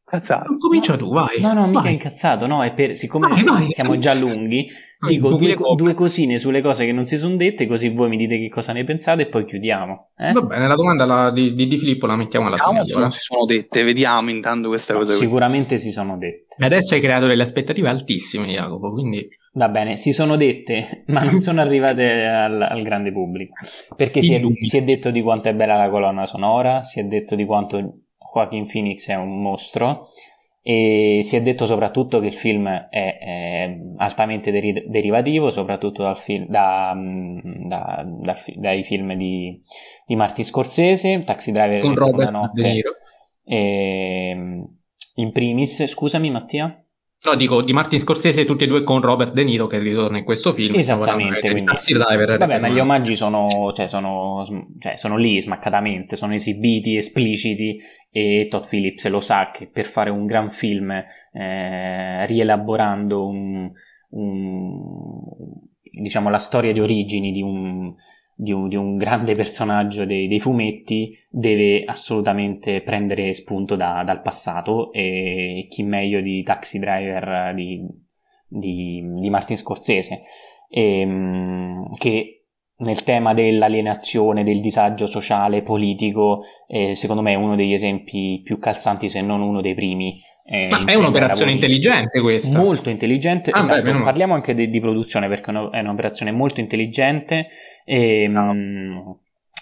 Cazzato. Comincia tu, vai. No, no, mica vai. incazzato, no, è per, siccome Vai, vai. siamo già lunghi, dico buchi due, due cosine sulle cose che non si sono dette, così voi mi dite che cosa ne pensate e poi chiudiamo. eh? Va bene, la domanda la- di, di Di Filippo la mettiamo alla fine. Allora. non si sono dette, vediamo intanto queste No, cose qui. sicuramente si sono dette. E adesso hai creato delle aspettative altissime, Jacopo, quindi Va bene, si sono dette, ma non sono arrivate al, al grande pubblico. Perché si è, si è detto di quanto è bella la colonna sonora, si è detto di quanto Joaquin Phoenix è un mostro e si è detto soprattutto che il film è, è altamente deri- derivativo, soprattutto dal da- mm, da- dal fi- dai film di, di Martin Scorsese, Taxi Driver con una Robert notte, De Niro. e, in primis, scusami Mattia? No, dico di Martin Scorsese, tutti e due con Robert De Niro che ritorna in questo film. Esattamente, quindi- Driver. Vabbè, ma gli omaggi sono, cioè, sono, cioè, sono lì smaccatamente, sono esibiti, espliciti e Todd Phillips lo sa che per fare un gran film, eh, rielaborando un, un- diciamo, la storia di origini di un, di un, di un grande personaggio dei, dei fumetti, deve assolutamente prendere spunto da- dal passato e chi meglio di Taxi Driver di, di, di Martin Scorsese ehm, che nel tema dell'alienazione, del disagio sociale, politico, eh, secondo me è uno degli esempi più calzanti, se non uno dei primi. Eh, Ma è un'operazione intelligente questa. Molto intelligente, Ah, beh, esatto. male. parliamo anche di, di produzione perché è un'operazione molto intelligente ehm,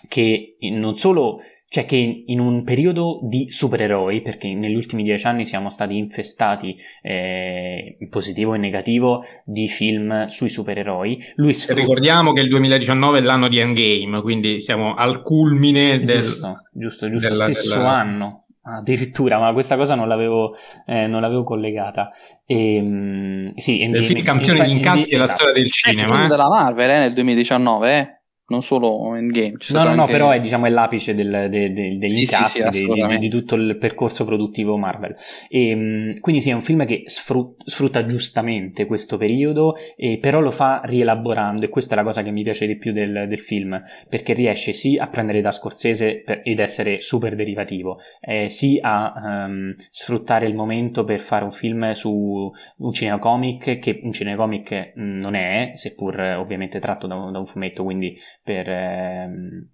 che non solo, cioè che in un periodo di supereroi, perché negli ultimi dieci anni siamo stati infestati eh, in positivo e negativo di film sui supereroi, lui E sfrutta... Ricordiamo che il 2019 è l'anno di Endgame, quindi siamo al culmine del... Giusto, giusto, giusto, della- stesso della- anno. Addirittura, ma questa cosa non l'avevo, eh, non l'avevo collegata. Ehm, sì, del Endgame- film campione di incassi Endgame- della esatto. storia del Eh, il film cinema. eh. della Marvel eh, nel 2019, eh? Non solo Endgame. No, no, no, anche- però è, diciamo, è l'apice del- de- de- degli Sì, sì, incassi, sì, de- di, di tutto il percorso produttivo Marvel. E, mh, quindi sì, è un film che sfru- sfrutta giustamente questo periodo, e però lo fa rielaborando, e questa è la cosa che mi piace di più del, del film, perché riesce sì a prendere da Scorsese per- ed essere super derivativo, eh, sì a ehm, sfruttare il momento per fare un film su un cinecomic, che un cinecomic non è, seppur ovviamente tratto da un, da un fumetto, quindi per... ehm,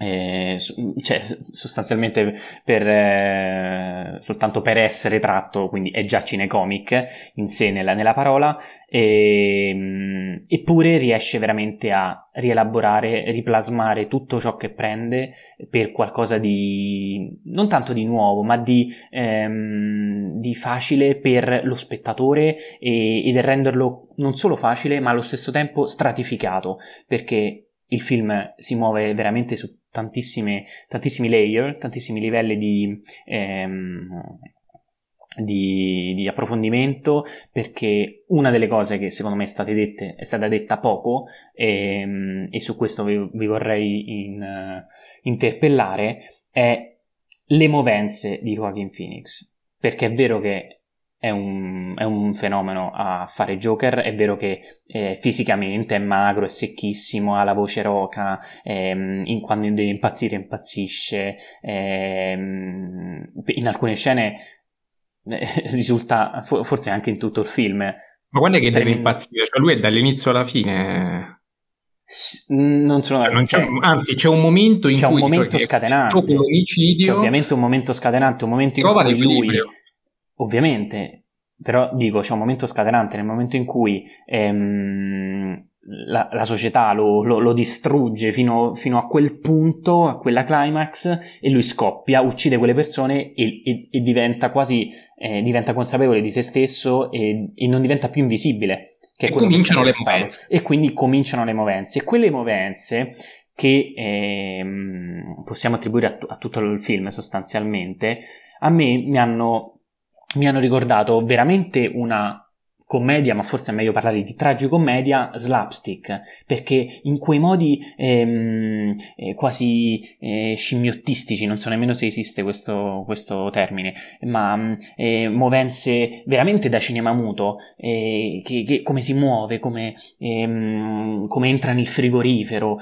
eh, cioè, sostanzialmente per, eh, soltanto per essere tratto, quindi è già cinecomic in sé nella, nella parola, e, eppure riesce veramente a rielaborare, riplasmare tutto ciò che prende per qualcosa di non tanto di nuovo, ma di, ehm, di facile per lo spettatore e, e renderlo non solo facile, ma allo stesso tempo stratificato, perché il film si muove veramente su tantissime, tantissimi layer, tantissimi livelli di, ehm, di, di approfondimento, perché una delle cose che secondo me è, state dette, è stata detta poco, ehm, e su questo vi, vi vorrei in, eh, interpellare, è le movenze di Joaquin Phoenix. Perché è vero che è un, è un fenomeno a fare Joker, è vero che eh, fisicamente è magro, è secchissimo, ha la voce roca, ehm, in- quando deve impazzire impazzisce, ehm, in alcune scene eh, risulta, fo- forse anche in tutto il film, Ma quando è che deve impazzire? Cioè lui è dall'inizio alla fine... non sono... Cioè, non c'è un- anzi, c'è un momento in c'è un cui... momento cioè, scatenante. C'è ovviamente un momento scatenante, un momento in cui lui... Ovviamente, però dico, c'è un momento scatenante nel momento in cui ehm, la, la società lo, lo- lo distrugge fino, fino a quel punto, a quella climax, e lui scoppia, uccide quelle persone e, e- e diventa quasi eh, diventa consapevole di se stesso e, e non diventa più invisibile. Che è E cominciano le stato. movenze. E quindi cominciano le movenze. E quelle movenze che ehm, possiamo attribuire a, tu- a tutto il film sostanzialmente, a me mi hanno, mi hanno ricordato veramente una commedia, ma forse è meglio parlare di tragicommedia slapstick, perché in quei modi ehm, eh, quasi eh, scimmiottistici, non so nemmeno se esiste questo, questo termine, ma mh, eh, movenze veramente da cinema muto, eh, che, che- come si muove, come, ehm, come entra nel frigorifero,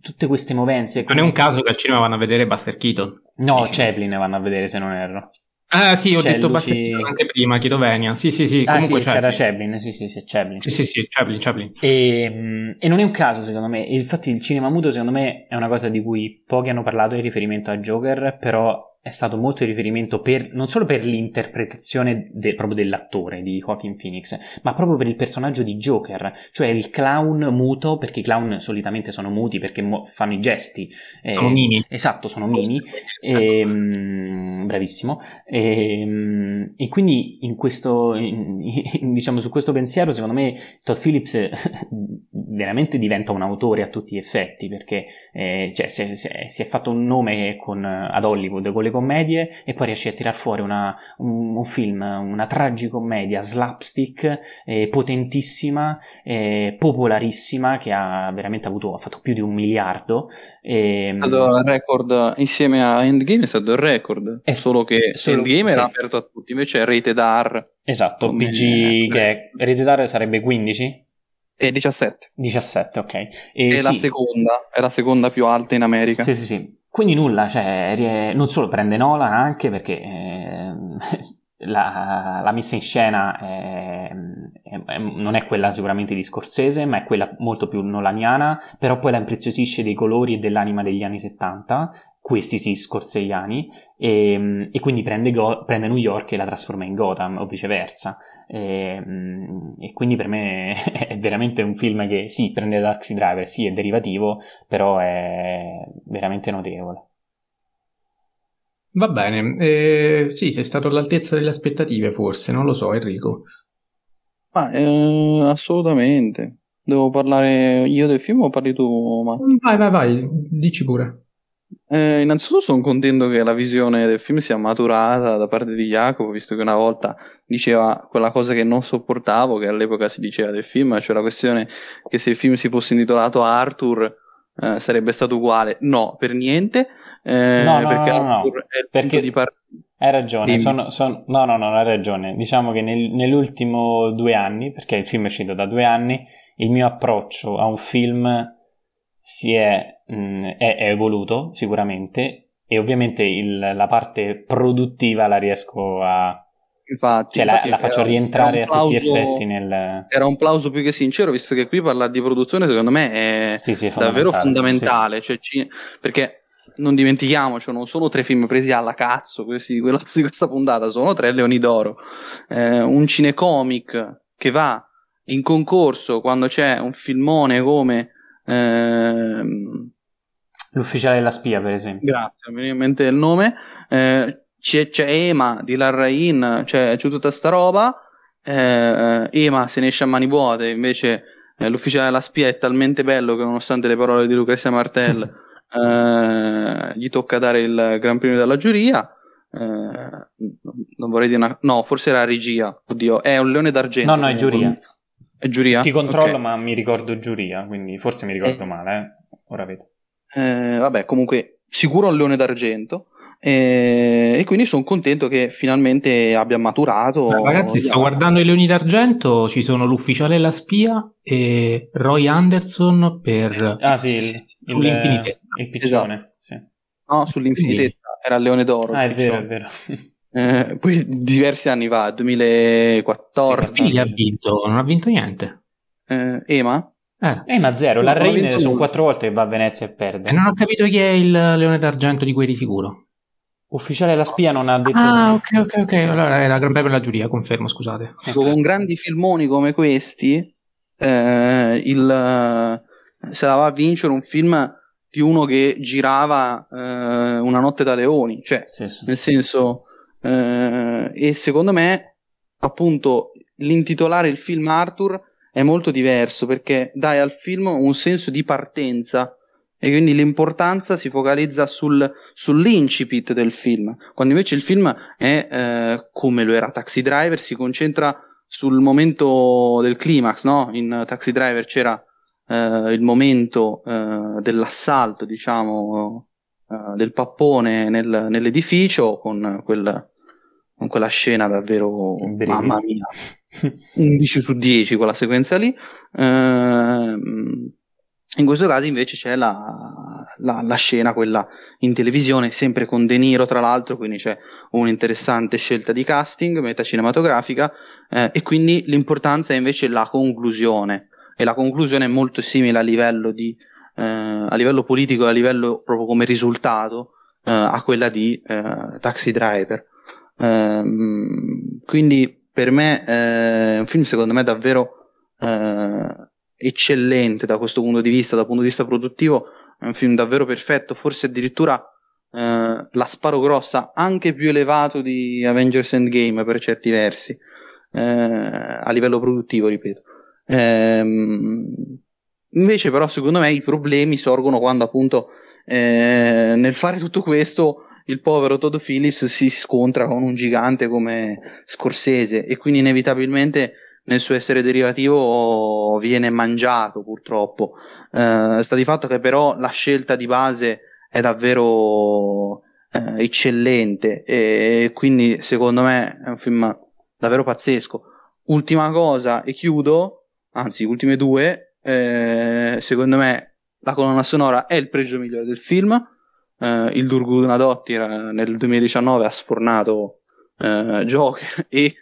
tutte queste movenze. Non è un caso che al cinema vanno a vedere Buster Keaton. No, Chaplin vanno a vedere se non erro. Ah sì, ho C'è detto luci- anche prima, chiedo Venia. Sì, sì, sì, Ah comunque sì, c'era Chaplin. Sì sì sì, Chaplin. Sì, sì, sì, Chaplin, Chaplin. E, mh, e non è un caso, secondo me. Infatti, il cinema muto, secondo me, è una cosa di cui pochi hanno parlato in riferimento a Joker, però è stato molto in riferimento per, non solo per l'interpretazione de- proprio dell'attore di Joaquin Phoenix, ma proprio per il personaggio di Joker, cioè il clown muto, perché i clown solitamente sono muti perché mo- fanno i gesti. eh, Sono mini. Esatto, sono mini. E, mm, bravissimo. E, mm, e quindi in questo, in- in- diciamo, su questo pensiero, secondo me, Todd Phillips eh, veramente diventa un autore a tutti gli effetti perché eh, cioè, si, è- si è, si è fatto un nome con, ad Hollywood con le commedie e poi riesce a tirar fuori una- un, un film, una tragicommedia slapstick eh, potentissima, eh, popolarissima che ha veramente avuto, ha fatto più di un miliardo. E, stato il record insieme a Endgame è stato il record È solo che solo- Endgame era sì. aperto a tutti invece è rated R Esatto, PG che è ereditario sarebbe 15? e 17 17, ok. E è la sì, seconda è la seconda più alta in America Sì, sì, sì. Quindi nulla, cioè, non solo prende Nolan anche perché ehm, la, la messa in scena è- è- è- non è quella sicuramente di Scorsese, ma è quella molto più nolaniana, però poi la impreziosisce dei colori e dell'anima degli anni 70, questi sì, scorseiani, e, e quindi prende, Go- prende New York e la trasforma in Gotham o viceversa. E, e quindi per me è veramente un film che sì, prende Taxi Driver, sì, è derivativo, però è veramente notevole. Va bene, eh, sì, sei stato all'altezza delle aspettative, forse, non lo so, Enrico. Ma eh, assolutamente. Devo parlare io del film o parli tu, Matt? Vai, vai, vai, dici pure. Eh, innanzitutto sono contento che la visione del film sia maturata da parte di Jacopo, visto che una volta diceva quella cosa che non sopportavo, che all'epoca si diceva del film, cioè la questione che se il film si fosse intitolato Arthur eh, sarebbe stato uguale. No, per niente, eh, No, no, perché no, no, no. Arthur è il Perché- di partenza. Hai ragione, sono, sono- no, no, no, hai ragione. Diciamo che nel- nell'ultimo due anni, perché il film è uscito da due anni, il mio approccio a un film si è, mh, è- è evoluto sicuramente e ovviamente il- la parte produttiva la riesco a... Infatti, cioè la, infatti la faccio era- rientrare era a un tutti gli plauso- effetti nel... Era un plauso più che sincero, visto che qui parlare di produzione secondo me è Sì, sì, è davvero fondamentale, fondamentale. Cioè, ci- perché non dimentichiamoci, non sono tre film presi alla cazzo questi di, quella- di questa puntata, sono tre Leoni d'Oro. Eh, un cinecomic che va in concorso quando c'è un filmone come. ehm, sì. L'ufficiale della spia, per esempio. Grazie, mi viene in mente il nome. Eh, c'è, c'è Ema di Larrain, c'è, c'è tutta sta roba. Eh, Ema se ne esce a mani vuote, invece eh, l'ufficiale della spia è talmente bello che nonostante le parole di Lucrezia Martel eh, gli tocca dare il Gran Premio della giuria. Eh, non vorrei dire una... No, forse era regia. Oddio, è un leone d'argento. No, no, è giuria. È giuria? Ti controllo, Ok. ma mi ricordo giuria, quindi forse mi ricordo Eh. male. Ora vedo. Eh, vabbè, comunque, sicuro un leone d'argento. eh, e quindi sono contento che finalmente abbia maturato. Eh, Ragazzi, sto guardando i Leoni d'Argento, ci sono l'ufficiale e la spia e Roy Anderson per... Ah sì, Sì, il, sì, il, sull'infinitezza. il piccione. sì. No, sull'infinitezza era il leone d'oro. Ah, è vero, è vero. Eh, poi diversi anni fa, 2014. Quindi chi ha vinto? Non ha vinto niente. Eh, Ema? Eh, Eh, ma zero, la Reine sono quattro volte che va a Venezia e perde. e non ho capito chi è il Leone d'Argento di quei di sicuro. Ufficiale la spia non ha detto... Ah, ok, ok, ok. Sì. Allora era Gran Premio per la giuria, confermo, scusate. Ecco, con grandi filmoni come questi, eh, il, se la va a vincere un film di uno che girava eh, Una notte da leoni, cioè Sì, sì. nel senso eh, e secondo me appunto l'intitolare il film Arthur è molto diverso perché dai al film un senso di partenza e quindi l'importanza si focalizza sul, sull'incipit del film quando invece il film è eh, come lo era Taxi Driver si concentra sul momento del climax no? in Taxi Driver c'era eh, il momento eh, dell'assalto diciamo eh, del pappone nel- nell'edificio con, quel- con quella scena davvero, mamma mia, 11 su 10 quella sequenza lì. Ehm, In questo caso invece c'è la, la, la, scena, quella in televisione, sempre con De Niro tra l'altro, quindi c'è un'interessante scelta di casting, metacinematografica, eh, e quindi l'importanza è invece la conclusione, e la conclusione è molto simile a livello, di, eh, a livello politico, a livello proprio come risultato, eh, a quella di eh, Taxi Driver. Ehm, quindi per me è un film secondo me davvero eh, eccellente da questo punto di vista, dal punto di vista produttivo, è un film davvero perfetto, forse addirittura eh, la sparo grossa anche più elevato di Avengers Endgame per certi versi, eh, a livello produttivo, ripeto. Ehm, invece però secondo me i problemi sorgono quando appunto eh, nel fare tutto questo il povero Todd Phillips si scontra con un gigante come Scorsese e quindi inevitabilmente nel suo essere derivativo viene mangiato purtroppo. Eh, sta di fatto che però la scelta di base è davvero eh, eccellente e quindi secondo me è un film davvero pazzesco. Ultima cosa e chiudo, anzi ultime due, eh, secondo me la colonna sonora è il pregio migliore del film. Eh, il Durgunadotti nel 2019 ha sfornato eh, Joker e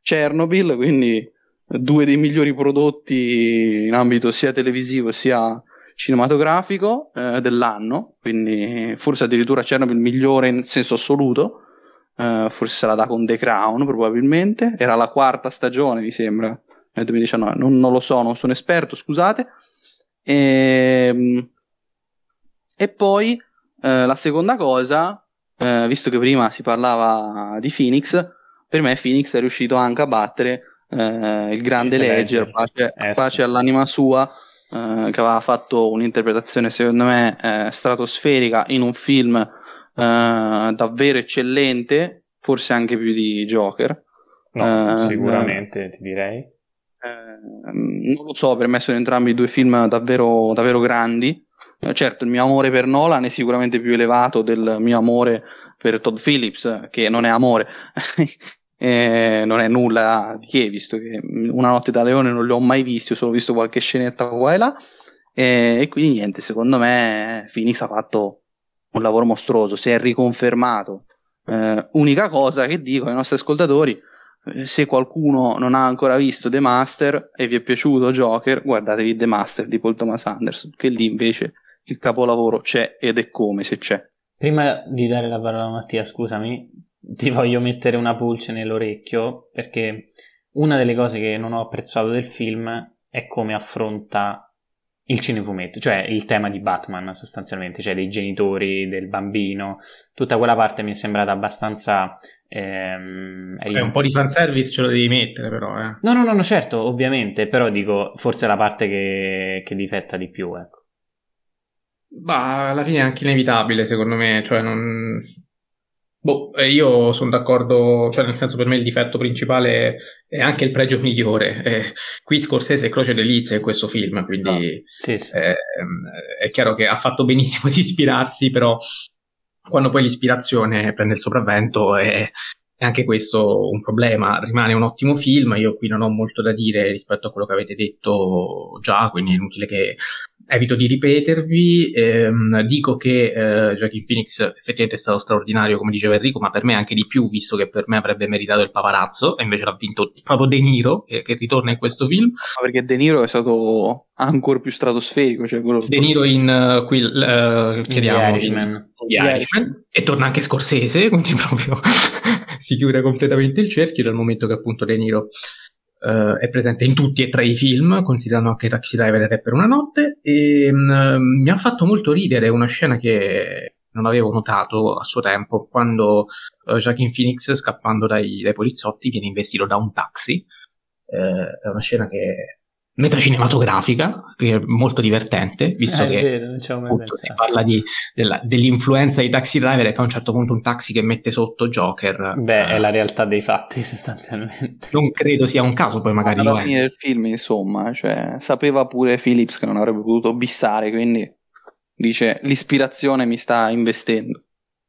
Chernobyl, quindi due dei migliori prodotti in ambito sia televisivo sia cinematografico eh, dell'anno, quindi forse addirittura Chernobyl migliore in senso assoluto, eh, forse se la dà con The Crown probabilmente, era la quarta stagione mi sembra nel 2019, non, non lo so, non sono esperto, scusate. E, ehm, e poi eh, la seconda cosa, eh, visto che prima si parlava di Phoenix, per me Phoenix è riuscito anche a battere eh, il grande Ledger, pace, pace, all'anima sua, eh, che aveva fatto un'interpretazione secondo me eh, stratosferica in un film eh, davvero eccellente, forse anche più di Joker. No, eh, sicuramente ti direi. non lo so, per me sono entrambi due film davvero, davvero grandi. Certo, il mio amore per Nolan è sicuramente più elevato del mio amore per Todd Phillips, che non è amore, eh, non è nulla di che, visto che Una notte da leone non li ho mai visti, ho solo visto qualche scenetta qua e là. E, e quindi niente, secondo me Phoenix ha fatto un lavoro mostruoso, si è riconfermato. Eh, unica cosa che dico ai nostri ascoltatori, eh, se qualcuno non ha ancora visto The Master e vi è piaciuto Joker, guardatevi The Master di Paul Thomas Anderson, che lì invece il capolavoro c'è ed è come se c'è. Prima di dare la parola a Mattia, scusami, ti voglio mettere una pulce nell'orecchio perché una delle cose che non ho apprezzato del film è come affronta il cinefumetto, cioè il tema di Batman sostanzialmente, cioè dei genitori, del bambino, tutta quella parte mi è sembrata abbastanza... Ehm, Beh, un po' di fanservice ce lo devi mettere però, eh. No, no, no, no, certo, ovviamente, però dico, forse è la parte che, che difetta di più, ecco. Ma alla fine è anche inevitabile, secondo me, cioè non Boh, io sono d'accordo, cioè nel senso per me il difetto principale è anche il pregio migliore. Eh, qui Scorsese è croce delizie in questo film, quindi oh, sì, sì. Eh, è chiaro che ha fatto benissimo di ispirarsi, però quando poi l'ispirazione prende il sopravvento è, è anche questo un problema. Rimane un ottimo film, io qui non ho molto da dire rispetto a quello che avete detto già, quindi è inutile che evito di ripetervi, ehm, dico che eh, Joaquin Phoenix effettivamente è stato straordinario, come diceva Enrico, ma per me anche di più, visto che per me avrebbe meritato il paparazzo, e invece l'ha vinto proprio De Niro, eh, che ritorna in questo film. perché De Niro è stato ancora più stratosferico. Cioè quello De Niro in uh, qui, uh, chiediamo, The Irishman. The Irishman. E torna anche Scorsese, quindi proprio si chiude completamente il cerchio dal momento che appunto De Niro Uh, è presente in tutti e tre i film, considerando anche Taxi Driver e Re per una notte, e um, mi ha fatto molto ridere una scena che non avevo notato a suo tempo, quando uh, Joaquin Phoenix, scappando dai, dai, poliziotti, viene investito da un taxi. Uh, è una scena che metacinematografica, che è molto divertente, visto eh, che vero, appunto, si parla di, della, dell'influenza di taxi driver e poi a un certo punto un taxi che mette sotto Joker. Beh, eh, è la realtà dei fatti sostanzialmente. Non credo sia un caso, poi magari... Alla fine del film, insomma, cioè, sapeva pure Phillips che non avrebbe potuto bissare, quindi dice l'ispirazione mi sta investendo.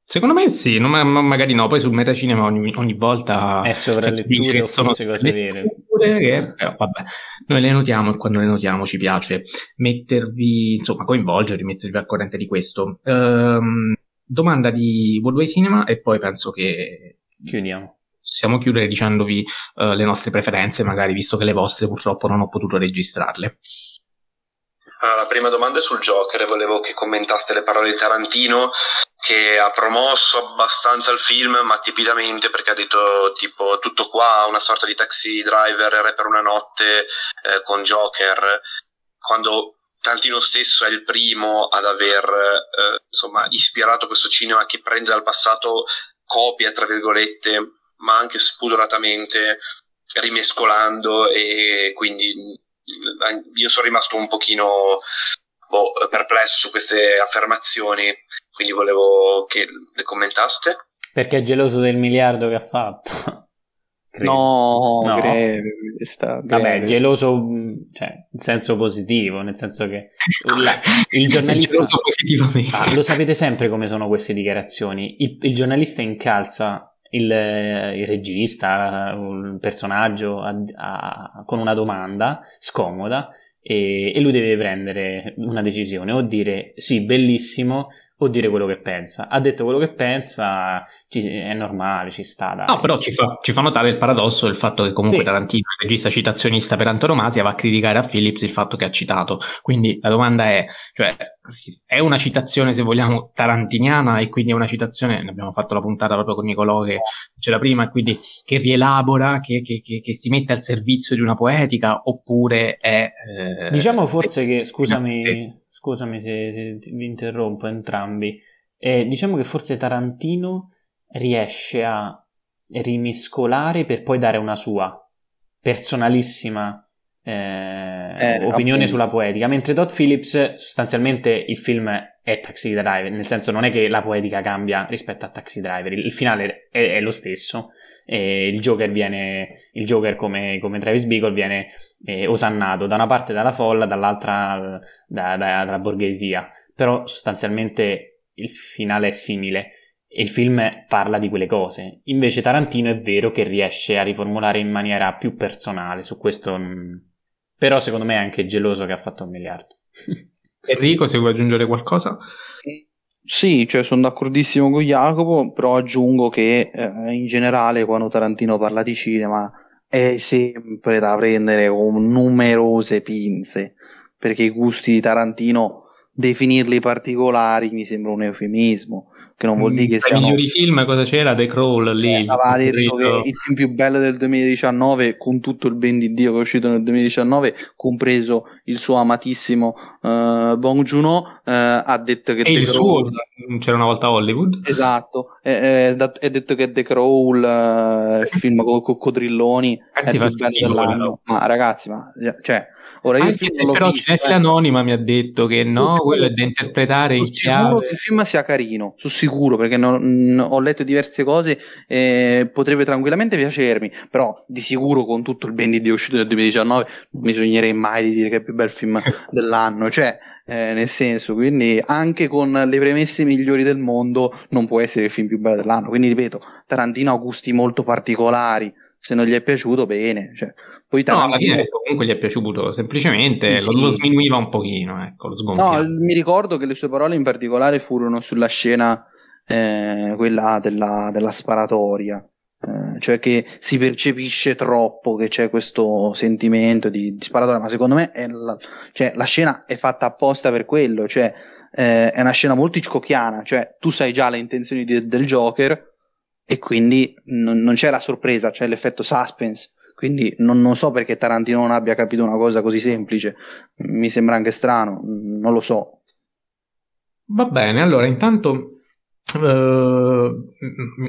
Secondo me sì, non, magari no, poi sul metacinema ogni, ogni volta... È sovraletture o sono cose vere pure che, eh, vabbè, noi le notiamo e quando le notiamo ci piace mettervi, insomma, coinvolgervi, mettervi al corrente di questo. Ehm, domanda di Worldway Cinema e poi penso che chiudiamo. Possiamo chiudere dicendovi uh, le nostre preferenze, magari visto che le vostre purtroppo non ho potuto registrarle. Allora, la prima domanda è sul Joker, volevo che commentaste le parole di Tarantino che ha promosso abbastanza il film, ma tipidamente perché ha detto tipo tutto qua, una sorta di taxi driver, re per una notte eh, con Joker, quando Tarantino stesso è il primo ad aver eh, insomma, ispirato questo cinema che prende dal passato copia, tra virgolette, ma anche spudoratamente rimescolando e quindi io sono rimasto un pochino boh, perplesso su queste affermazioni, quindi volevo che le commentaste. Perché è geloso del miliardo che ha fatto. No, no. Greve, sta, greve. Vabbè, geloso cioè, in senso positivo, nel senso che la, il giornalista... ah, lo sapete sempre come sono queste dichiarazioni. Il, il giornalista incalza il, il regista, un personaggio a, a, con una domanda scomoda e, e, lui deve prendere una decisione o dire sì, bellissimo o dire quello che pensa. Ha detto quello che pensa, ci, è normale, ci sta. Dai. No, però ci fa, ci fa, notare il paradosso del fatto che comunque sì. Tarantino, regista citazionista per antonomasia, va a criticare a Phillips il fatto che ha citato. Quindi la domanda è, cioè, è una citazione, se vogliamo, tarantiniana e quindi è una citazione, ne abbiamo fatto la puntata proprio con Nicolò che c'era prima, e quindi che rielabora, che, che, che, che, si mette al servizio di una poetica, oppure è... Eh, diciamo forse che, scusami scusami se, se vi interrompo entrambi, eh, diciamo che forse Tarantino riesce a rimiscolare per poi dare una sua personalissima eh, eh, opinione sulla poetica, mentre Todd Phillips sostanzialmente il film è Taxi Driver, nel senso non è che la poetica cambia rispetto a Taxi Driver, il, il finale è, è, lo stesso, e il Joker viene, il Joker come, come Travis Beagle viene eh, osannato da una parte dalla folla, dall'altra da, da, dalla borghesia, però sostanzialmente il finale è simile e il film parla di quelle cose. Invece Tarantino è vero che riesce a riformulare in maniera più personale, su questo mm, però secondo me è anche geloso che ha fatto un miliardo. Enrico, se vuoi aggiungere qualcosa? Sì, cioè sono d'accordissimo con Jacopo, però aggiungo che eh, in generale quando Tarantino parla di cinema è sempre da prendere con numerose pinze, perché i gusti di Tarantino definirli particolari mi sembra un eufemismo che non vuol dire che siano... I migliori film cosa c'era? The Crawl lì. Eh, aveva detto che il film più bello del 2019 con tutto il ben di Dio che è uscito nel 2019 compreso il suo amatissimo uh, Bong Joon-ho uh, ha detto che e The il Crawl... suo c'era una volta Hollywood esatto è, è detto che The Crawl uh, il film con coccodrilloni è il più bello dell'anno ma ragazzi ma cioè Ora io Anche se però visto, Cinefila eh. Anonima mi ha detto che no, quello è da interpretare in chiave. che il film sia carino, sono sicuro, perché non, non, ho letto diverse cose e potrebbe tranquillamente piacermi, però di sicuro con tutto il ben di Dio uscito nel 2019 non mi sognerei mai di dire che è il più bel film dell'anno, cioè eh, nel senso, quindi anche con le premesse migliori del mondo non può essere il film più bello dell'anno, quindi ripeto, Tarantino ha gusti molto particolari, se non gli è piaciuto bene, cioè, poi no, alla fine comunque gli è piaciuto semplicemente, sì, lo, sminuiva un pochino, ecco, lo No, mi ricordo che le sue parole in particolare furono sulla scena, eh, quella della, della sparatoria, eh, cioè che si percepisce troppo che c'è questo sentimento di, di sparatoria, ma secondo me la, cioè, la, scena è fatta apposta per quello, cioè eh, è una scena molto hitchcockiana, cioè tu sai già le intenzioni di, del Joker e quindi non, non c'è la sorpresa, c'è l'effetto suspense. Quindi non, non, so perché Tarantino non abbia capito una cosa così semplice, mi sembra anche strano, non lo so. Va bene, allora intanto Uh,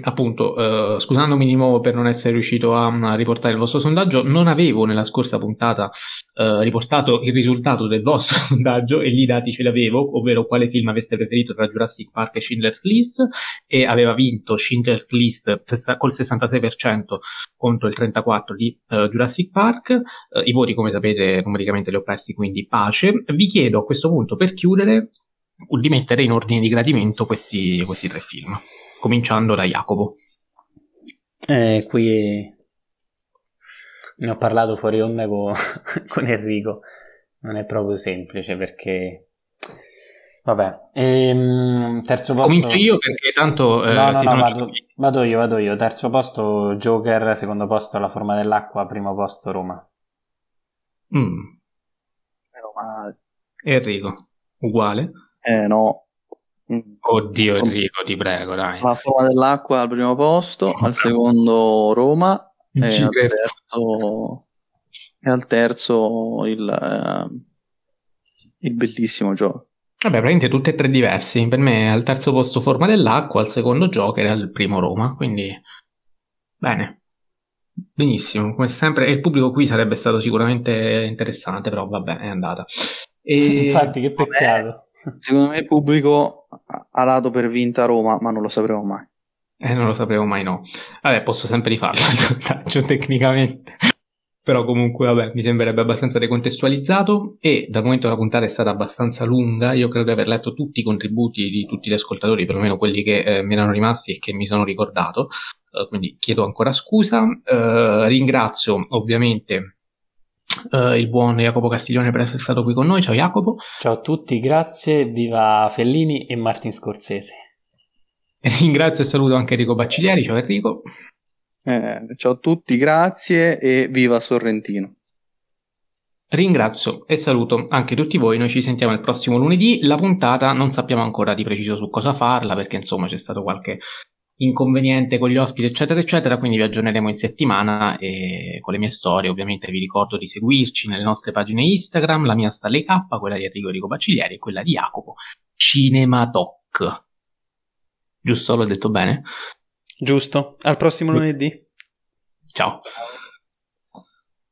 appunto, uh, scusandomi di nuovo per non essere riuscito a, a, riportare il vostro sondaggio, non avevo nella scorsa puntata uh, riportato il risultato del vostro sondaggio e gli dati ce l'avevo, ovvero quale film aveste preferito tra Jurassic Park e Schindler's List e aveva vinto Schindler's List col 66% contro il 34% di Jurassic Park. I voti, come sapete, numericamente li ho presi, quindi pace. Vi chiedo a questo punto, per chiudere, di mettere in ordine di gradimento questi, questi tre film, cominciando da Jacopo. Eh, qui Ne ho parlato fuori onda con, con Enrico, non è proprio semplice perché... Vabbè, ehm, terzo posto... Comincio io perché tanto... Eh, no, no, no, vado, vado, io, vado io. Terzo posto Joker, secondo posto La Forma dell'Acqua, primo posto Roma. Mm. Roma. Enrico, uguale? Eh no. Oddio Enrico, ti prego, dai. La Forma dell'Acqua al primo posto, al secondo Roma e al, terzo, e al terzo il, eh, il bellissimo gioco. Vabbè, praticamente tutti e tre diversi. Per me al terzo posto Forma dell'Acqua, al secondo Joker e al primo Roma. Quindi, bene. Benissimo, come sempre. E il pubblico qui sarebbe stato sicuramente interessante, però vabbè, è andata. E... Infatti, che peccato. Vabbè, secondo me il pubblico ha dato per vinta Roma, ma non lo sapremo mai. Eh, non lo sapevo mai, no. Vabbè, posso sempre rifarlo il sondaggio tecnicamente. Però comunque, vabbè, mi sembrerebbe abbastanza decontestualizzato e dal momento che la puntata è stata abbastanza lunga, io credo di aver letto tutti i contributi di tutti gli ascoltatori, perlomeno quelli che eh, mi erano rimasti e che mi sono ricordato, uh, quindi chiedo ancora scusa. Uh, ringrazio ovviamente uh, il buon Jacopo Castiglione per essere stato qui con noi. Ciao Jacopo. Ciao a tutti, grazie, viva Fellini e Martin Scorsese. Ringrazio e saluto anche Enrico Bacciglieri. Ciao Enrico. Eh, ciao a tutti, grazie e viva Sorrentino. Ringrazio e saluto anche tutti voi, noi ci sentiamo il prossimo lunedì, la puntata non sappiamo ancora di preciso su cosa farla perché insomma c'è stato qualche inconveniente con gli ospiti eccetera eccetera, quindi vi aggiorneremo in settimana e con le mie storie ovviamente vi ricordo di seguirci nelle nostre pagine Instagram, la mia Stanley K, quella di Enrico Rico Bacciglieri e quella di Jacopo Cinematoc. Giusto? L'ho detto bene? Giusto. Al prossimo lunedì. Ciao.